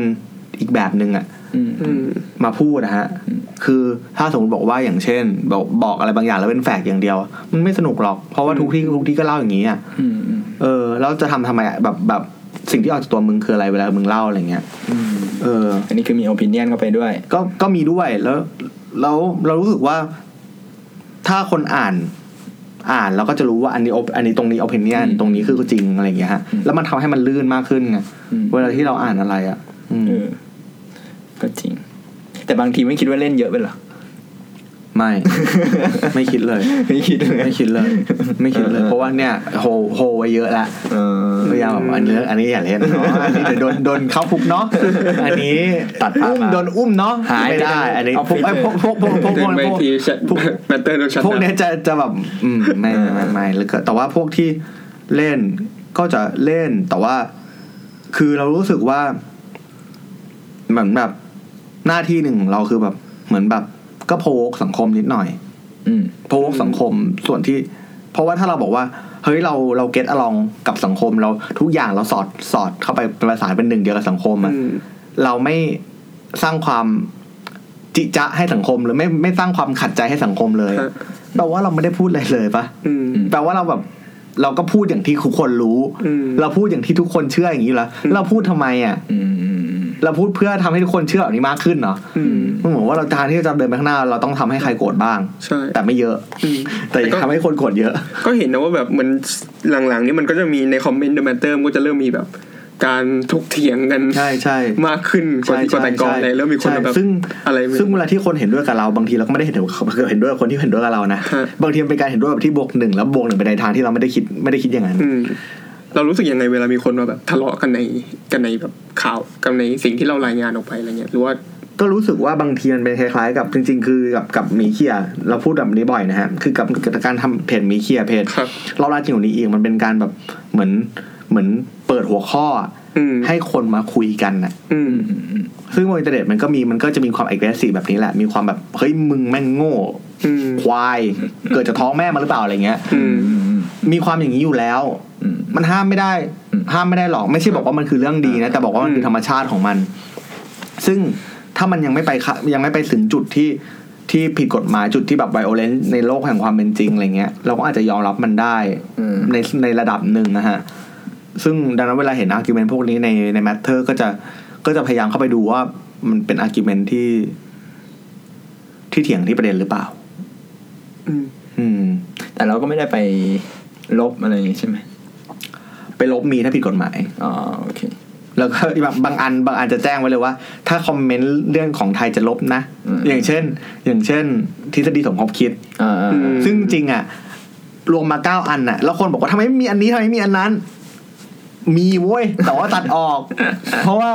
อีกแบบหนึ่งอะอื มอืมมาพูดนะฮะ คือถ้าสมมติบอกว่าอย่างเช่น บอกบอกอะไรบางอย่างแล้วเป็นแฝกอย่างเดียว มันไม่สนุกหรอก เพราะว่าทุกที่ทุกที่ก็เล่าอย่างนี้อะอืมอืมเออแล้วจะทำทำไมอะแบบแบบสิ่งที่ออกจากตัวมึงคืออะไรเวลามึงเล่าอะไรเงี้ยอืมเออ อันนี้คือมี opinion เข้าไปด้วย ก็ก็มีด้วยแล้วแล้วเรารู้สึกว่า ถ้าคนอ่านอ่านแล้วก็จะรู้ว่าอันนี้ op- อันนี้ตรงนี้ opinion อืมตรงนี้คือจริงอะไรเงี้ยฮะอืมแล้วมันทำให้มันลื่นมากขึ้นไงอืมเวลาที่เราอ่านอะไรอะอืมเออ ก็จริง แต่บางทีไม่คิดว่าเล่นเยอะไปเหรอไม่ ไม่คิดเลย ไม่คิดเลย ไม่คิดเลย ไม่คิดเลย เพราะว่าเนี่ยโฮโฮไว้เยอะแล้วเออพยายามแบบอันนี้อันนี้อย่าเล่นเนาะอันนี้เดี๋ยวโดนโดนเข้าคุกเนาะอันนี้ตัดภาพอุ้มมาโดนอุ้มเนาะหายไม่ได้ไปเลยอันนี้เอาพวกปิดไอ้พวกพวกพวกพวกพเดิวนกไปพวกทีชัดแมตเตอร์โดนชัดพวกเนี้ยจะจะแบบอืมไม่ไม่ไม่ไม่แล้วก็แต่ว่าพวกที่เล่นก็จะเล่นแต่ว่า คือเรารู้สึกว่าเหมือนแบบ หน้าที่หนึ่งของเราคือแบบเหมือนแบบก็โพกสังคมนิดหน่อย อืมโพกสังคมส่วนที่ เพราะว่าถ้าเราบอกว่า เฮ้ยเราเราเก็ตอลองกับสังคมเราทุกอย่างเราสอดสอดเข้าไปประสานเป็นหนึ่งเดียวกับสังคมอะอืมเราไม่สร้างความจิจะให้สังคมหรือไม่ไม่สร้างความขัดใจให้สังคมเลยฮะแปลว่าเราไม่ได้พูดอะไรเลยปะอืมแปลว่าเราแบบ เราก็พูดอย่างที่ทุกคนรู้อืมเราพูดอย่างที่ทุกคนเชื่ออย่างนี้เหรอเราพูดทำไมอะอืมอืมอืมเราพูดเพื่อทำให้ทุกคนเชื่อแบบนี้มากขึ้นเนาะอืมมันเหมือนว่าเราทางที่จะเดินไปข้างหน้า เราต้องทำให้ใครโกรธบ้างใช่แต่ไม่เยอะอืมแต่อย่าทำให้คนโกรธเยอะ ก็เห็นนะว่าแบบเหมือนหลังๆนี่มันก็จะมีใน comment The Matter มันก็จะเริ่มมีแบบ การถกเถียงกันใช่ใช่มากขึ้นกว่าที่กว่าแต่ก่อนเลยเริ่มมีคนใช่แบบซึ่งอะไรซึ่งเวลาที่คนเห็นด้วยกับเราบางทีเราก็ไม่ได้เห็นด้วยเห็นด้วยกับคนที่เห็นด้วยกับเรานะฮะบางทีมันเป็นการเห็นด้วยแบบที่บวกหนึ่งแล้วบวกหนึ่งไปในทางที่เราไม่ได้คิดไม่ได้คิดอย่างนั้นอืมเรารู้สึกยังไงเวลามีคนมาแบบทะเลาะกันในกันในแบบข่าวกันในสิ่งที่เรารายงานออกไปอะไรเงี้ยหรือว่าก็รู้สึกว่าบางทีมันเป็นคล้ายๆ กับจริง ๆ คือกับกับหมีเคียเราพูดแบบนี้บ่อยนะฮะคือกับกับการทำเพจหมีเคียเพจครับเราลาจริงกว่านี้อีกมันเป็นการแบบเหมือน เหมือนเปิดหัวข้ออืมให้คนมาคุยกันน่ะอืมอืมอืมซึ่งบนอินเทอร์เน็ตมันก็มีมันก็จะมีความ aggressive แบบนี้แหละ มีความแบบเฮ้ยมึงแม่งโง่อืมควาย เกิดจากท้องแม่มาหรือเปล่าอะไรเงี้ยอืมอืมอืมมีความอย่างนี้อยู่แล้วอืมมันห้ามไม่ได้อืมห้ามไม่ได้หรอก ไม่ใช่บอกว่ามันคือเรื่องดีนะ แต่บอกว่ามันคือธรรมชาติของมัน ซึ่งถ้ามันยังไม่ไปค่ะยังไม่ไปถึงจุดที่ที่ผิดกฎหมายจุดที่แบบ violent ในโลกแห่งความเป็นจริงอะไรเงี้ยเราก็อาจจะยอมรับมันได้อืมในในระดับหนึ่งนะฮะ ซึ่งดังนั้นเวลาเห็น argument พวกนี้ในใน Matter ก็จะก็จะพยายามเข้าไปดูว่ามันเป็น argument ที่ ที่เถียงที่ประเด็นหรือเปล่า อืมอืมแต่เราก็ไม่ได้ไปลบอะไรอย่างงี้ใช่ไหม ไปลบมีถ้าผิดกฎหมาย อ๋อโอเค แล้วก็บางบางอันบางอันจะแจ้งไว้เลยว่า ถ้าคอมเมนต์เรื่องของไทยจะลบนะอืมอย่างเช่น อย่างเช่น ทฤษฎีสมคบคิดอ่าอ่าอ่าซึ่งจริงอะ รวมมาเก้าอันน่ะ แล้วคนบอกว่าทำไมไม่มีอันนี้ทำไมไม่มีอันนั้น มีเว้ยแต่ว่าตัดออก เพราะว่า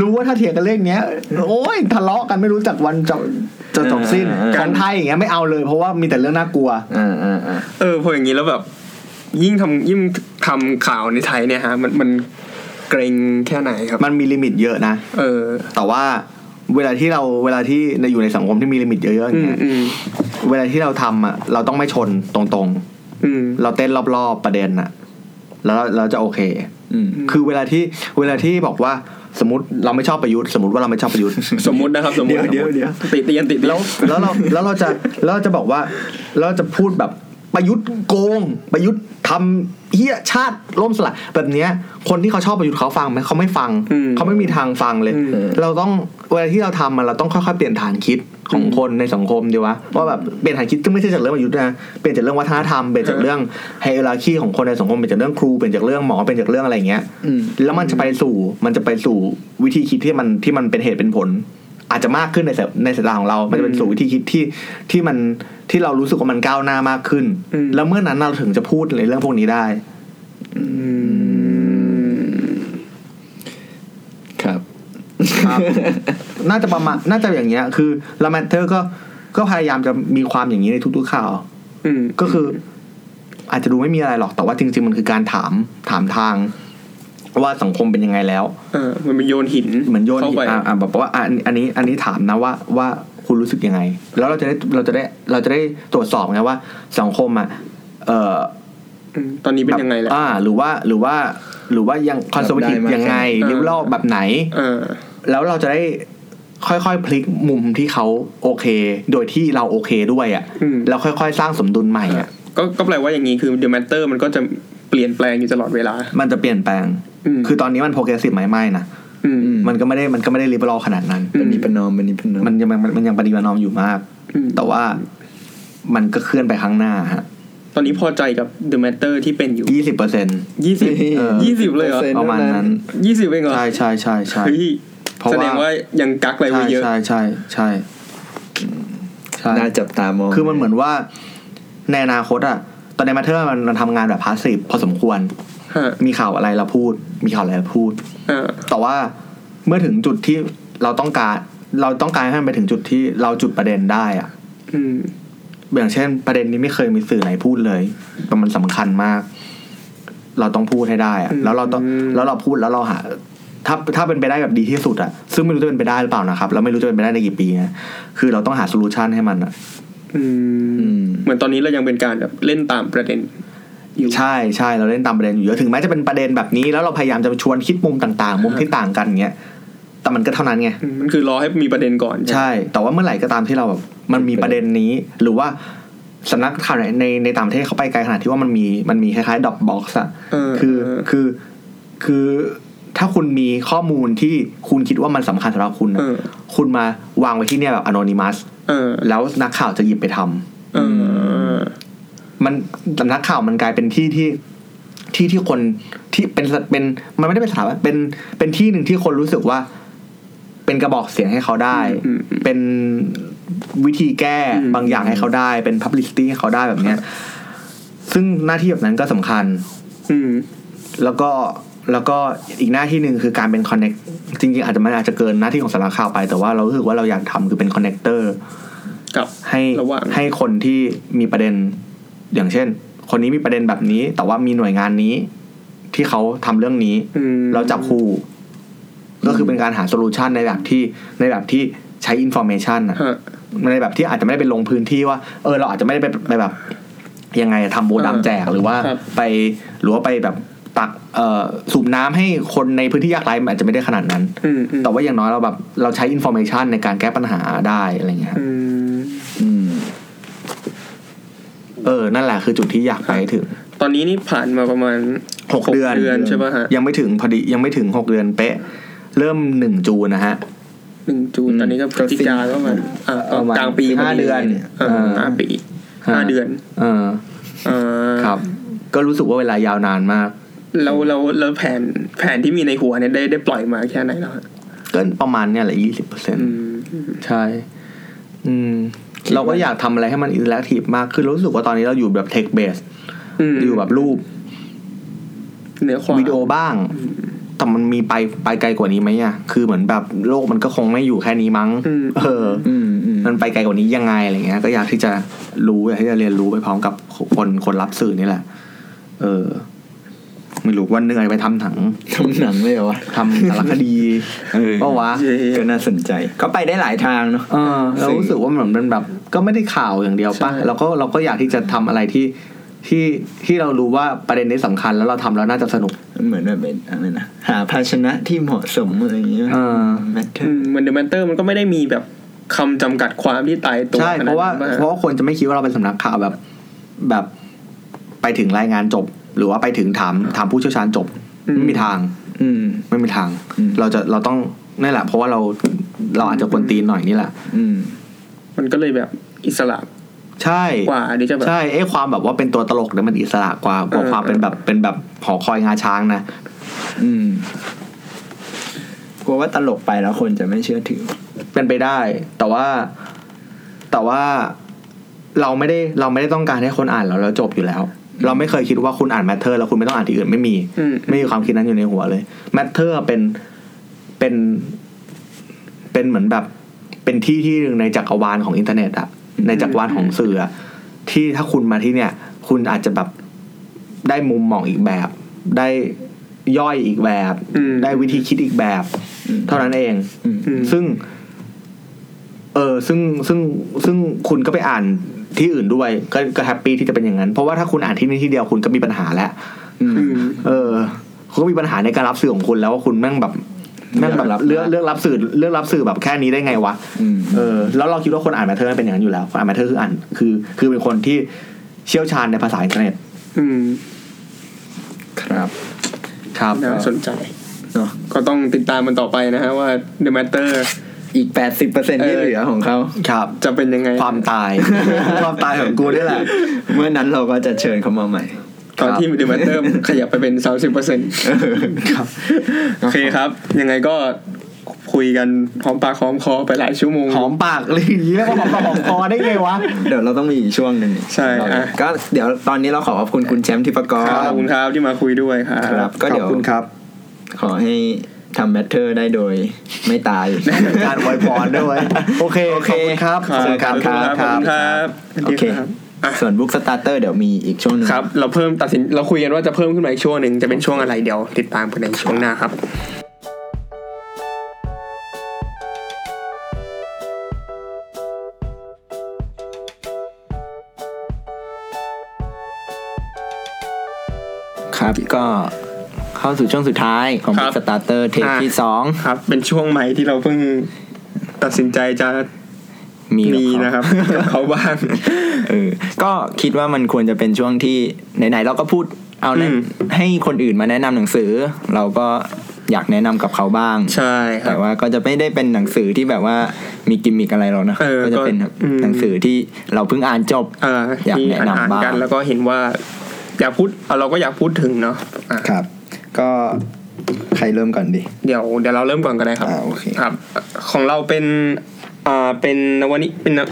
รู้ว่าถ้าเถียงกันเรื่องเนี้ย โอ้ยทะเลาะกันไม่รู้จักวันจะจะจบสิ้นของไทยอย่างเงี้ยไม่เอาเลย เพราะว่ามีแต่เรื่องน่ากลัวอ่าอ่าอ่าเออพออย่างนี้แล้วแบบ ยิ่งทำยิ่งทำข่าวในไทยเนี่ยฮะ มันมันเกรงแค่ไหนครับ มันมี limit เยอะนะเออ แต่ว่าเวลาที่เราเวลาที่ในอยู่ในสังคมที่มี limit เยอะๆออย่างเงี้ยอืมเวลาที่เราทำอะเราต้องไม่ชนตรงอืมๆเราเต้นรอบๆประเด็นอะ แล้วเราเราจะโอเคอืม คือเวลาที่เวลาที่บอกว่าสมมติเราไม่ชอบประยุทธ์สมมติว่าเราไม่ชอบประยุทธ์สมมุตินะครับสมมุติเดี๋ยวเดี๋ยวติเตียนติเตียนแล้วแล้วเราแล้วเราจะแล้วเราจะบอกว่าแล้วเราจะพูดแบบ ประยุทธ์โกง ประยุทธ์ทำเฮียชาติล่มสลายแบบเนี้ย คนที่เขาชอบประยุทธ์เขาฟังไหมเขาไม่ฟังอืมเขาไม่มีทางฟังเลยอืมเราต้องเวลาที่เราทำมันเราต้องค่อยๆเปลี่ยนฐานคิดของคนในสังคมดีวะว่าแบบเปลี่ยนฐานคิดซึ่งไม่ใช่จากเรื่องประยุทธ์นะเปลี่ยนจากเรื่องวัฒนธรรมเปลี่ยนจากเรื่องไฮเอราคีของคนในสังคมเปลี่ยนจากเรื่องครูเปลี่ยนจากเรื่องหมอเปลี่ยนจากเรื่องอะไรอย่างเงี้ยอืมแล้วมันจะไปสู่มันจะไปสู่วิธีคิดที่มันที่มันเป็นเหตุเป็นผล อาจจะมากขึ้นในสายในสายตาของเรา มันจะเป็นสู่วิธีคิดที่ที่มัน ที่เรารู้สึกว่ามันก้าวหน้ามากขึ้นอืมแล้วเมื่อนั้นเราถึงจะพูดในเรื่องพวกนี้ได้อืมครับครับน่าจะประมาณน่าจะอย่างเงี้ย คือแล้วแมทเทอร์ก็ก็พยายามจะมีความอย่างนี้ในทุกๆข่าวอืมก็คือ อาจจะดูไม่มีอะไรหรอกแต่ว่าจริง ๆ มันคือการถามถามทางว่าสังคมเป็นยังไงแล้ว เออ มันเป็นโยนหิน เหมือนโยนเข้าหินไปอะอะแบบว่าอะอันอันนี้ อันนี้ถามนะว่าว่า คุณรู้สึกยังไง แล้วเราจะได้เราจะได้เราจะได้ตรวจสอบไงว่าสังคมอะเอ่ออืมตอนนี้เป็นยังไงแหละอ่า หรือว่าหรือว่าหรือว่ายัง conservative รับได้มากยังไงแค่ไหน liberal แบบไหนเออแล้วเราจะได้ค่อยๆ พลิกมุมที่เขาโอเค โดยที่เราโอเคด้วยอะอืมแล้วค่อยๆ สร้างสมดุลใหม่อะก็ก็แปลว่าอย่างนี้คือ The Matter มันก็จะเปลี่ยนแปลงอยู่ตลอดเวลา มันจะเปลี่ยนแปลงอืมคือตอนนี้มัน progressive ไหมไม่นะอื มอืมมันก็ไม่ได้มันก็ไม่ได้ลิเบอรัลขนาดนั้นเป็นนิปนอมเป็นนิปนอมมันยังมันมันยังปฏิบัตินอมอยู่มากอืมแต่ว่ามันก็เคลื่อนไปข้างหน้าฮะตอนนี้พอใจกับ The Matter ที่เป็นอยู่ยี่สิบเปอร์เซ็นยี่สิบเออยี่สิบเลยเหรอประมาณนั้นยี่สิบเองเหรอใช่ใช่ใช่ใช่เฮ้ยเพราะแสดว่างว่ายังกักอะไรไว้ใช่เยอะใช่ใช่ใช่ใช่น่าจับตามองคือมันเหมือนว่าในอนาคตอะตอนในมาเธอร์มันมันทำงานแบบพาสซีฟพอสมควรฮะ มีข่าวอะไรเราพูด มีข่าวอะไรเราพูดเออแต่ว่าเมื่อถึงจุดที่เราต้องการ เราต้องการให้มันไปถึงจุดที่เราจุดประเด็นได้อะอืมอย่างเช่น ประเด็นนี้ไม่เคยมีสื่อไหนพูดเลยแต่มันสำคัญมาก เราต้องพูดให้ได้อะแล้วเราต้องแล้วเราพูดแล้วเราหา ถ้าถ้าเป็นไปได้แบบดีที่สุดอะซึ่งไม่รู้จะเป็นไปได้หรือเปล่านะครับแล้วไม่รู้จะเป็นไปได้ในกี่ปีนะคือเราต้องหาโซลูชันให้มันอะอืมเหมือนตอนนี้เรายังเป็นการแบบเล่นตามประเด็น อยู่ใช่ใช่เราเล่นตามประเด็นอยู่เยอะถึงแม้จะเป็นประเด็นแบบนี้แล้วเราพยายามจะชวนคิดมุมต่างๆ มุมที่ต่างกันเงี้ยแต่มันก็เท่านั้นไงอืมมันคือรอให้มีประเด็นก่อนใช่ไหมใช่ แต่ว่าเมื่อไหร่ก็ตามที่เราแบบมันมีประเด็นนี้ หรือว่าสำนักข่าวในในในต่างประเทศเขาไปไกลขนาดที่ว่ามันมีมันมีคล้ายๆดอกบ็อกซ์อะเออคือเออคือคือถ้าคุณมีข้อมูลที่คุณคิดว่ามันสำคัญสำหรับคุณอะเออคุณมาวางไว้ที่เนี่ยแบบอนอนิมัสเออแล้วนักข่าวจะหยิบไปทำเออ มันสำนักข่าวมันกลายเป็นที่ที่ที่ที่คนที่เป็นเป็นมันไม่ได้เป็นสถาบันเป็นเป็นที่หนึ่งที่คนรู้สึกว่า เป็นกระบอกเสียงให้เขาได้อืมอืมเป็นวิธีแก้อืมบางอย่างให้เขาได้ เป็น publicity ให้เขาได้แบบเนี้ย ซึ่งหน้าที่แบบนั้นก็สำคัญ อืมแล้วก็แล้วก็อีกหน้าที่หนึ่งคือการเป็น connect จริงๆ อาจจะมันอาจจะเกินหน้าที่ของสำนักข่าวไป แต่ว่าเรารู้สึกว่าเราอยากทำคือเป็น connector กับให้ระหว่างให้คนที่มีประเด็น อย่างเช่น คนนี้มีประเด็นแบบนี้ แต่ว่ามีหน่วยงานนี้ ที่เขาทำเรื่องนี้อืมเราจับคู่ ก็คือเป็นการหา solution ในแบบที่ในแบบที่ใช้ information อะฮะในแบบที่อาจจะไม่ได้ไปลงพื้นที่ว่า เออ เราอาจจะไม่ได้ไปไปแบบ ยังไงอะทำโบดำแจกหรือว่าครับไปหรือว่าไปแบบตักเอ่อสูบน้ำให้คนในพื้นที่ยากไร้มันอาจจะไม่ได้ขนาดนั้นอืมอืมแต่ว่าอย่างน้อยเราแบบเราใช้ information ในการแก้ปัญหาได้อะไรเงี้ยครับอืมอืม เออ นั่นแหละคือจุดที่อยากไปให้ถึง ตอนนี้นี่ผ่านมาประมาณหกเดือนเดือนใช่ป่ะฮะยังไม่ถึงพอดียังไม่ถึงหกเดือนเป๊ะ เริ่มหนึ่ง June นะฮะหนึ่ง June ตอนนี้ก็พฤศจิกาก็ประมาณอ่าประมาณกลางปีห้าเดือนเออเออกลางปีห้าเดือนเออเออครับ ก็รู้สึกว่าเวลายาวนานมากแล้วแล้วแล้วแผนแผนที่มีในหัวเนี่ยได้ได้ปล่อยมาแค่ไหนแล้วฮะก็ประมาณเนี่ยแหละยี่สิบเปอร์เซ็นต์อืมใช่ อืม เราก็อยากทำอะไรให้มัน interactive มากขึ้นรู้สึกว่าตอนนี้เราอยู่แบบ text-based อืมอยู่แบบรูปเนื้อความวิดีโอบ้าง แต่มันมีไปไปไกลกว่านี้ไหมอะ คือเหมือนแบบโลกมันก็คงไม่อยู่แค่นี้มั้งอืมเอออืมอืมมันไปไกลกว่านี้ยังไงอะไรเงี้ย ก็อยากที่จะรู้อยากที่จะเรียนรู้ไปพร้อมกับคนคนรับสื่อนี่แหละ เออ ไม่รู้วันหนึ่งอาจจะไปทำหนังทำหนังเลยเหรอวะทำสารคดีเออเปล่าวะเย้ก็น่าสนใจ ก็ไปได้หลายทางเนาะเออเรารู้สึกว่าเหมือนมันแบบ ก็ไม่ได้ข่าวอย่างเดียวป่ะใช่เราก็เราก็อยากที่จะทำอะไรที่ที่ที่เรารู้ว่าประเด็นนี้สำคัญแล้วเราทำแล้วน่าจะสนุกเหมือนแบบเป็นอะไรนะหาภาชนะที่เหมาะสมอะไรอย่างเงี้ยเออ Matter อืมมัน The Matter มันก็ไม่ได้มีแบบคำจำกัดความที่ตายตัวใช่ขนดเพราะว่านั้นเพราะว่าคนจะไม่คิดว่าเราเป็นสำนักข่าวแบบแบบไปถึงรายงานจบ หรือว่าไปถึงถามถามผู้เชี่ยวชาญจบไม่มีทาง อืมไม่มีทางอืมเราจะเราต้องนี่แหละ เพราะว่าเราเราอาจจะกวนตีนหน่อยนี่แหละ อื มมันก็เลยแบบอิสระใช่กว่าที่จะแบบใช่ไอ้ความแบบว่าเป็นตัวตลกเนี่ยมันอิสระกว่ากว่าเออความเป็นแบบเป็นแบบหอคอยงาช้างนะอืมกลัวว่าตลกไปแล้วคนจะไม่เชื่อถือ เป็นไปได้ แต่ว่าแต่ว่าเราไม่ได้เราไม่ได้ต้องการให้คนอ่านแล้วแล้วจบอยู่แล้ว เราไม่เคยคิดว่าคุณอ่าน Matter แล้วคุณไม่ต้องอ่านที่อื่นไม่มีอืมไม่มีความคิดนั้นอยู่ในหัวเลย Matter เป็นเป็นเป็นเหมือนแบบ เป็นที่ที่หนึ่งในจักรวาลของอินเทอร์เน็ตอะในจักรวาลของสื่ออะที่ถ้าคุณมาที่เนี่ย คุณอาจจะแบบได้มุมมองอีกแบบ ได้ย่อยอีกแบบอืมได้วิธีคิดอีกแบบอืมเท่านั้นเองอืมอืมซึ่ง เออซึ่งซึ่งซึ่งคุณก็ไปอ่านที่อื่นด้วย ก็ก็ happy ที่จะเป็นอย่างนั้น เพราะว่าถ้าคุณอ่านที่นี่ที่เดียวคุณก็มีปัญหาแล้วอืมอืมเออ คุณก็มีปัญหาในการรับสื่อของคุณแล้วว่าคุณแม่งแบบ แม่งแบบรับเลือกเลือกรับสื่อเลือกรับสื่อแบบแค่นี้ได้ไงวะอืมเออแล้วเราคิดว่าคนอ่าน Matter เป็นอย่างนั้นอยู่แล้วคนอ่าน Matter คืออ่านคือ คือเป็นคนที่เชี่ยวชาญในภาษาอินเทอร์เน็ตอืมครับ ครับน่าสนใจเนาะก็ต้องติดตามมันต่อไปนะฮะว่า The Matter อีกแปดสิบเปอร์เซ็นต์ที่เออเหลือของเขาครับ จะเป็นยังไง ความตาย ความตายของกูนี่แหละ เมื่อนั้นเราก็จะเชิญเขามาใหม่ ตอนที่ The Matter ขยับไปเป็น30เปอร์เซ็นต์ครับโอเคครับ ยังไงก็คุยกันหอมปากหอมคอไปหลายชั่วโมงหอมปากเลยอย่างนี้แล้วก็หอมปากหอมคอได้ไงวะเดี๋ยวเราต้องมีอีกช่วงหนึ่งใช่อะก็เดี๋ยวตอนนี้เราขอขอบคุณคุณแชมป์ทีปกรขอบคุณครับที่มาคุยด้วยครับครับก็เดี๋ยวขอบคุณครับ ขอให้ทำ Matter ได้โดยไม่ตายการอวยพรด้วย โอเคโอเคขอบคุณครับครับขอบคุณครับขอบคุณครับโอเคครับอะ ส่วน Book Starter เดี๋ยวมีอีกช่วงนึงครับ เราเพิ่มตัดสินเราคุยกันว่าจะเพิ่มขึ้นมาอีกช่วงหนึ่งจะเป็นช่วงอะไรเดี๋ยวติดตามกันในช่วงหน้าครับครับก็เข้าสู่ช่วงสุดท้ายของ Book Starter เทปที่สองครับ เป็นช่วงใหม่ที่เราเพิ่งตัดสินใจจะ มีมีกันนะครับกับเขาบ้างเออก็คิดว่ามันควรจะเป็นช่วงที่ไหนๆเราก็พูดเอาแนะอืมให้คนอื่นมาแนะนำหนังสือ เราก็อยากแนะนำกับเขาบ้าง ใช่ครัแต่ว่าก็จะไม่ได้เป็นหนังสือที่แบบว่ามีกิมมิกอะไรหรอกนะเออก็จะเป็นก็อืมหนังสือที่เราเพิ่งอ่านจบเอ่ออยากที่แนะนำอ่านบ้างๆกันแล้วก็เห็นว่าอยากพูดเอาเราก็อยากพูดถึงเนาะอะครับ ก็ใครเริ่มก่อนดี เดี๋ยวเดี๋ยวเราเริ่มก่อนกันเลยครับอ่าโอเคครับ ของเราเป็น อ่าเป็นนวนิเป็นนว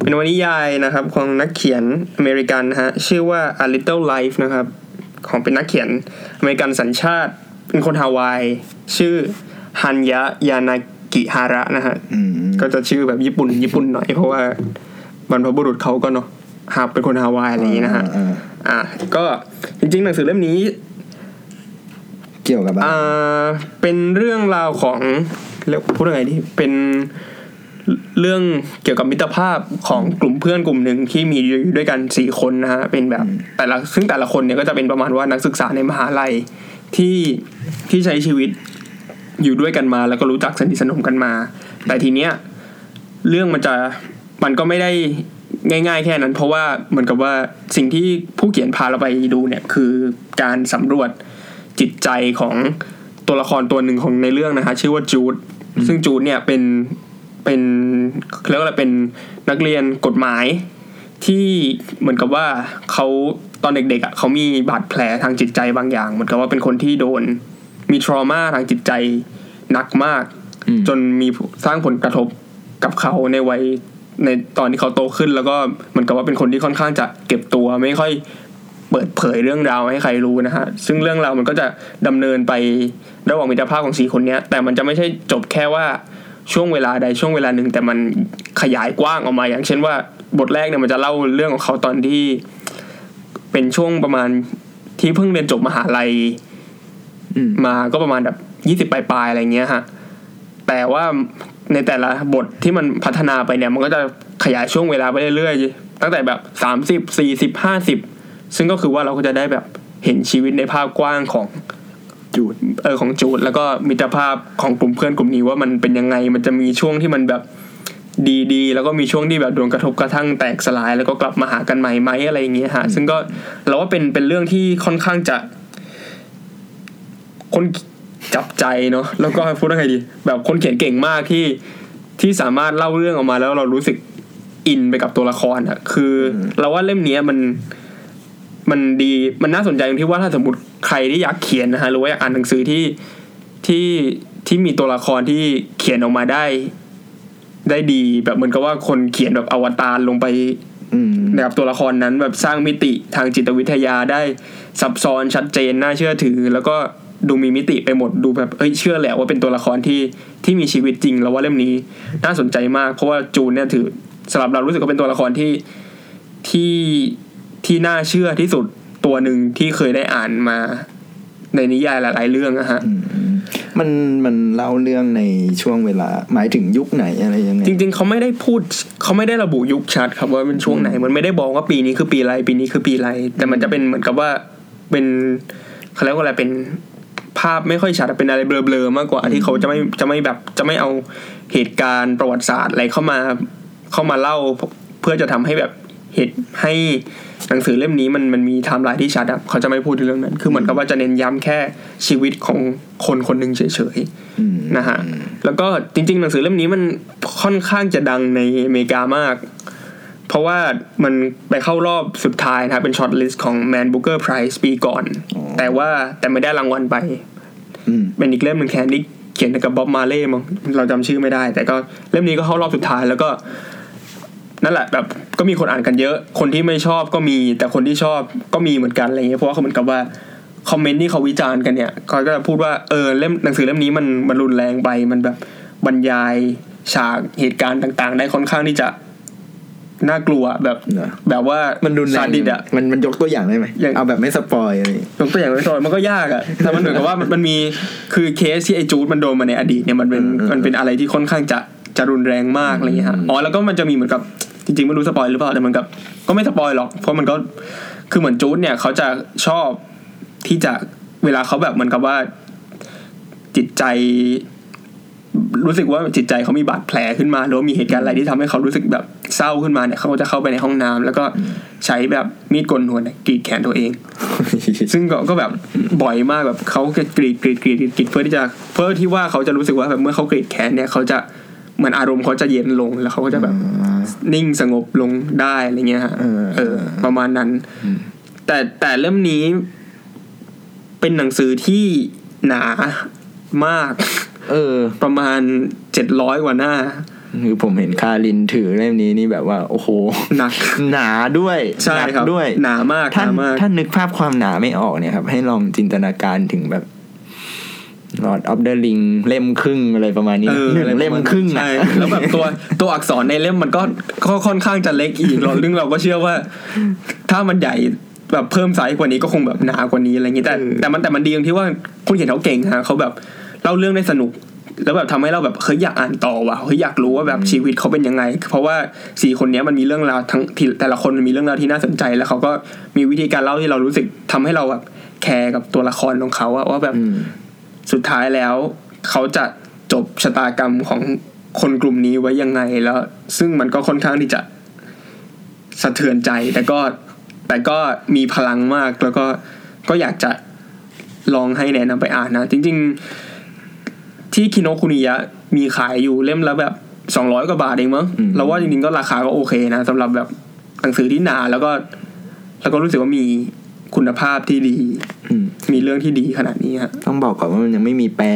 เป็นนวนิยายนะครับ ของนักเขียนอเมริกันนะฮะชื่อว่า A Little Life นะครับ ของเป็นนักเขียนอเมริกันสัญชาติเป็นคนฮาวาย ชื่อฮันยะยานากิฮาระนะฮะอืมก็จะชื่อแบบญี่ปุ่น ญี่ปุ่นหน่อยเพราะว่าบรรพบุรุษเขาก็เนาะฮาเป็นคนฮาวายอะไรอย่างนี้นะฮะอ่าอะก็จริงๆ หนังสือเล่มนี้ เกี่ยวกับอะไรอ่าเป็นเรื่องราวของเรียกพูดยังไงดีเป็น เรื่องเกี่ยวกับมิตรภาพของกลุ่มเพื่อนกลุ่มหนึ่งที่มีอยู่ด้วยกันสี่คนนะฮะเป็นแบบแต่ละซึ่งแต่ละคนเนี่ยก็จะเป็นประมาณว่านักศึกษาในมหาลัยที่ที่ใช้ชีวิตอยู่ด้วยกันมา แล้วก็รู้จักสนิทสนมกันมา แต่ทีเนี้ยเรื่องมันจะมันก็ไม่ได้ง่ายๆแค่นั้น เพราะว่าเหมือนกับว่าสิ่งที่ผู้เขียนพาเราไปดูเนี่ยคือการสำรวจจิตใจของตัวละครตัวหนึ่งของในเรื่องนะฮะชื่อว่าจูดซึ่งจูดเนี่ยเป็น เป็นเขาเรียกว่าอะไรเป็นนักเรียนกฎหมายที่เหมือนกับว่าเขาตอนเด็กๆอะเขามีบาดแผลทางจิตใจบางอย่าง เหมือนกับว่าเป็นคนที่โดนมีทรมาทางจิตใจหนักมากอืมจนมีสร้างผลกระทบกับเขาในวัยในตอนที่เขาโตขึ้น แล้วก็เหมือนกับว่าเป็นคนที่ค่อนข้างจะเก็บตัวไม่ค่อยเปิดเผยเรื่องราวให้ใครรู้นะฮะ ซึ่งเรื่องราวมันก็จะดำเนินไประหว่างมิตรภาพของสี่คนเนี้ยแต่มันจะไม่ใช่จบแค่ว่า ช่วงเวลาใดช่วงเวลาหนึ่งแต่มันขยายกว้างออกมา อย่างเช่นว่าบทแรกเนี่ยมันจะเล่าเรื่องของเขาตอนที่ เป็นช่วงประมาณที่เพิ่งเรียนจบมหาลัยอืมมาก็ประมาณแบบยี่สิบปลายๆอะไรเงี้ยฮะแต่ว่าในแต่ละบทที่มันพัฒนาไปเนี่ย มันก็จะขยายช่วงเวลาไปเรื่อยๆตั้งแต่แบบสามสิบสี่สิบห้าสิบซึ่งก็คือว่าเราก็จะได้แบบเห็นชีวิตในภาพกว้างของ จูดเออของจูดแล้วก็มิตรภาพของกลุ่มเพื่อนกลุ่มนี้ว่ามันเป็นยังไงมันจะมีช่วงที่มันแบบดีๆ แล้วก็มีช่วงที่แบบโดนกระทบกระทั่งแตกสลาย แล้วก็กลับมาหากันใหม่ไหมอะไรอย่างเงี้ยฮะซึ่งก็เราว่าเป็นเป็นเรื่องที่ค่อนข้างจะ คนจับใจเนาะแล้วก็พูดว่าไงดี แบบคนเขียนเก่งมากที่ที่สามารถเล่าเรื่องออกมาแล้วเรารู้สึกอินไปกับตัวละครอะคืออเราว่าเล่มเนี้ยมัน มันดีมันน่าสนใจตรงที่ว่าถ้าสมมติใครที่อยากเขียนนะฮะหรือว่าอยากอ่านหนังสือที่ที่ที่มีตัวละครที่เขียนออกมาได้ ได้ดีแบบเหมือนกับว่าคนเขียนแบบอวตารลงไปอืมนะครับตัวละครนั้นแบบสร้างมิติทางจิตวิทยาได้ซับซ้อนชัดเจนน่าเชื่อถือ แล้วก็ดูมีมิติไปหมดดูแบบเอ้ยเชื่อแหละว่าเป็นตัวละครที่ที่มีชีวิตจริง แล้วว่าเล่มนี้น่าสนใจมาก เพราะว่าจูนเนี่ยถือสำหรับเรารู้สึกว่าเป็นตัวละครที่ที่ ที่น่าเชื่อที่สุดตัวหนึ่งที่เคยได้อ่านมา ในนิยายหลาย ๆ เรื่องอะฮะมันมันเล่าเรื่องในช่วงเวลา หมายถึงยุคไหนอะไรยังไงจริง ๆ เขาไม่ได้พูดเขาไม่ได้ระบุยุคชัด ครับว่าเป็นช่วงไหน มันไม่ได้บอกว่าปีนี้คือปีอะไร ปีนี้คือปีอะไร แต่มันจะเป็นเหมือนกับว่าเป็นเขาเรียกว่าอะไรเป็นภาพไม่ค่อยชัดอะเป็นอะไรเบลอๆมากกว่าที่เขาจะไม่จะไม่แบบจะไม่เอาเหตุการณ์ประวัติศาสตร์อะไรเข้ามาเข้ามาเล่า เพื่อจะทำให้แบบเหตุให้ หนังสือเล่มนี้มันมันมีไทม์ไลน์ที่ชัดอะเขาจะไม่พูดถึงเรื่องนั้น คือเหมือนกับว่าจะเน้นย้ำแค่ชีวิตของคนคนหนึ่งเฉยๆอืมนะฮะแล้วก็จริง ๆ หนังสือเล่มนี้มันค่อนข้างจะดังในอเมริกามาก เพราะว่ามันไปเข้ารอบสุดท้ายนะครับเป็น shortlist ของ Man Booker Prize ปีก่อน แต่ว่าแต่ไม่ได้รางวัลไปอืมเป็นอีกเล่มหนึ่งแทนที่เขียนเกี่ยวกับ Bob Marley มั้งเราจำชื่อไม่ได้ แต่ก็เล่มนี้ก็เข้ารอบสุดท้ายแล้วก็ นั่นแหละแบบก็มีคนอ่านกันเยอะ คนที่ไม่ชอบก็มี แต่คนที่ชอบก็มีเหมือนกันอะไรเงี้ยเพราะว่าเขาเหมือนกับว่า comment ที่เขาวิจารณ์กันเนี่ยเขาก็จะพูดว่าเออเล่มหนังสือเล่มนี้มันมันรุนแรงไปมันแบบบรรยายฉากเหตุการณ์ต่าง ๆ ได้ค่อนข้างที่จะน่ากลัวแบบเหรอแบบว่ามันรุนแรงซาดิสม์อะมันมันยกตัวอย่างได้ไหมอย่างเอาแบบไม่ spoil อะไรยกตัวอย่างไว้ก่อนมันก็ยากอะแต่มันเหมือนกับว่ามันมันมีคือเคสที่ไอ้จูดมันโดนมาในอดีตเนี่ยมันเป็นอืมอืมมันเป็นอะไรที่ค่อนข้างจะจะรุนแรงมากอะไรเงี้ยฮะอืมอ๋อแล้วก็มันจะมีเหมือนกับ จริงๆไม่รู้ spoil หรือเปล่าแต่มันกับก็ไม่ spoil หรอก เพราะมันก็คือเหมือนจูดเนี่ยเขาจะชอบที่จะเวลาเขาแบบเหมือนกับว่าจิตใจ รู้สึกว่าจิตใจเขามีบาดแผลขึ้นมาหรือมีเหตุการณ์อะไรที่ทำให้เขารู้สึกแบบเศร้าขึ้นมาเนี่ยเขาก็จะเข้าไปในห้องน้ำแล้วก็ใช้แบบมีดโกนหนวดเนี่ยกรีดแขนตัวเอง ซึ่งก็ก็แบบบ่อยมากแบบเขาจะกรีดกรีดกรีดกรีดเพื่อที่จะเพื่อที่ว่าเขาจะรู้สึกว่าแบบเมื่อเขากรีดแขนเนี่ยเขาจะเหมือนอารมณ์เขาจะเย็นลงแล้วเขาก็จะแบบ นิ่งสงบลงได้อะไรเงี้ยฮะเออเออ ประมาณนั้น แต่แต่เล่มนี้ เป็นหนังสือที่หนามาก เออ ประมาณเจ็ดร้อยกว่าหน้าคือผมเห็นคารินถือเล่มนี้นี่แบบว่าโอ้โหหนักหนาด้วยใช่หนักครับด้วยหนามากถ้าหนามากถ้านึกภาพความหนาไม่ออกเนี่ยครับ ให้ลองจินตนาการถึงแบบ Lord of the Ring เล่มครึ่งอะไรประมาณนี้เออหนึ่งอะไรประาณเล่มครึ่งใช่อะแล้วแบบตัวตัวอักษรในเล่มมันก็ก็ค่อนข้างจะเล็กอีกเราซึ่งเราก็เชื่อว่า ถ้ามันใหญ่แบบเพิ่มไซส์กว่านี้ก็คงแบบหนากว่านี้อะไรอย่างงี้แต่แต่มันแต่มันดีตรงที่ว่าคุณเขียนเขาเก่งฮะเขาแบบเล่าเรื่องได้สนุก แล้วแบบทำให้เราแบบเฮ้ยอยากอ่านต่อว่ะเฮ้ยอยากรู้ว่าแบบชีวิตเขาเป็นยังไง เพราะว่าสี่คนเนี้ยมันมีเรื่องราวทั้งที่แต่ละคนมันมีเรื่องราวที่น่าสนใจ แล้วเขาก็มีวิธีการเล่าที่เรารู้สึกทำให้เราแบบแคร์กับตัวละครของเขาอะว่าแบบอืม สุดท้ายแล้วเขาจะจบชะตากรรมของคนกลุ่มนี้ไว้ยังไงแล้ว ซึ่งมันก็ค่อนข้างที่จะสะเทือนใจ แต่ก็แต่ก็มีพลังมากแล้วก็ก็อยากจะลองให้แนะนำไปอ่านนะ จริง ๆ ที่คิโนคุนิยะมีขายอยู่เล่มละแบบสองร้อยกว่าบาทเองมั้งอืมเราว่าจริงๆก็ราคาก็โอเคนะสำหรับแบบหนังสือที่หนาแล้วก็ แล้วก็รู้สึกว่ามี คุณภาพที่ดีอืมมีเรื่องที่ดีขนาดนี้ฮะต้องบอกก่อนว่ามันยังไม่มีแปล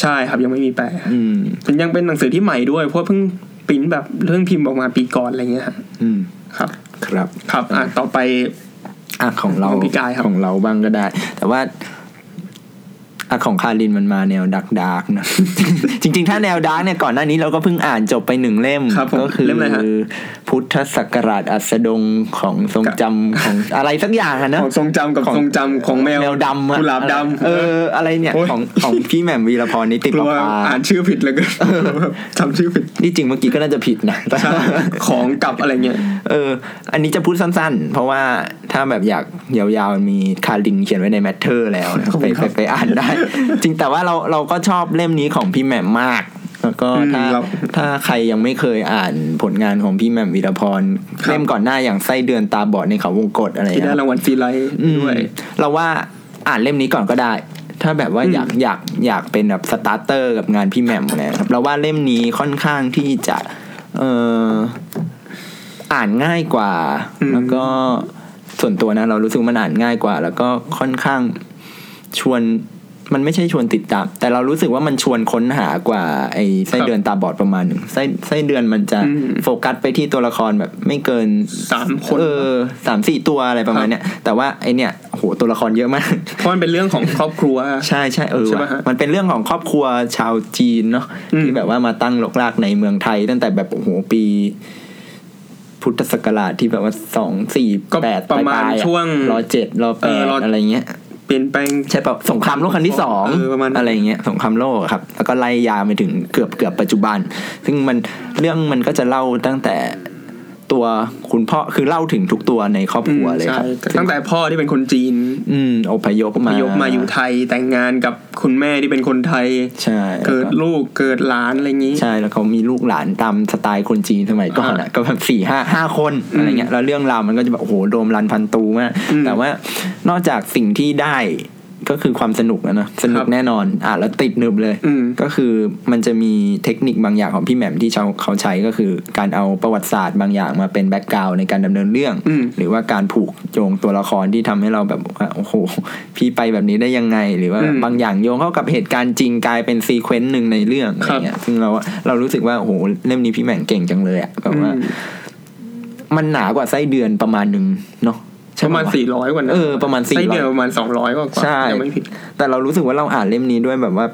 ใช่ครับยังไม่มีแปลอืมเป็นยังเป็นหนังสือที่ใหม่ด้วย เพราะเพิ่งปริ้นแบบเรื่องพิมพ์ออกมาปีก่อนอะไรเงี้ยฮะอืมครับ ครับ ครับอะต่อไปอะของเราของพี่กายครับของเราบ้างก็ได้ แต่ว่าอะของคารินมันมาแนว dark dark นะ จริง ๆ ถ้าแนว dark เนี่ยก่อนหน้านี้เราก็เพิ่งอ่านจบไปหนึ่งเล่มครับผมก็คือเล่มอะไรฮะ พุทธศักราชอัสดงของทรงจำของอะไรสักอย่างอะนะของทรงจำกับของทรงจำของแมวแมวดำอะกุหลาบดำเออ อะไรเนี่ยโอ้ยของของพี่แหม่มวีรพรนิติกปลัวภาอ่านชื่อผิดเลยก็จำชื่อผิดที่จริงเมื่อกี้ก็น่าจะผิดนะใช่ของกับอะไรเงี้ยเออ อันนี้จะพูดสั้น ๆ เพราะว่าถ้าแบบอยากยาวๆมีคารินเขียนไว้ในแมทเทอร์แล้วนะขอบไปคุณคไปรับไปอ่านได้ จริงแต่ว่าเราเราก็ชอบเล่มนี้ของพี่แหม่มมาก แล้วก็อืมถ้าเราถ้าใครยังไม่เคยอ่านผลงานของพี่แหม่มวีรพรครับเล่มก่อนหน้าอย่างไส้เดือนตาบอดในเขาวงกตอะไรที่ได้นะรางวัลซีไรต์อืมด้วย เราว่าอ่านเล่มนี้ก่อนก็ได้ ถ้าแบบว่าอืมอยากอยากอยากเป็นแบบ starter กับงานพี่แหม่มนะครับเราว่าเล่มนี้ค่อนข้างที่จะเอออ่านง่ายกว่า แล้วก็ส่วนตัวนะ เรารู้สึกมันอ่านง่ายกว่า แล้วก็ค่อนข้างชวน มันไม่ใช่ชวนติดตาม แต่เรารู้สึกว่ามันชวนค้นหากว่า ไอ้ไส้ครับเดือนตาบอดประมาณหนึ่งไส้ไส้เดือนมันจะอืมโฟกัสไปที่ตัวละครแบบไม่เกินสามคนเออสามสี่ตัวอะไรประมาณเนี้ยแต่ว่าไอเนี้ยโหตัวละครเยอะมากเพราะมันเป็นเรื่องของครอบครัว ใช่ใช่เออใช่ปะว่ะฮะมันเป็นเรื่องของครอบครัวชาวจีนเนาะอืมที่แบบว่ามาตั้งรกรากในเมืองไทยตั้งแต่แบบโอ้โหปีพุทธศักราชที่แบบว่าสองสี่ก็แปดประมาณปลยๆอะช่วงรอเจ็ดรอแปเออดรอออะไรเงี้ย เปลี่ยนแปลงใช่ปะสงครามโลกครั้งที่สองเออประมาณนั้นอะไรเงี้ยสงครามโลกอะครับ แล้วก็ไล่ยาวไปถึงเกือบเกือบปัจจุบัน ซึ่งมันเรื่องมันก็จะเล่าตั้งแต่ ตัวคุณพ่อคือเล่าถึงทุกตัวในครอบครัวเลยใช่ครับตั้งแต่พ่อที่เป็นคนจีน อืมอพยพอมาพยพมาอยู่ไทยแต่งงานกับคุณแม่ที่เป็นคนไทย ใช่แล้วเกิดลูกเกิดหลานอะไรอย่างนี้ ใช่แล้วเขามีลูกหลานตามสไตล์คนจีนสมัยก่อนอะก็แบบสี่ห้าห้าคนอะไรเงี้ยแล้วเรื่องราวมันก็จะแบบโอ้โหโดมรันพันตูมากอืมแต่ว่านอกจากสิ่งที่ได้ ก็คือความสนุกอะเนอะสนุกครับแน่นอน อะแล้วติดหนึบเลยอืมก็คือมันจะมีเทคนิคบางอย่างของพี่แหม่มที่เขาเขาใช้ก็คือ การเอาประวัติศาสตร์บางอย่างมาเป็น background ในการดำเนินเรื่องอืมหรือว่าการผูกโยงตัวละครที่ทำให้เราแบบว่าโอ้โห พี่ไปแบบนี้ได้ยังไง หรือว่าอืมบางอย่างโยงเข้ากับเหตุการณ์จริงกลายเป็น sequence หนึ่งในเรื่องอะไรเงี้ยซึ่งเราเรารู้สึกว่าโอ้โหเล่มนี้พี่แหม่มเก่งจังเลยอะแบบว่าอืมมันหนากว่าไส้เดือนประมาณหนึ่งเนาะ ปใช่ระมาณปวสี่ร้อยกว่านะเออประมาณ400ไส้เดือนประมาณสองร้อยกว่าใช่ยังไม่ผิด แต่เรารู้สึกว่าเราอ่านเล่มนี้ด้วยแบบว่า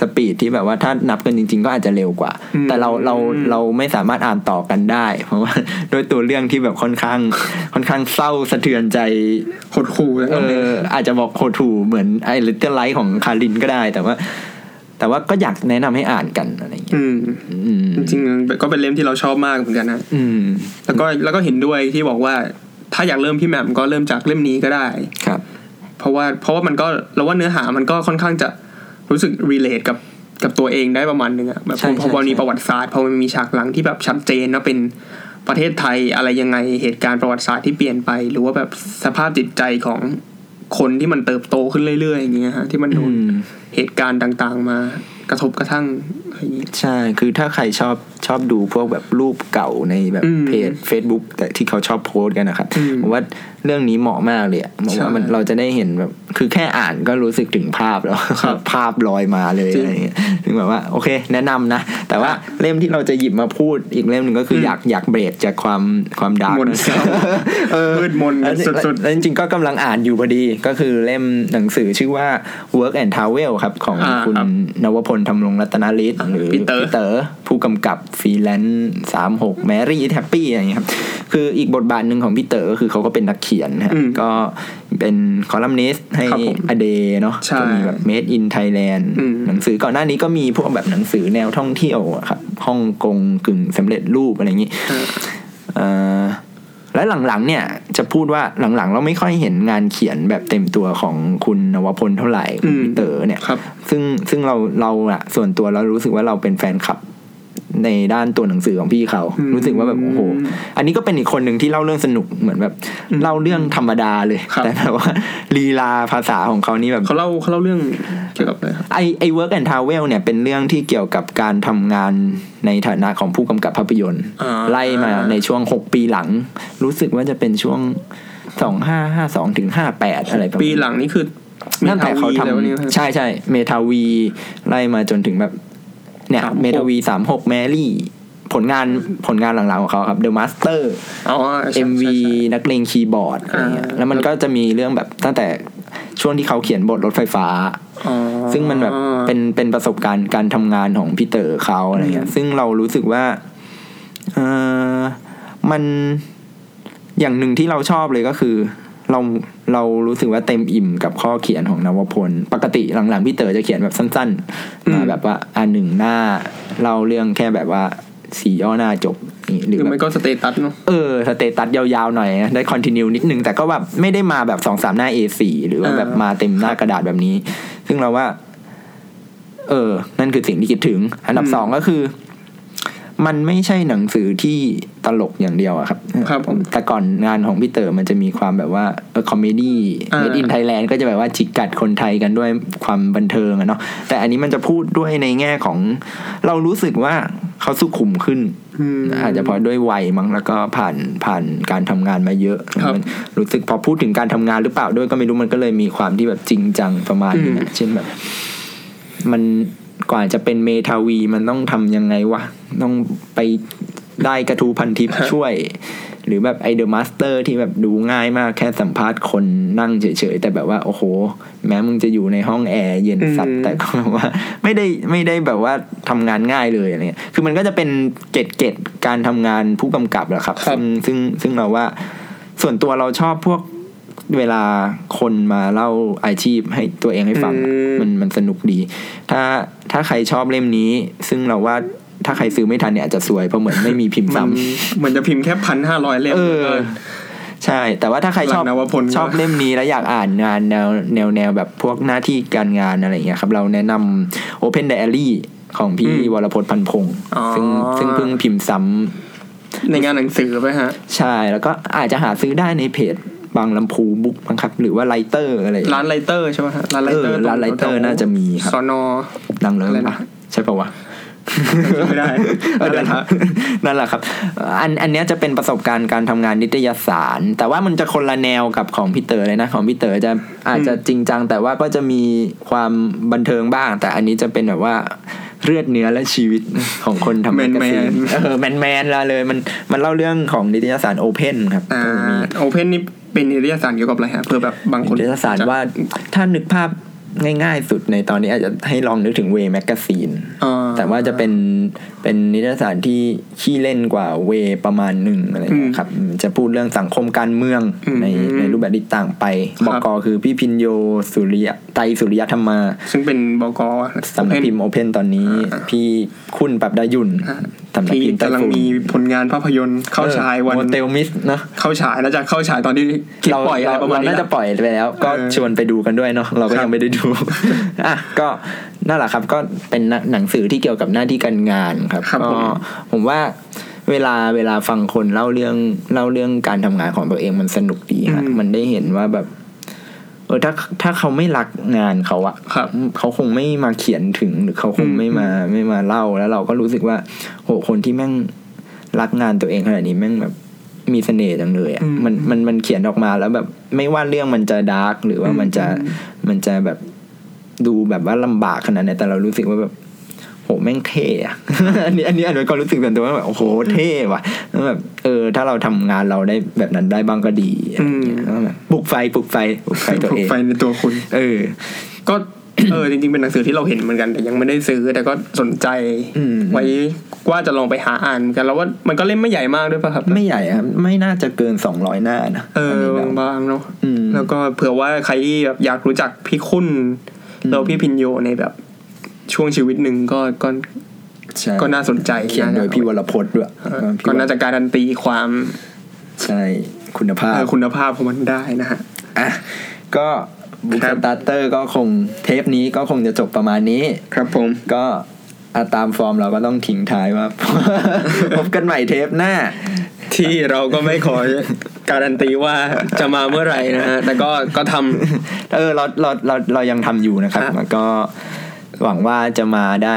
speed ที่แบบว่าถ้านับกันจริง ๆ ก็อาจจะเร็วกว่าอืมแต่เราเราอืมเราไม่สามารถอ่านต่อกันได้ เพราะว่าด้วยตัวเรื่องที่แบบค่อนข้าง ค่อนข้างเศร้าสะเทือนใจหดหู่นะเอออาจจะบอกหดหู่เหมือน A Little Life ของคนอ่านก็ได้ แต่ว่า แต่ว่าก็อยากแนะนำให้อ่านกันอะไรอย่างเงี้ยอืมอืมจริงๆก็เป็นเล่มที่เราชอบมากเหมือนกันนะอืมแล้วก็แล้วก็เห็นด้วยที่บอกว่า ถ้าอยากเริ่มพี่แหม่มก็เริ่มจากเล่มนี้ก็ได้ครับ เพราะว่าเพราะว่ามันก็เราว่าเนื้อหามันก็ค่อนข้างจะรู้สึกรีเลทกับกับตัวเองได้ประมาณนึงอะแบบใช่พอพอใช่มีใช่ประวัติศาสตร์พอมันมีฉากหลังที่แบบชัดเจนว่าเป็นประเทศไทยอะไรยังไงเหตุการณ์ประวัติศาสตร์ที่เปลี่ยนไป หรือว่าแบบสภาพจิตใจของคนที่มันเติบโตขึ้นเรื่อยๆอย่างเงี้ยฮะที่มันโดนอืมเหตุการณ์ต่างๆมา กระทบกระทั่งอะไรอย่างงี้ใช่ คือถ้าใครชอบชอบดูพวกแบบรูปเก่าในแบบอืมเพจ Facebook แต่ที่เขาชอบโพสต์กันนะครับอืมผมว่าเรื่องนี้เหมาะมากเลยอะบอกว่ามันใช่เราจะได้เห็นแบบ คือแค่อ่านก็รู้สึกถึงภาพแล้วครับภาพลอยมาเลยจริงอะไรเงี้ยถึงแบบว่า โอเค แนะนำนะ แต่ว่าเล่มที่เราจะหยิบมาพูดอีกเล่มหนึ่งก็คืออมอยากอยากเบรกจากความความดาร์กมนต์เศร้ามืดมนกันสุดๆแล้วจริงๆก็กำลังอ่านอยู่พอดีก็คือเล่มหนังสือชื่อว่า Work and Travel ครับของอ่าคุณครับนวพลธำรงรัตนฤทธิ์อ่าหรือพี่เต๋อเต๋อผู้กำกับฟรีแลนซ์สามหก Mary is Happy อะไรอย่างเงี้ยครับคืออีกบทบาทหนึ่งของพี่เต๋อก็คือเขาก็เป็นนักเขียนนะฮะอืมก็เป็นคอลัมนิสต์ให้ครับผม a day เนาะใช่ก็มีแบบ Made in Thailand อืมหนังสือก่อนหน้านี้ก็มีพวกแบบหนังสือแนวท่องเที่ยวอะครับฮ่องกงกึ่งสำเร็จรูปอะไรอย่างงี้เออเอ่อ และหลังๆเนี่ยจะพูดว่าหลังๆ เราไม่ค่อยเห็นงานเขียนแบบเต็มตัวของคุณนวพลเท่าไหร่คุณอืมพีเตอร์เนี่ยครับซึ่งซึ่งเราเราอะส่วนตัวเรารู้สึกว่าเราเป็นแฟนคลับ ในด้านตัวหนังสือของพี่เขาอืมรู้สึกว่าแบบโอ้โห อันนี้ก็เป็นอีกคนหนึ่งที่เล่าเรื่องสนุกเหมือนแบบเล่าเรื่องธรรมดาเลยครับแต่แบบว่าลีลาภาษาของเขานี่แบบเขาเล่าเขาเล่าเรื่องเกี่ยวกับอะไรครับไอไอ work and travel เนี่ยเป็นเรื่องที่เกี่ยวกับการทำงานในฐานะของผู้กำกับภาพยนตร์อ่าไล่มาในช่วง6ปีหลัง รู้สึกว่าจะเป็นช่วง2552ถึง58อะไรประมาณปีหลังนี่คือตั้งแต่เขาทแล้วนี่ำใช่ใช่เมทาวี ไล่มาจนถึงแบบ เนี่ย36เมทาวีสามหกแมรี่ ผลงานผลงานหลังๆของเขาครับ The Master อ๋อใช่ MV ใช่ใช่นักเลงคีย์บอร์ดอะไรเงี้ยอ่าแล้วมันก็จะมีเรื่องแบบตั้งแต่ช่วงที่เขาเขียนบทรถไฟฟ้าอ๋อซึ่งมันแบบเป็นเป็นประสบการณ์การทำงานของพี่เต๋อเขาอะไรเงี้ยซึ่งเรารู้สึกว่าเออมันอย่างหนึ่งที่เราชอบเลยก็คือ เราเรารู้สึกว่าเต็มอิ่มกับข้อเขียนของนวพล ปกติหลังๆ พี่เต๋อจะเขียนแบบสั้นๆมาแบบว่าอันหนึ่งหน้าเล่าเรื่องแค่แบบว่าสี่ย่อหน้าจบนี่หหรืรืออแบบไม่ก็ status เนาะเออ status ยาวๆหน่อยนะได้ continue นิดนึงแต่ก็แบบไม่ได้มาแบบสองสามหน้า A4 หรือว่าอ่าแบบมาเต็มหน้ากระดาษแบบนี้ ซึ่งเราว่า เออ นั่นคือสิ่งที่คิดถึง อันดับอืมสองก็คือ มันไม่ใช่หนังสือที่ตลกอย่างเดียวอะครับครับผมแต่ก่อนงานของพี่เต๋อมันจะมีความแบบว่าเออ comedy อ่า Made in Thailand ก็จะแบบว่าจิกกัดคนไทยกันด้วยความบันเทิงอะเนาะแต่อันนี้มันจะพูดด้วยในแง่ของเรารู้สึกว่าเขาสุขุมขึ้นอืมอาจจะเพราะด้วยวัยมั้งแล้วก็ผ่านผ่านการทำงานมาเยอะครับมันรู้สึกพอพูดถึงการทำงานหรือเปล่าด้วยก็ไม่รู้มันก็เลยมีความที่แบบจริงจังประมาณนึงอะเช่นแบบ มัน กว่าจะเป็นเมทาวีมันต้องทำยังไงวะ ต้องไปได้กระทู้พันทิปช่วย หรือแบบไอ The Master ที่แบบดูง่ายมากแค่สัมภาษณ์คนนั่งเฉยๆ แต่แบบว่า โอ้โห แม้มึงจะอยู่ในห้องแอร์เย็นสัตว์อืมแต่ก็แบบว่า ไม่ได้ไม่ได้แบบว่าทำงานง่ายเลยอะไรเงี้ยคือมันก็จะเป็นเกตเกตการทำงานผู้กำกับแหละครับครับซึ่งซึ่งซึ่งเราว่า ส่วนตัวเราชอบพวกเวลาคนมาเล่าอาชีพให้ตัวเองให้ฟังอะอืมมันมันสนุกดี ถ้า ถ้าใครชอบเล่มนี้ ซึ่งเราว่าถ้าใครซื้อไม่ทันเนี่ยอาจจะสวยเพราะเหมือนไม่มีพิมพ์มันซ้ำเหมือนจะพิมพ์แค่พันห้าร้อยเล่มเออแล้วก็ใช่ แต่ว่าถ้าใครชอบหลังนวพลก็ชอบเล่มนี้แล้วอยากอ่านงานแนวแนวแนวแบบพวกหน้าที่การงานอะไรอย่างเงี้ยครับ เราแนะนำ Open Diary ของพี่อืมวรพจน์พันพงศ์อ๋อซึ่งซึ่งเพิ่งพิมพ์ซ้ำในงานหนังสือไปฮะ ใช่แล้วก็อาจจะหาซื้อได้ในเพจ บางลำพูบุ๊กมั้งครับ หรือว่าไลเตอร์อะไรอย่งร้าเงี้ยนไลเตอร์ใช่ไหมฮะร้านไลเตอร์เออร้านไลเตอร์น่าจะมีครับสอนอดังเลยอะไรปะนะใช่ปะวะไม่ได้เออเดี๋ยวนะนั่นแหละครับ อันอันเนี้ยจะเป็นประสบการณ์การทำงานนิตยสาร แต่ว่ามันจะคนละแนวกับของพี่เต๋อเลยนะ ของพี่เต๋อจะอาจจะจริงจัง แต่ว่าก็จะมีความบันเทิงบ้าง แต่อันนี้จะเป็นแบบว่าเลือดเนื้อและชีวิตของคนทำ magazine แมนเออแมนแมนๆละเลย มันมันเล่าเรื่องของนิตยสาร Open ครับอ่าก็มี Open นี่ เป็นนิตยสารเกี่ยวกับอะไรฮะเพื่อแบบบางคนนิตยสารว่าถ้านึกภาพ ง่ายๆสุดในตอนนี้อาจจะให้ลองนึกถึง Way Magazine อ่าแต่ว่าจะเป็นเป็นนิตยสารที่ขี้เล่นกว่า Way ประมาณหนึ่งอะไรอย่างเงี้ยครับอืมจะพูดเรื่องสังคมการเมืองอืมในในรูปแบบที่ต่างไปครับบอกอคือพี่พินโยสุริยะไตรสุริยธรรมา ซึ่งเป็นบกสำนักพิมพ์โอเพนตอนนี้อ่าพี่คุณปรับดายุนอ่าสำนักที่พิมพ์ไต้กำลังฝุ่นมีผลงานภาพยนตร์เข้าฉายวันโมเตลมิสเนาะเข้าฉายน่าจะเข้าฉายตอนที่คลิปเราปล่อยอะไรเราประมาณเรานี้น่าแหจะละปล่อยไปแล้ว ก็เออชวนไปดูกันด้วยเนาะเราก็ครับยังไม่ได้ดูอะก็นั่นแหละครับ ก็เป็นหนังสือที่เกี่ยวกับหน้าที่การงานครับครับก็ผมผมว่าเวลาเวลาฟังคนเล่าเรื่องเล่าเรื่องการทำงานของตัวเองมันสนุกดีฮะมันได้เห็นว่าแบบ เออถ้าถ้าเขาไม่รักงานเขาอะครับเขาคงไม่มาเขียนถึงหรือเขาคงไม่มาไม่มาเล่าแล้วเราก็รู้สึกว่าโหคนที่แม่งรักงานตัวเองขนาดนี้แม่งแบบมีเสน่ห์จังเลยอะอืมมันมันมันเขียนออกมาแล้วแบบไม่ว่าเรื่องมันจะดาร์กหรือว่ามันจะมันจะแบบ ดูแบบว่าลำบากขนาดไหนแต่เรารู้สึกว่าแบบโหแม่งเท่อะอันนี้อันนี้อันนี้ก็รู้สึกส่วนตัวว่าแบบโอ้โหเท่ว่ะแล้วแบบเออ ถ้าเราทำงานเราได้แบบนั้นได้บ้างก็ดีอะไรอย่างเงี้ยแล้วแบบปลุกไฟปลุกไฟปลุกไฟตัวปลุเอกงไฟในตัวคุณ เออ ก็เออจริงๆเป็นหนังสือที่เราเห็นเหมือนกัน แต่ยังไม่ได้ซื้อแต่ก็สนใจอืมไว้ว่าจะลองไปหาอ่านเหมือนกันแล้วว่ามันก็เล่มไม่ใหญ่มากด้วยป่ะครับ ไม่ใหญ่ครับไม่น่าจะเกินสองร้อยหน้านะเออนี้แบบบางๆเนาะอืมแล้วก็เผื่อว่าใครที่แบบอยากรู้จักพี่คุณอืม แล้วพี่พินโยในแบบช่วงชีวิตหนึ่งก็ก็ใช่ก็น่าสนใจเขียนโดยพี่วรพจน์ด้วยเออก็น่าจะการันตีความใช่คุณภาพเออคุณภาพของมันได้นะฮะอะก็บุ๊กครัสบตาร์เตอร์ก็คงเทปนี้ก็คงจะจบประมาณนี้ ครับผมก็อะตามฟอร์มเราก็ต้องทิ้งท้ายว่า พบกันใหม่เทปหน้า ที่เราก็ไม่ขอการันตีว่าจะมาเมื่อไหร่นะฮะแต่ก็ก็ทำเออเราเราเราเรายังทำอยู่นะครับครับแล้วก็หวังว่าจะมาได้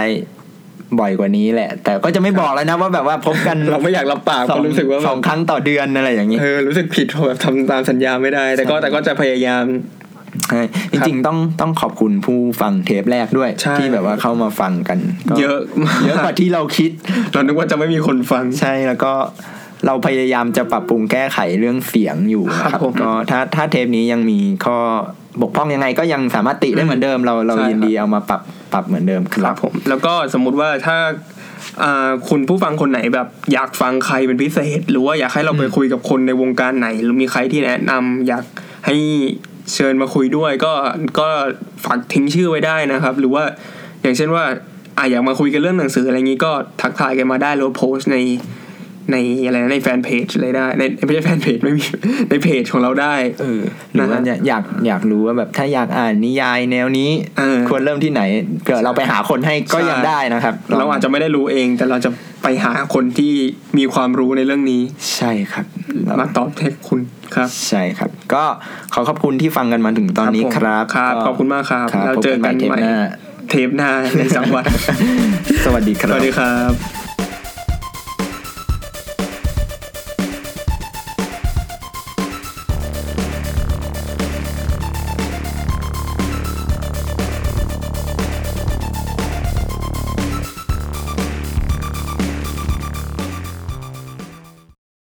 บ่อยกว่านี้แหละ แต่ก็จะไม่บอกแล้วนะว่าแบบว่าพบกันเราไม่อยากรับปากสเพองราะรู้สึกว่าสองครั้งต่อเดือนอะไรอย่างนี้เออรู้สึกผิดแบบทำตามสัญญาไม่ได้ แต่ก็แต่ก็จะพยายามใช่จริงๆต้องต้องขอบคุณผู้ฟังเทปแรกด้วยใช่ที่แบบว่าเข้ามาฟังกันก็เยอะมากเยอะกว่าที่เราคิด เรานึกว่าจะไม่มีคนฟังใช่แล้วก็ เราพยายามจะปรับปรุงแก้ไขเรื่องเสียงอยู่นะคครัรับบผมก็ถ้าถ้าเทปนี้ยังมีข้อบกพร่องยังไงก็ยังสามารถติได้เหมือนเดิม เราเราใช่ยินดีเอามาปรับปรับเหมือนเดิมคครัรับบผม แล้วก็สมมุติว่าถ้าอ่าคุณผู้ฟังคนไหนแบบอยากฟังใครเป็นพิเศษ หรือว่าอยากให้เราไปคุยกับคนในวงการไหน หรือมีใครที่แนะนำอยากให้เชิญมาคุยด้วย ก็ก็ฝากทิ้งชื่อไว้ได้นะครับ หรือว่าอย่างเช่นว่าอะอยากมาคุยกันเรื่องหนังสืออะไรงี้ก็ทักทายกันมาได้หรือว่าโพสต์ใน ในอะไรนะในแฟนเพจอะไรได้ในไม่ใช่แฟนเพจไม่มีในเพจของเราได้ เออหรือว่านะฮะอยากอยากรู้ว่าแบบถ้าอยากอ่านนิยายแนวนี้เออควรเริ่มที่ไหนเผื่อเราไปหาคนให้ก็ใช่ยังได้นะครับ เราอาจจะไม่ได้รู้เอง แต่เราจะไปหาคนที่มีความรู้ในเรื่องนี้ ใช่ครับเรามาตอบให้คุณครับ ใช่ครับ ก็ขอขอบคุณที่ฟังกันมาถึงตอนนี้ครับครับขอบคุณมากครับครับแล้วเจอกันพบกันใหม่ใหม่เทปหน้าเทปหน้าในสังวัตสวัสดีคสรับวัสดีครับ